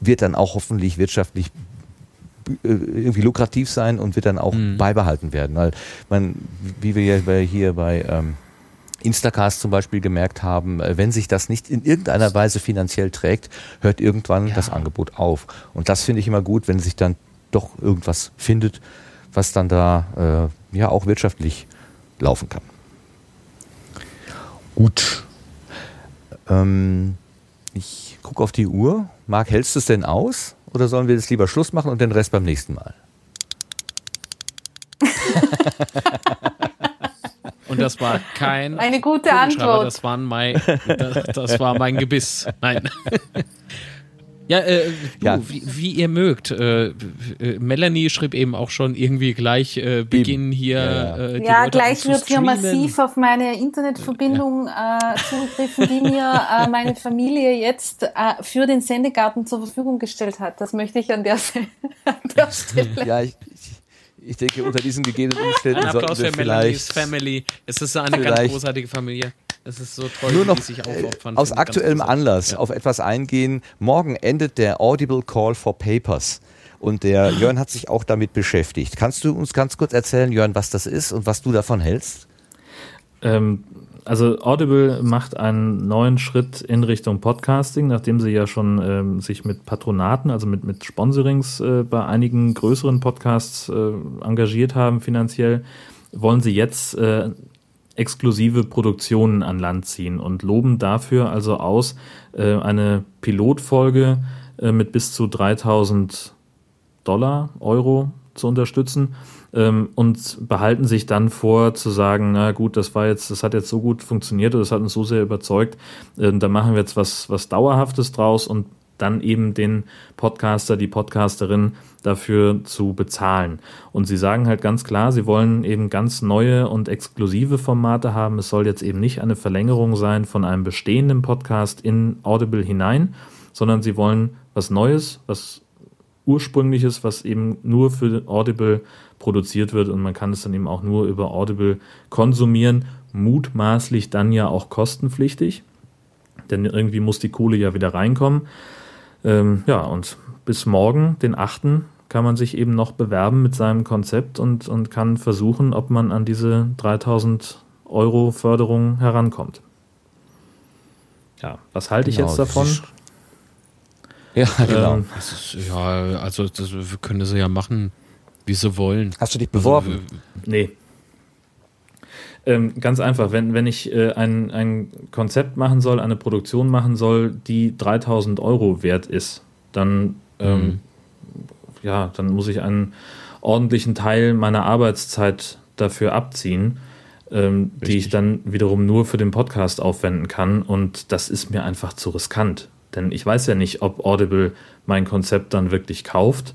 wird dann auch hoffentlich wirtschaftlich irgendwie lukrativ sein und wird dann auch beibehalten werden. Weil man, wie wir ja hier bei ähm, Instacast zum Beispiel gemerkt haben, äh, wenn sich das nicht in irgendeiner Weise finanziell trägt, hört irgendwann das Angebot auf. Und das finde ich immer gut, wenn sich dann doch irgendwas findet, was dann da äh, ja auch wirtschaftlich laufen kann. Gut. Ähm, ich gucke auf die Uhr. Marc, hältst du es denn aus? Oder sollen wir jetzt lieber Schluss machen und den Rest beim nächsten Mal? Und das war kein. Eine gute Antwort. Das, waren mein, das, das war mein Gebiss. Nein. Ja, äh, du, Ja. Wie, wie ihr mögt. Äh, äh, Melanie schrieb eben auch schon irgendwie gleich äh, Beginn hier. Ja, ja. Äh, die Ja, Leute gleich wird hier massiv auf meine Internetverbindung äh, zugegriffen, die mir äh, meine Familie jetzt äh, für den Sendegarten zur Verfügung gestellt hat. Das möchte ich an der, an der Stelle. Ja, ich, ich, denke, unter diesen gegebenen Umständen Ein Applaus für Melanies vielleicht Family. Es ist eine ganz großartige Familie. Es ist so toll, nur noch sich äh, aufopfern. aus ich ganz aktuellem. Anlass Ja. auf etwas eingehen. Morgen endet der Audible Call for Papers. Und der Jörn hat sich auch damit beschäftigt. Kannst du uns ganz kurz erzählen, Jörn, was das ist und was du davon hältst? Ähm, also Audible macht einen neuen Schritt in Richtung Podcasting, nachdem sie ja schon ähm, sich mit Patronaten, also mit, mit Sponsorings äh, bei einigen größeren Podcasts äh, engagiert haben finanziell, wollen sie jetzt äh, exklusive Produktionen an Land ziehen und loben dafür also aus äh, eine Pilotfolge äh, mit bis zu 3000 Dollar, Euro zu unterstützen ähm, und behalten sich dann vor zu sagen, na gut, das war jetzt, das hat jetzt so gut funktioniert oder das hat uns so sehr überzeugt, ähm, da machen wir jetzt was, was Dauerhaftes draus und dann eben den Podcaster, die Podcasterin dafür zu bezahlen. Und sie sagen halt ganz klar, sie wollen eben ganz neue und exklusive Formate haben. Es soll jetzt eben nicht eine Verlängerung sein von einem bestehenden Podcast in Audible hinein, sondern sie wollen was Neues, was ursprüngliches, was eben nur für Audible produziert wird und man kann es dann eben auch nur über Audible konsumieren, mutmaßlich dann ja auch kostenpflichtig, denn irgendwie muss die Kohle ja wieder reinkommen. Ähm, ja, und bis morgen, den 8., kann man sich eben noch bewerben mit seinem Konzept und, und kann versuchen, ob man an diese 3000 Euro Förderung herankommt. Ja, was halte ich Genau, jetzt davon? Ja, genau. Ähm, Das ist, ja, also das können sie ja machen, wie sie wollen. Hast du dich beworben? Also, Nee. Ähm, ganz einfach, wenn, wenn ich äh, ein, ein Konzept machen soll, eine Produktion machen soll, die 3000 Euro wert ist, dann, ähm, Mhm. ja, dann muss ich einen ordentlichen Teil meiner Arbeitszeit dafür abziehen, ähm, die ich dann wiederum nur für den Podcast aufwenden kann. Und das ist mir einfach zu riskant. Denn ich weiß ja nicht, ob Audible mein Konzept dann wirklich kauft.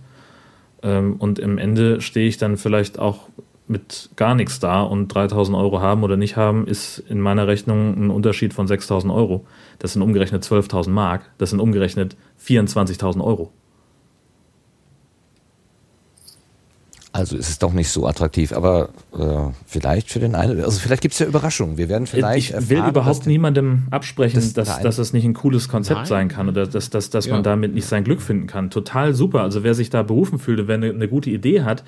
Ähm, und im Ende stehe ich dann vielleicht auch mit gar nichts da und 3000 Euro haben oder nicht haben, ist in meiner Rechnung ein Unterschied von 6000 Euro. Das sind umgerechnet 12.000 Mark. Das sind umgerechnet 24.000 Euro. Also ist es doch nicht so attraktiv, aber äh, vielleicht für den einen, also vielleicht gibt es ja Überraschungen. Wir werden vielleicht ich will erfahren, überhaupt dass- niemandem absprechen, das- dass, dass es nicht ein cooles Konzept Nein. sein kann oder dass, dass, dass Ja. man damit nicht sein Glück finden kann. Total super. Also wer sich da berufen fühlt, wer eine, eine gute Idee hat,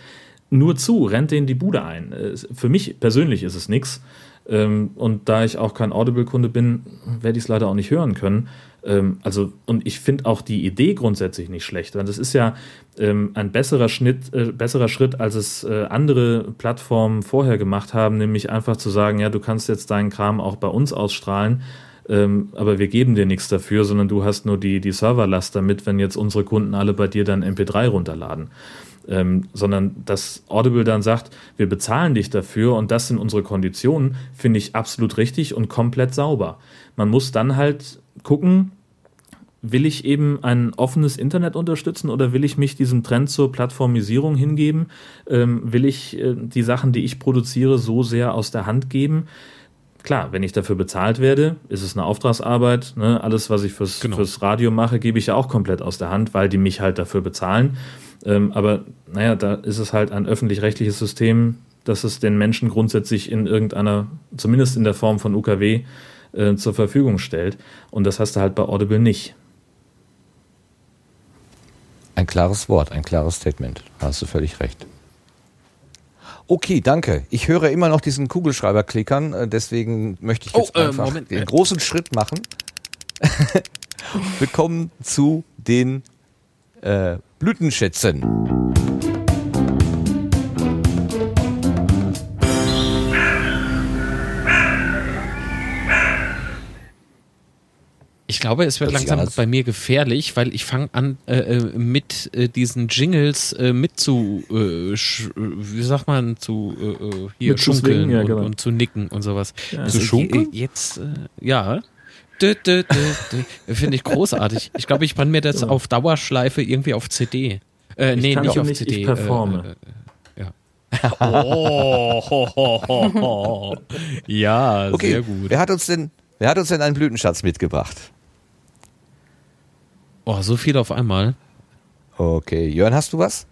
nur zu, rennt denen die Bude ein. Äh, Für mich persönlich ist es nichts. Ähm, Und da ich auch kein Audible-Kunde bin, werde ich es leider auch nicht hören können. Ähm, Also, und ich finde auch die Idee grundsätzlich nicht schlecht. weil Das ist ja ähm, ein besserer Schnitt, äh, besserer Schritt, als es äh, andere Plattformen vorher gemacht haben, nämlich einfach zu sagen, ja, du kannst jetzt deinen Kram auch bei uns ausstrahlen. Aber wir geben dir nichts dafür, sondern du hast nur die, die Serverlast damit, wenn jetzt unsere Kunden alle bei dir dann MP3 runterladen. Ähm, sondern dass Audible dann sagt, wir bezahlen dich dafür und das sind unsere Konditionen, finde ich absolut richtig und komplett sauber. Man muss dann halt gucken, will ich eben ein offenes Internet unterstützen oder will ich mich diesem Trend zur Plattformisierung hingeben? Ähm, will ich äh, die Sachen, die ich produziere, so sehr aus der Hand geben? Klar, wenn ich dafür bezahlt werde, ist es eine Auftragsarbeit. Ne? Alles, was ich fürs, fürs Radio mache, gebe ich ja auch komplett aus der Hand, weil die mich halt dafür bezahlen. Ähm, aber naja, da ist es halt ein öffentlich-rechtliches System, das es den Menschen grundsätzlich in irgendeiner, zumindest in der Form von UKW, äh, zur Verfügung stellt. Und das hast du halt bei Audible nicht. Ein klares Wort, ein klares Statement. Da hast du völlig recht. Okay, danke. Ich höre immer noch diesen Kugelschreiber klickern, äh, deswegen möchte ich jetzt Oh, äh, einfach Moment. den großen Schritt machen. Wir kommen zu den äh, Blütenschätzen. Ich glaube, es wird sich langsam bei mir gefährlich, weil ich fange an, äh, äh, mit äh, diesen Jingles äh, mit zu, äh, wie sagt man, zu äh, hier Mit zu schunkeln swingen, ja, und, genau. und zu nicken und sowas. Ja. Also Zu schunkeln? je- Jetzt, äh, ja. Finde ich großartig. Ich glaube, ich brenne mir das Ja. auf Dauerschleife irgendwie auf CD. Äh, Ich nee, kann nicht auf nicht, CD. ich performe. Äh, äh, ja. oh, ho, ho, ho, ho. Ja, Okay, sehr gut. Wer hat uns denn, wer hat uns denn einen Blütenschatz mitgebracht? Oh, so viel auf einmal. Okay, Jörn, hast du was?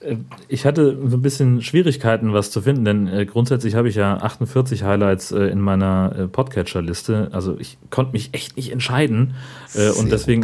Äh, Ich hatte so ein bisschen Schwierigkeiten, was zu finden, denn äh, grundsätzlich habe ich ja 48 Highlights äh, in meiner Podcatcher-Liste. Also ich konnte mich echt nicht entscheiden. Sehr und deswegen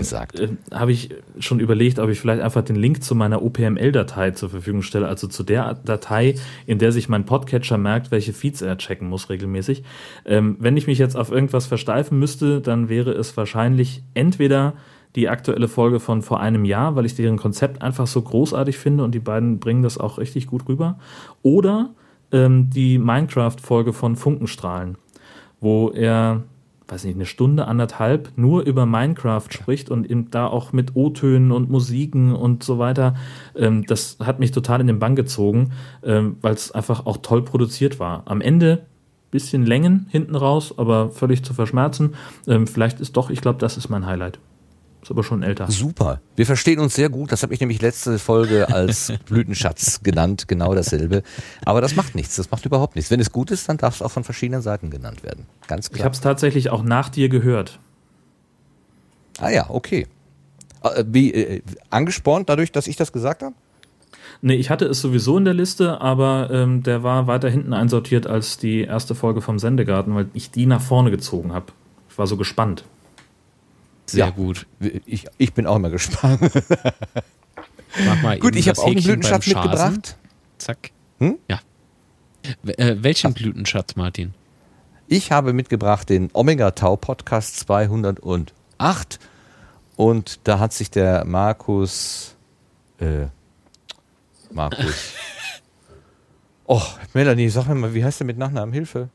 habe ich schon überlegt, ob ich vielleicht einfach den Link zu meiner OPML-Datei zur Verfügung stelle, also zu der Datei, in der sich mein Podcatcher merkt, welche Feeds er checken muss regelmäßig. Ähm, wenn ich mich jetzt auf irgendwas versteifen müsste, dann wäre es wahrscheinlich entweder die aktuelle Folge von vor einem Jahr, weil ich deren Konzept einfach so großartig finde und die beiden bringen das auch richtig gut rüber. Oder ähm, die Minecraft-Folge von Funkenstrahlen, wo er, weiß nicht, eine Stunde, anderthalb nur über Minecraft spricht und eben da auch mit O-Tönen und Musiken und so weiter. Ähm, das hat mich total in den Bann gezogen, ähm, weil es einfach auch toll produziert war. Am Ende bisschen Längen hinten raus, aber völlig zu verschmerzen. Ähm, vielleicht ist doch, ich glaube, das ist mein Highlight. Ist aber schon älter. Super. Wir verstehen uns sehr gut. Das habe ich nämlich letzte Folge als Blütenschatz genannt. Genau dasselbe. Aber das macht nichts. Das macht überhaupt nichts. Wenn es gut ist, dann darf es auch von verschiedenen Seiten genannt werden. Ganz Ich klar. habe es tatsächlich auch nach dir gehört. ah ja, okay. Äh, Wie äh, angespornt dadurch, dass ich das gesagt habe? Nee, ich hatte es sowieso in der Liste, aber ähm, der war weiter hinten einsortiert als die erste Folge vom Sendegarten, weil ich die nach vorne gezogen habe. Ich war so gespannt. Sehr Ja. gut. Ich, ich bin auch immer gespannt. Mach mal Gut, ich habe auch einen Blütenschatz mitgebracht. Zack. Hm? Ja. W- Äh, welchen Blütenschatz, Martin? Ich habe mitgebracht den Omega Tau Podcast 208 und da hat sich der Markus äh, Markus Oh, Melanie, sag mir mal, wie heißt der mit Nachnamen? Hilfe.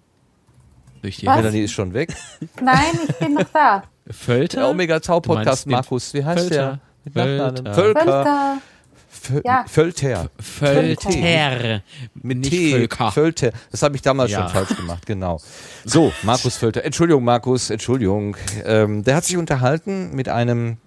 Durch Was? Melanie ist schon weg. Nein, ich bin noch da. Völter? Der Omega Tau Du meinst Podcast, den Markus. Wie heißt Völter. der? Völter. Völker. Völker. Völ- Ja. Völter. Völter. Mit Nicht T. Völker. Völter. Das habe ich damals Ja. schon falsch gemacht, genau. So, Markus Völter. Entschuldigung, Markus, Entschuldigung. Ähm, der hat sich unterhalten mit einem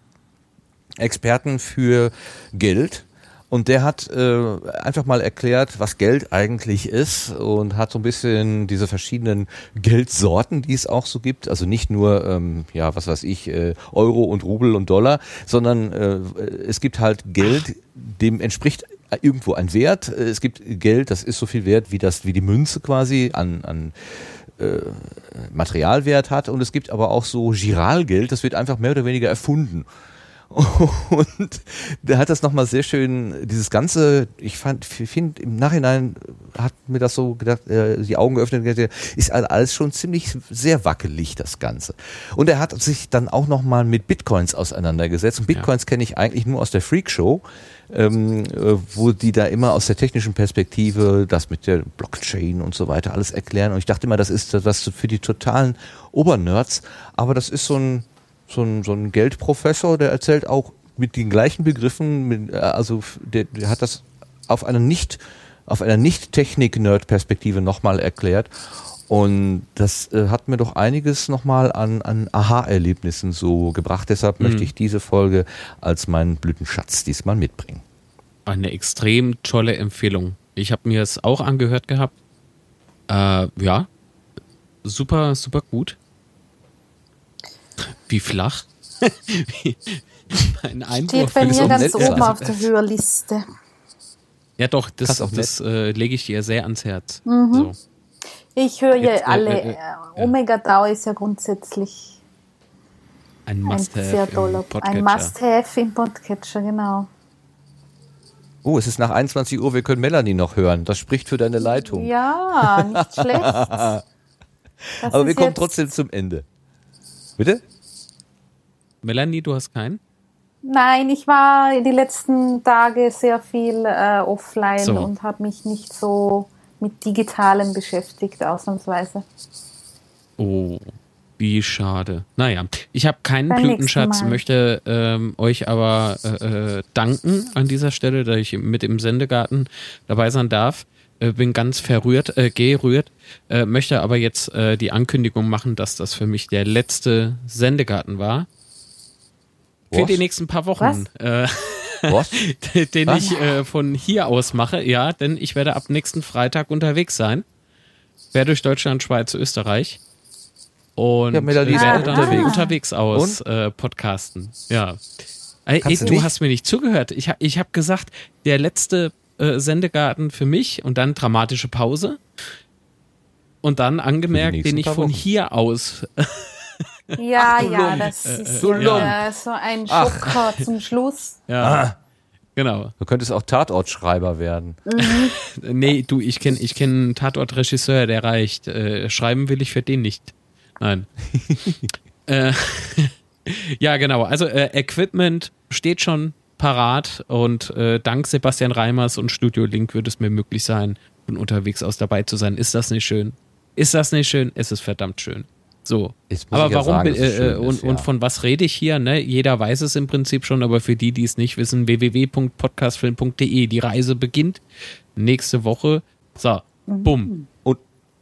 Experten für Geld. Und der hat äh, einfach mal erklärt, was Geld eigentlich ist und hat so ein bisschen diese verschiedenen Geldsorten, die es auch so gibt. Also nicht nur, ähm, ja, was weiß ich, äh, Euro und Rubel und Dollar, sondern äh, es gibt halt Geld, dem entspricht irgendwo ein Wert. Es gibt Geld, das ist so viel wert, wie das, wie die Münze quasi an, an äh, Materialwert hat. Und es gibt aber auch so Giralgeld, das wird einfach mehr oder weniger erfunden. Und der hat das nochmal sehr schön, dieses ganze, ich fand, finde im Nachhinein hat mir das so gedacht, äh, die Augen geöffnet, gedacht, ist alles schon ziemlich sehr wackelig, das Ganze. Und er hat sich dann auch nochmal mit Bitcoins auseinandergesetzt. Und Bitcoins kenne ich eigentlich nur aus der Freak Show, ähm, äh, wo die da immer aus der technischen Perspektive das mit der Blockchain und so weiter alles erklären. Und ich dachte immer, das ist was für die totalen Obernerds, aber das ist so ein so ein, so ein Geldprofessor, der erzählt auch mit den gleichen Begriffen, mit, äh, also der, der hat das auf einer nicht auf einer nicht Technik-Nerd-Perspektive nochmal erklärt. Und das äh, hat mir doch einiges nochmal an, an Aha-Erlebnissen so gebracht. Deshalb Mhm. möchte ich diese Folge als meinen Blütenschatz diesmal mitbringen. Eine extrem tolle Empfehlung. Ich habe mir es auch angehört gehabt. Äh, ja, super, super gut. Wie flach. Wie- mein Einwurf Steht bei mir ganz nett oben sein. auf der Hörliste. Ja, doch, das, das äh, lege ich dir sehr ans Herz. Mhm. So. Ich höre ja äh, alle. äh, äh, Omega Tau ist ja grundsätzlich Ein ein Must-Have. sehr im toller, Podcatcher. ein Must-Have im Podcatcher, genau. Oh, es ist nach 21 Uhr, wir können Melanie noch hören. Das spricht für deine Leitung. Ja, nicht schlecht. Aber Das wir ist kommen trotzdem zum Ende. Bitte? Melanie, du hast keinen? Nein, ich war die letzten Tage sehr viel äh, offline So. und habe mich nicht so mit Digitalem beschäftigt, ausnahmsweise. Oh, wie schade. Naja, ich habe keinen Beim Blütenschatz, möchte ähm, euch aber äh, äh, danken an dieser Stelle, dass ich mit im Sendegarten dabei sein darf. Äh, bin ganz verrührt, äh, gerührt, äh, möchte aber jetzt äh, die Ankündigung machen, dass das für mich der letzte Sendegarten war. Für Was? die nächsten paar Wochen. Äh, Was? den Was? ich äh, von hier aus mache, ja, denn ich werde ab nächsten Freitag unterwegs sein. Quer durch Deutschland, Schweiz, Österreich. Und Ja, ist werde auch dann unterwegs. unterwegs aus äh, podcasten. Ja. Ey, ey, du nicht? hast mir nicht zugehört. Ich, ich habe gesagt, der letzte äh, Sendegarten für mich und dann dramatische Pause. Und dann angemerkt, den ich von hier aus. Ja, du ja, das ist äh, äh, so ein Ach. Schocker zum Schluss. Ja. Genau. Du könntest auch Tatortschreiber werden. Mhm. Nee, du, ich kenne ich kenn einen Tatortregisseur, der reicht. Äh, schreiben will ich für den nicht. Nein. äh, ja, genau. Also äh, Equipment steht schon parat und äh, dank Sebastian Reimers und Studio Link wird es mir möglich sein, von unterwegs aus dabei zu sein. Ist das nicht schön? Ist das nicht schön? Es ist verdammt schön. So. Aber ja warum sagen, bin- dass es äh, äh, und, ist, ja. und von was rede ich hier? Ne? Jeder weiß es im Prinzip schon, aber für die, die es nicht wissen, www.podcastfilm.de. Die Reise beginnt nächste Woche. So, bumm. Und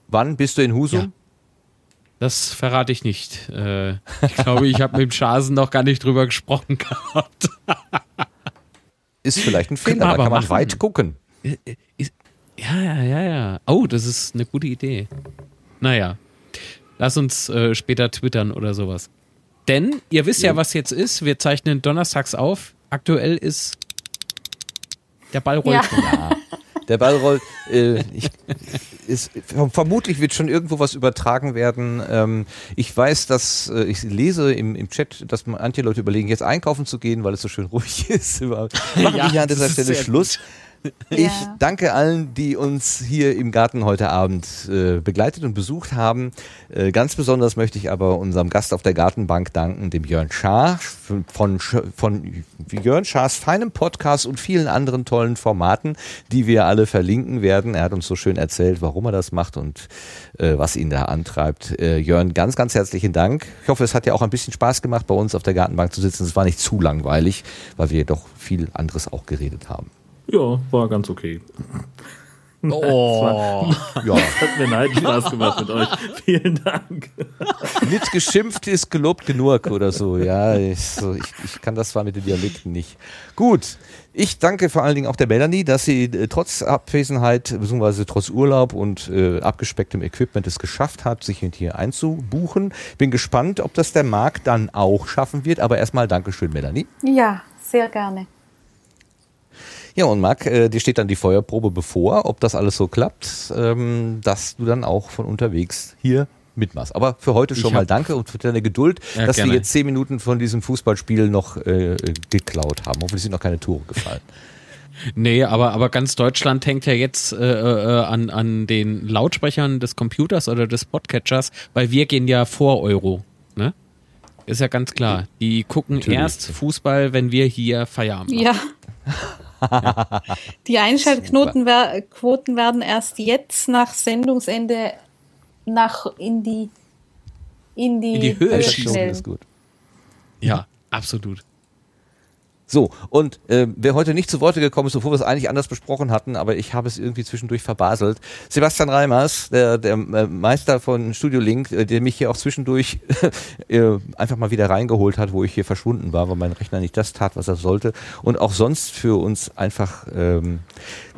wann bist du in Husum? Ja. Das verrate ich nicht. Äh, ich glaube, ich habe mit dem Schasen noch gar nicht drüber gesprochen gehabt. Ist vielleicht ein Fehler, aber kann man machen. weit gucken. Ist, ja, ja, ja, ja. Oh, das ist eine gute Idee. Naja, lass uns äh, später twittern oder sowas. Denn ihr wisst ja, was jetzt ist. Wir zeichnen donnerstags auf. Aktuell ist der Ball rollt. Ja. Der Ball rollt. Äh, ich, ist, vermutlich wird schon irgendwo was übertragen werden. Ähm, ich weiß, dass äh, ich lese im, im Chat, dass manche Leute überlegen, jetzt einkaufen zu gehen, weil es so schön ruhig ist. Machen Ja, wir hier an dieser Stelle Schluss. Ich danke allen, die uns hier im Garten heute Abend äh, begleitet und besucht haben. Äh, ganz besonders möchte ich aber unserem Gast auf der Gartenbank danken, dem Jörn Schaar von, von, von Jörn Schaars feinem Podcast und vielen anderen tollen Formaten, die wir alle verlinken werden. Er hat uns so schön erzählt, warum er das macht und äh, was ihn da antreibt. Äh, Jörn, ganz, ganz herzlichen Dank. Ich hoffe, es hat ja auch ein bisschen Spaß gemacht, bei uns auf der Gartenbank zu sitzen. Es war nicht zu langweilig, weil wir doch viel anderes auch geredet haben. Ja, war ganz okay. Oh. ja. Hat mir neiden Spaß gemacht mit euch. Vielen Dank. Nicht geschimpft ist gelobt genug oder so. Ja, ich, so, ich, ich kann das zwar mit den Dialekten nicht. Gut. Ich danke vor allen Dingen auch der Melanie, dass sie äh, trotz Abwesenheit bzw. trotz Urlaub und äh, abgespecktem Equipment es geschafft hat, sich hier einzubuchen. Bin gespannt, ob das der Marc dann auch schaffen wird. Aber erstmal Dankeschön, Melanie. Ja, sehr gerne. Ja, und Marc, äh, dir steht dann die Feuerprobe bevor, ob das alles so klappt, ähm, dass du dann auch von unterwegs hier mitmachst. Aber für heute schon Ich mal danke und für deine Geduld, Ja, dass gerne. wir jetzt zehn Minuten von diesem Fußballspiel noch äh, geklaut haben. Hoffentlich sind noch keine Tore gefallen. Nee, aber, aber ganz Deutschland hängt ja jetzt äh, äh, an, an den Lautsprechern des Computers oder des Podcatchers, weil wir gehen ja vor Euro. Ne? Ist ja ganz klar. Die gucken Natürlich. erst Fußball, wenn wir hier Feierabend machen. Ja. Die Einschaltquoten wer Quoten werden erst jetzt nach Sendungsende nach in die in die, In die Höhe schießen schnellen. ist gut. Ja, absolut. So, und äh, wer heute nicht zu Worte gekommen ist, obwohl wir es eigentlich anders besprochen hatten, aber ich habe es irgendwie zwischendurch verbaselt. Sebastian Reimers, der, der äh, Meister von Studio Link, äh, der mich hier auch zwischendurch äh, einfach mal wieder reingeholt hat, wo ich hier verschwunden war, weil mein Rechner nicht das tat, was er sollte. Und auch sonst für uns einfach ähm,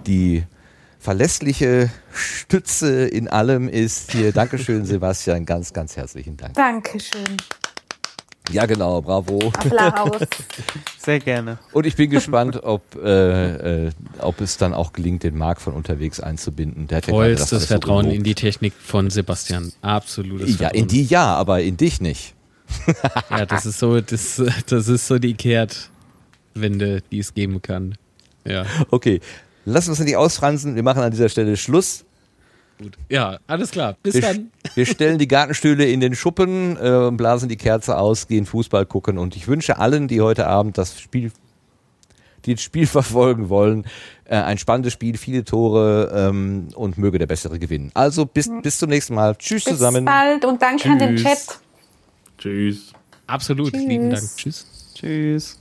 die verlässliche Stütze in allem ist hier. Dankeschön, Sebastian, ganz, ganz herzlichen Dank. Dankeschön. Ja, genau, bravo. Applaus. Sehr gerne. Und ich bin gespannt, ob, äh, äh, ob es dann auch gelingt, den Marc von unterwegs einzubinden. Der hat ja gerade das Vollstes so Vertrauen gelobt. in die Technik von Sebastian. Absolutes Ja, Vertrauen. in die ja, aber in dich nicht. Ja, das ist so, das, das ist so die Kehrtwende, die es geben kann. Ja. Okay, lass uns nicht ausfransen. Wir machen an dieser Stelle Schluss. Gut. Ja, alles klar. Bis wir, dann. wir stellen die Gartenstühle in den Schuppen, äh, blasen die Kerze aus, gehen Fußball gucken und ich wünsche allen, die heute Abend das Spiel, die das Spiel verfolgen wollen, äh, ein spannendes Spiel, viele Tore ähm, und möge der Bessere gewinnen. Also bis, bis zum nächsten Mal. Tschüss Bis zusammen. bald und danke an den Tschüss. Chat. Tschüss. Absolut. Tschüss. Lieben Dank. Tschüss. Tschüss.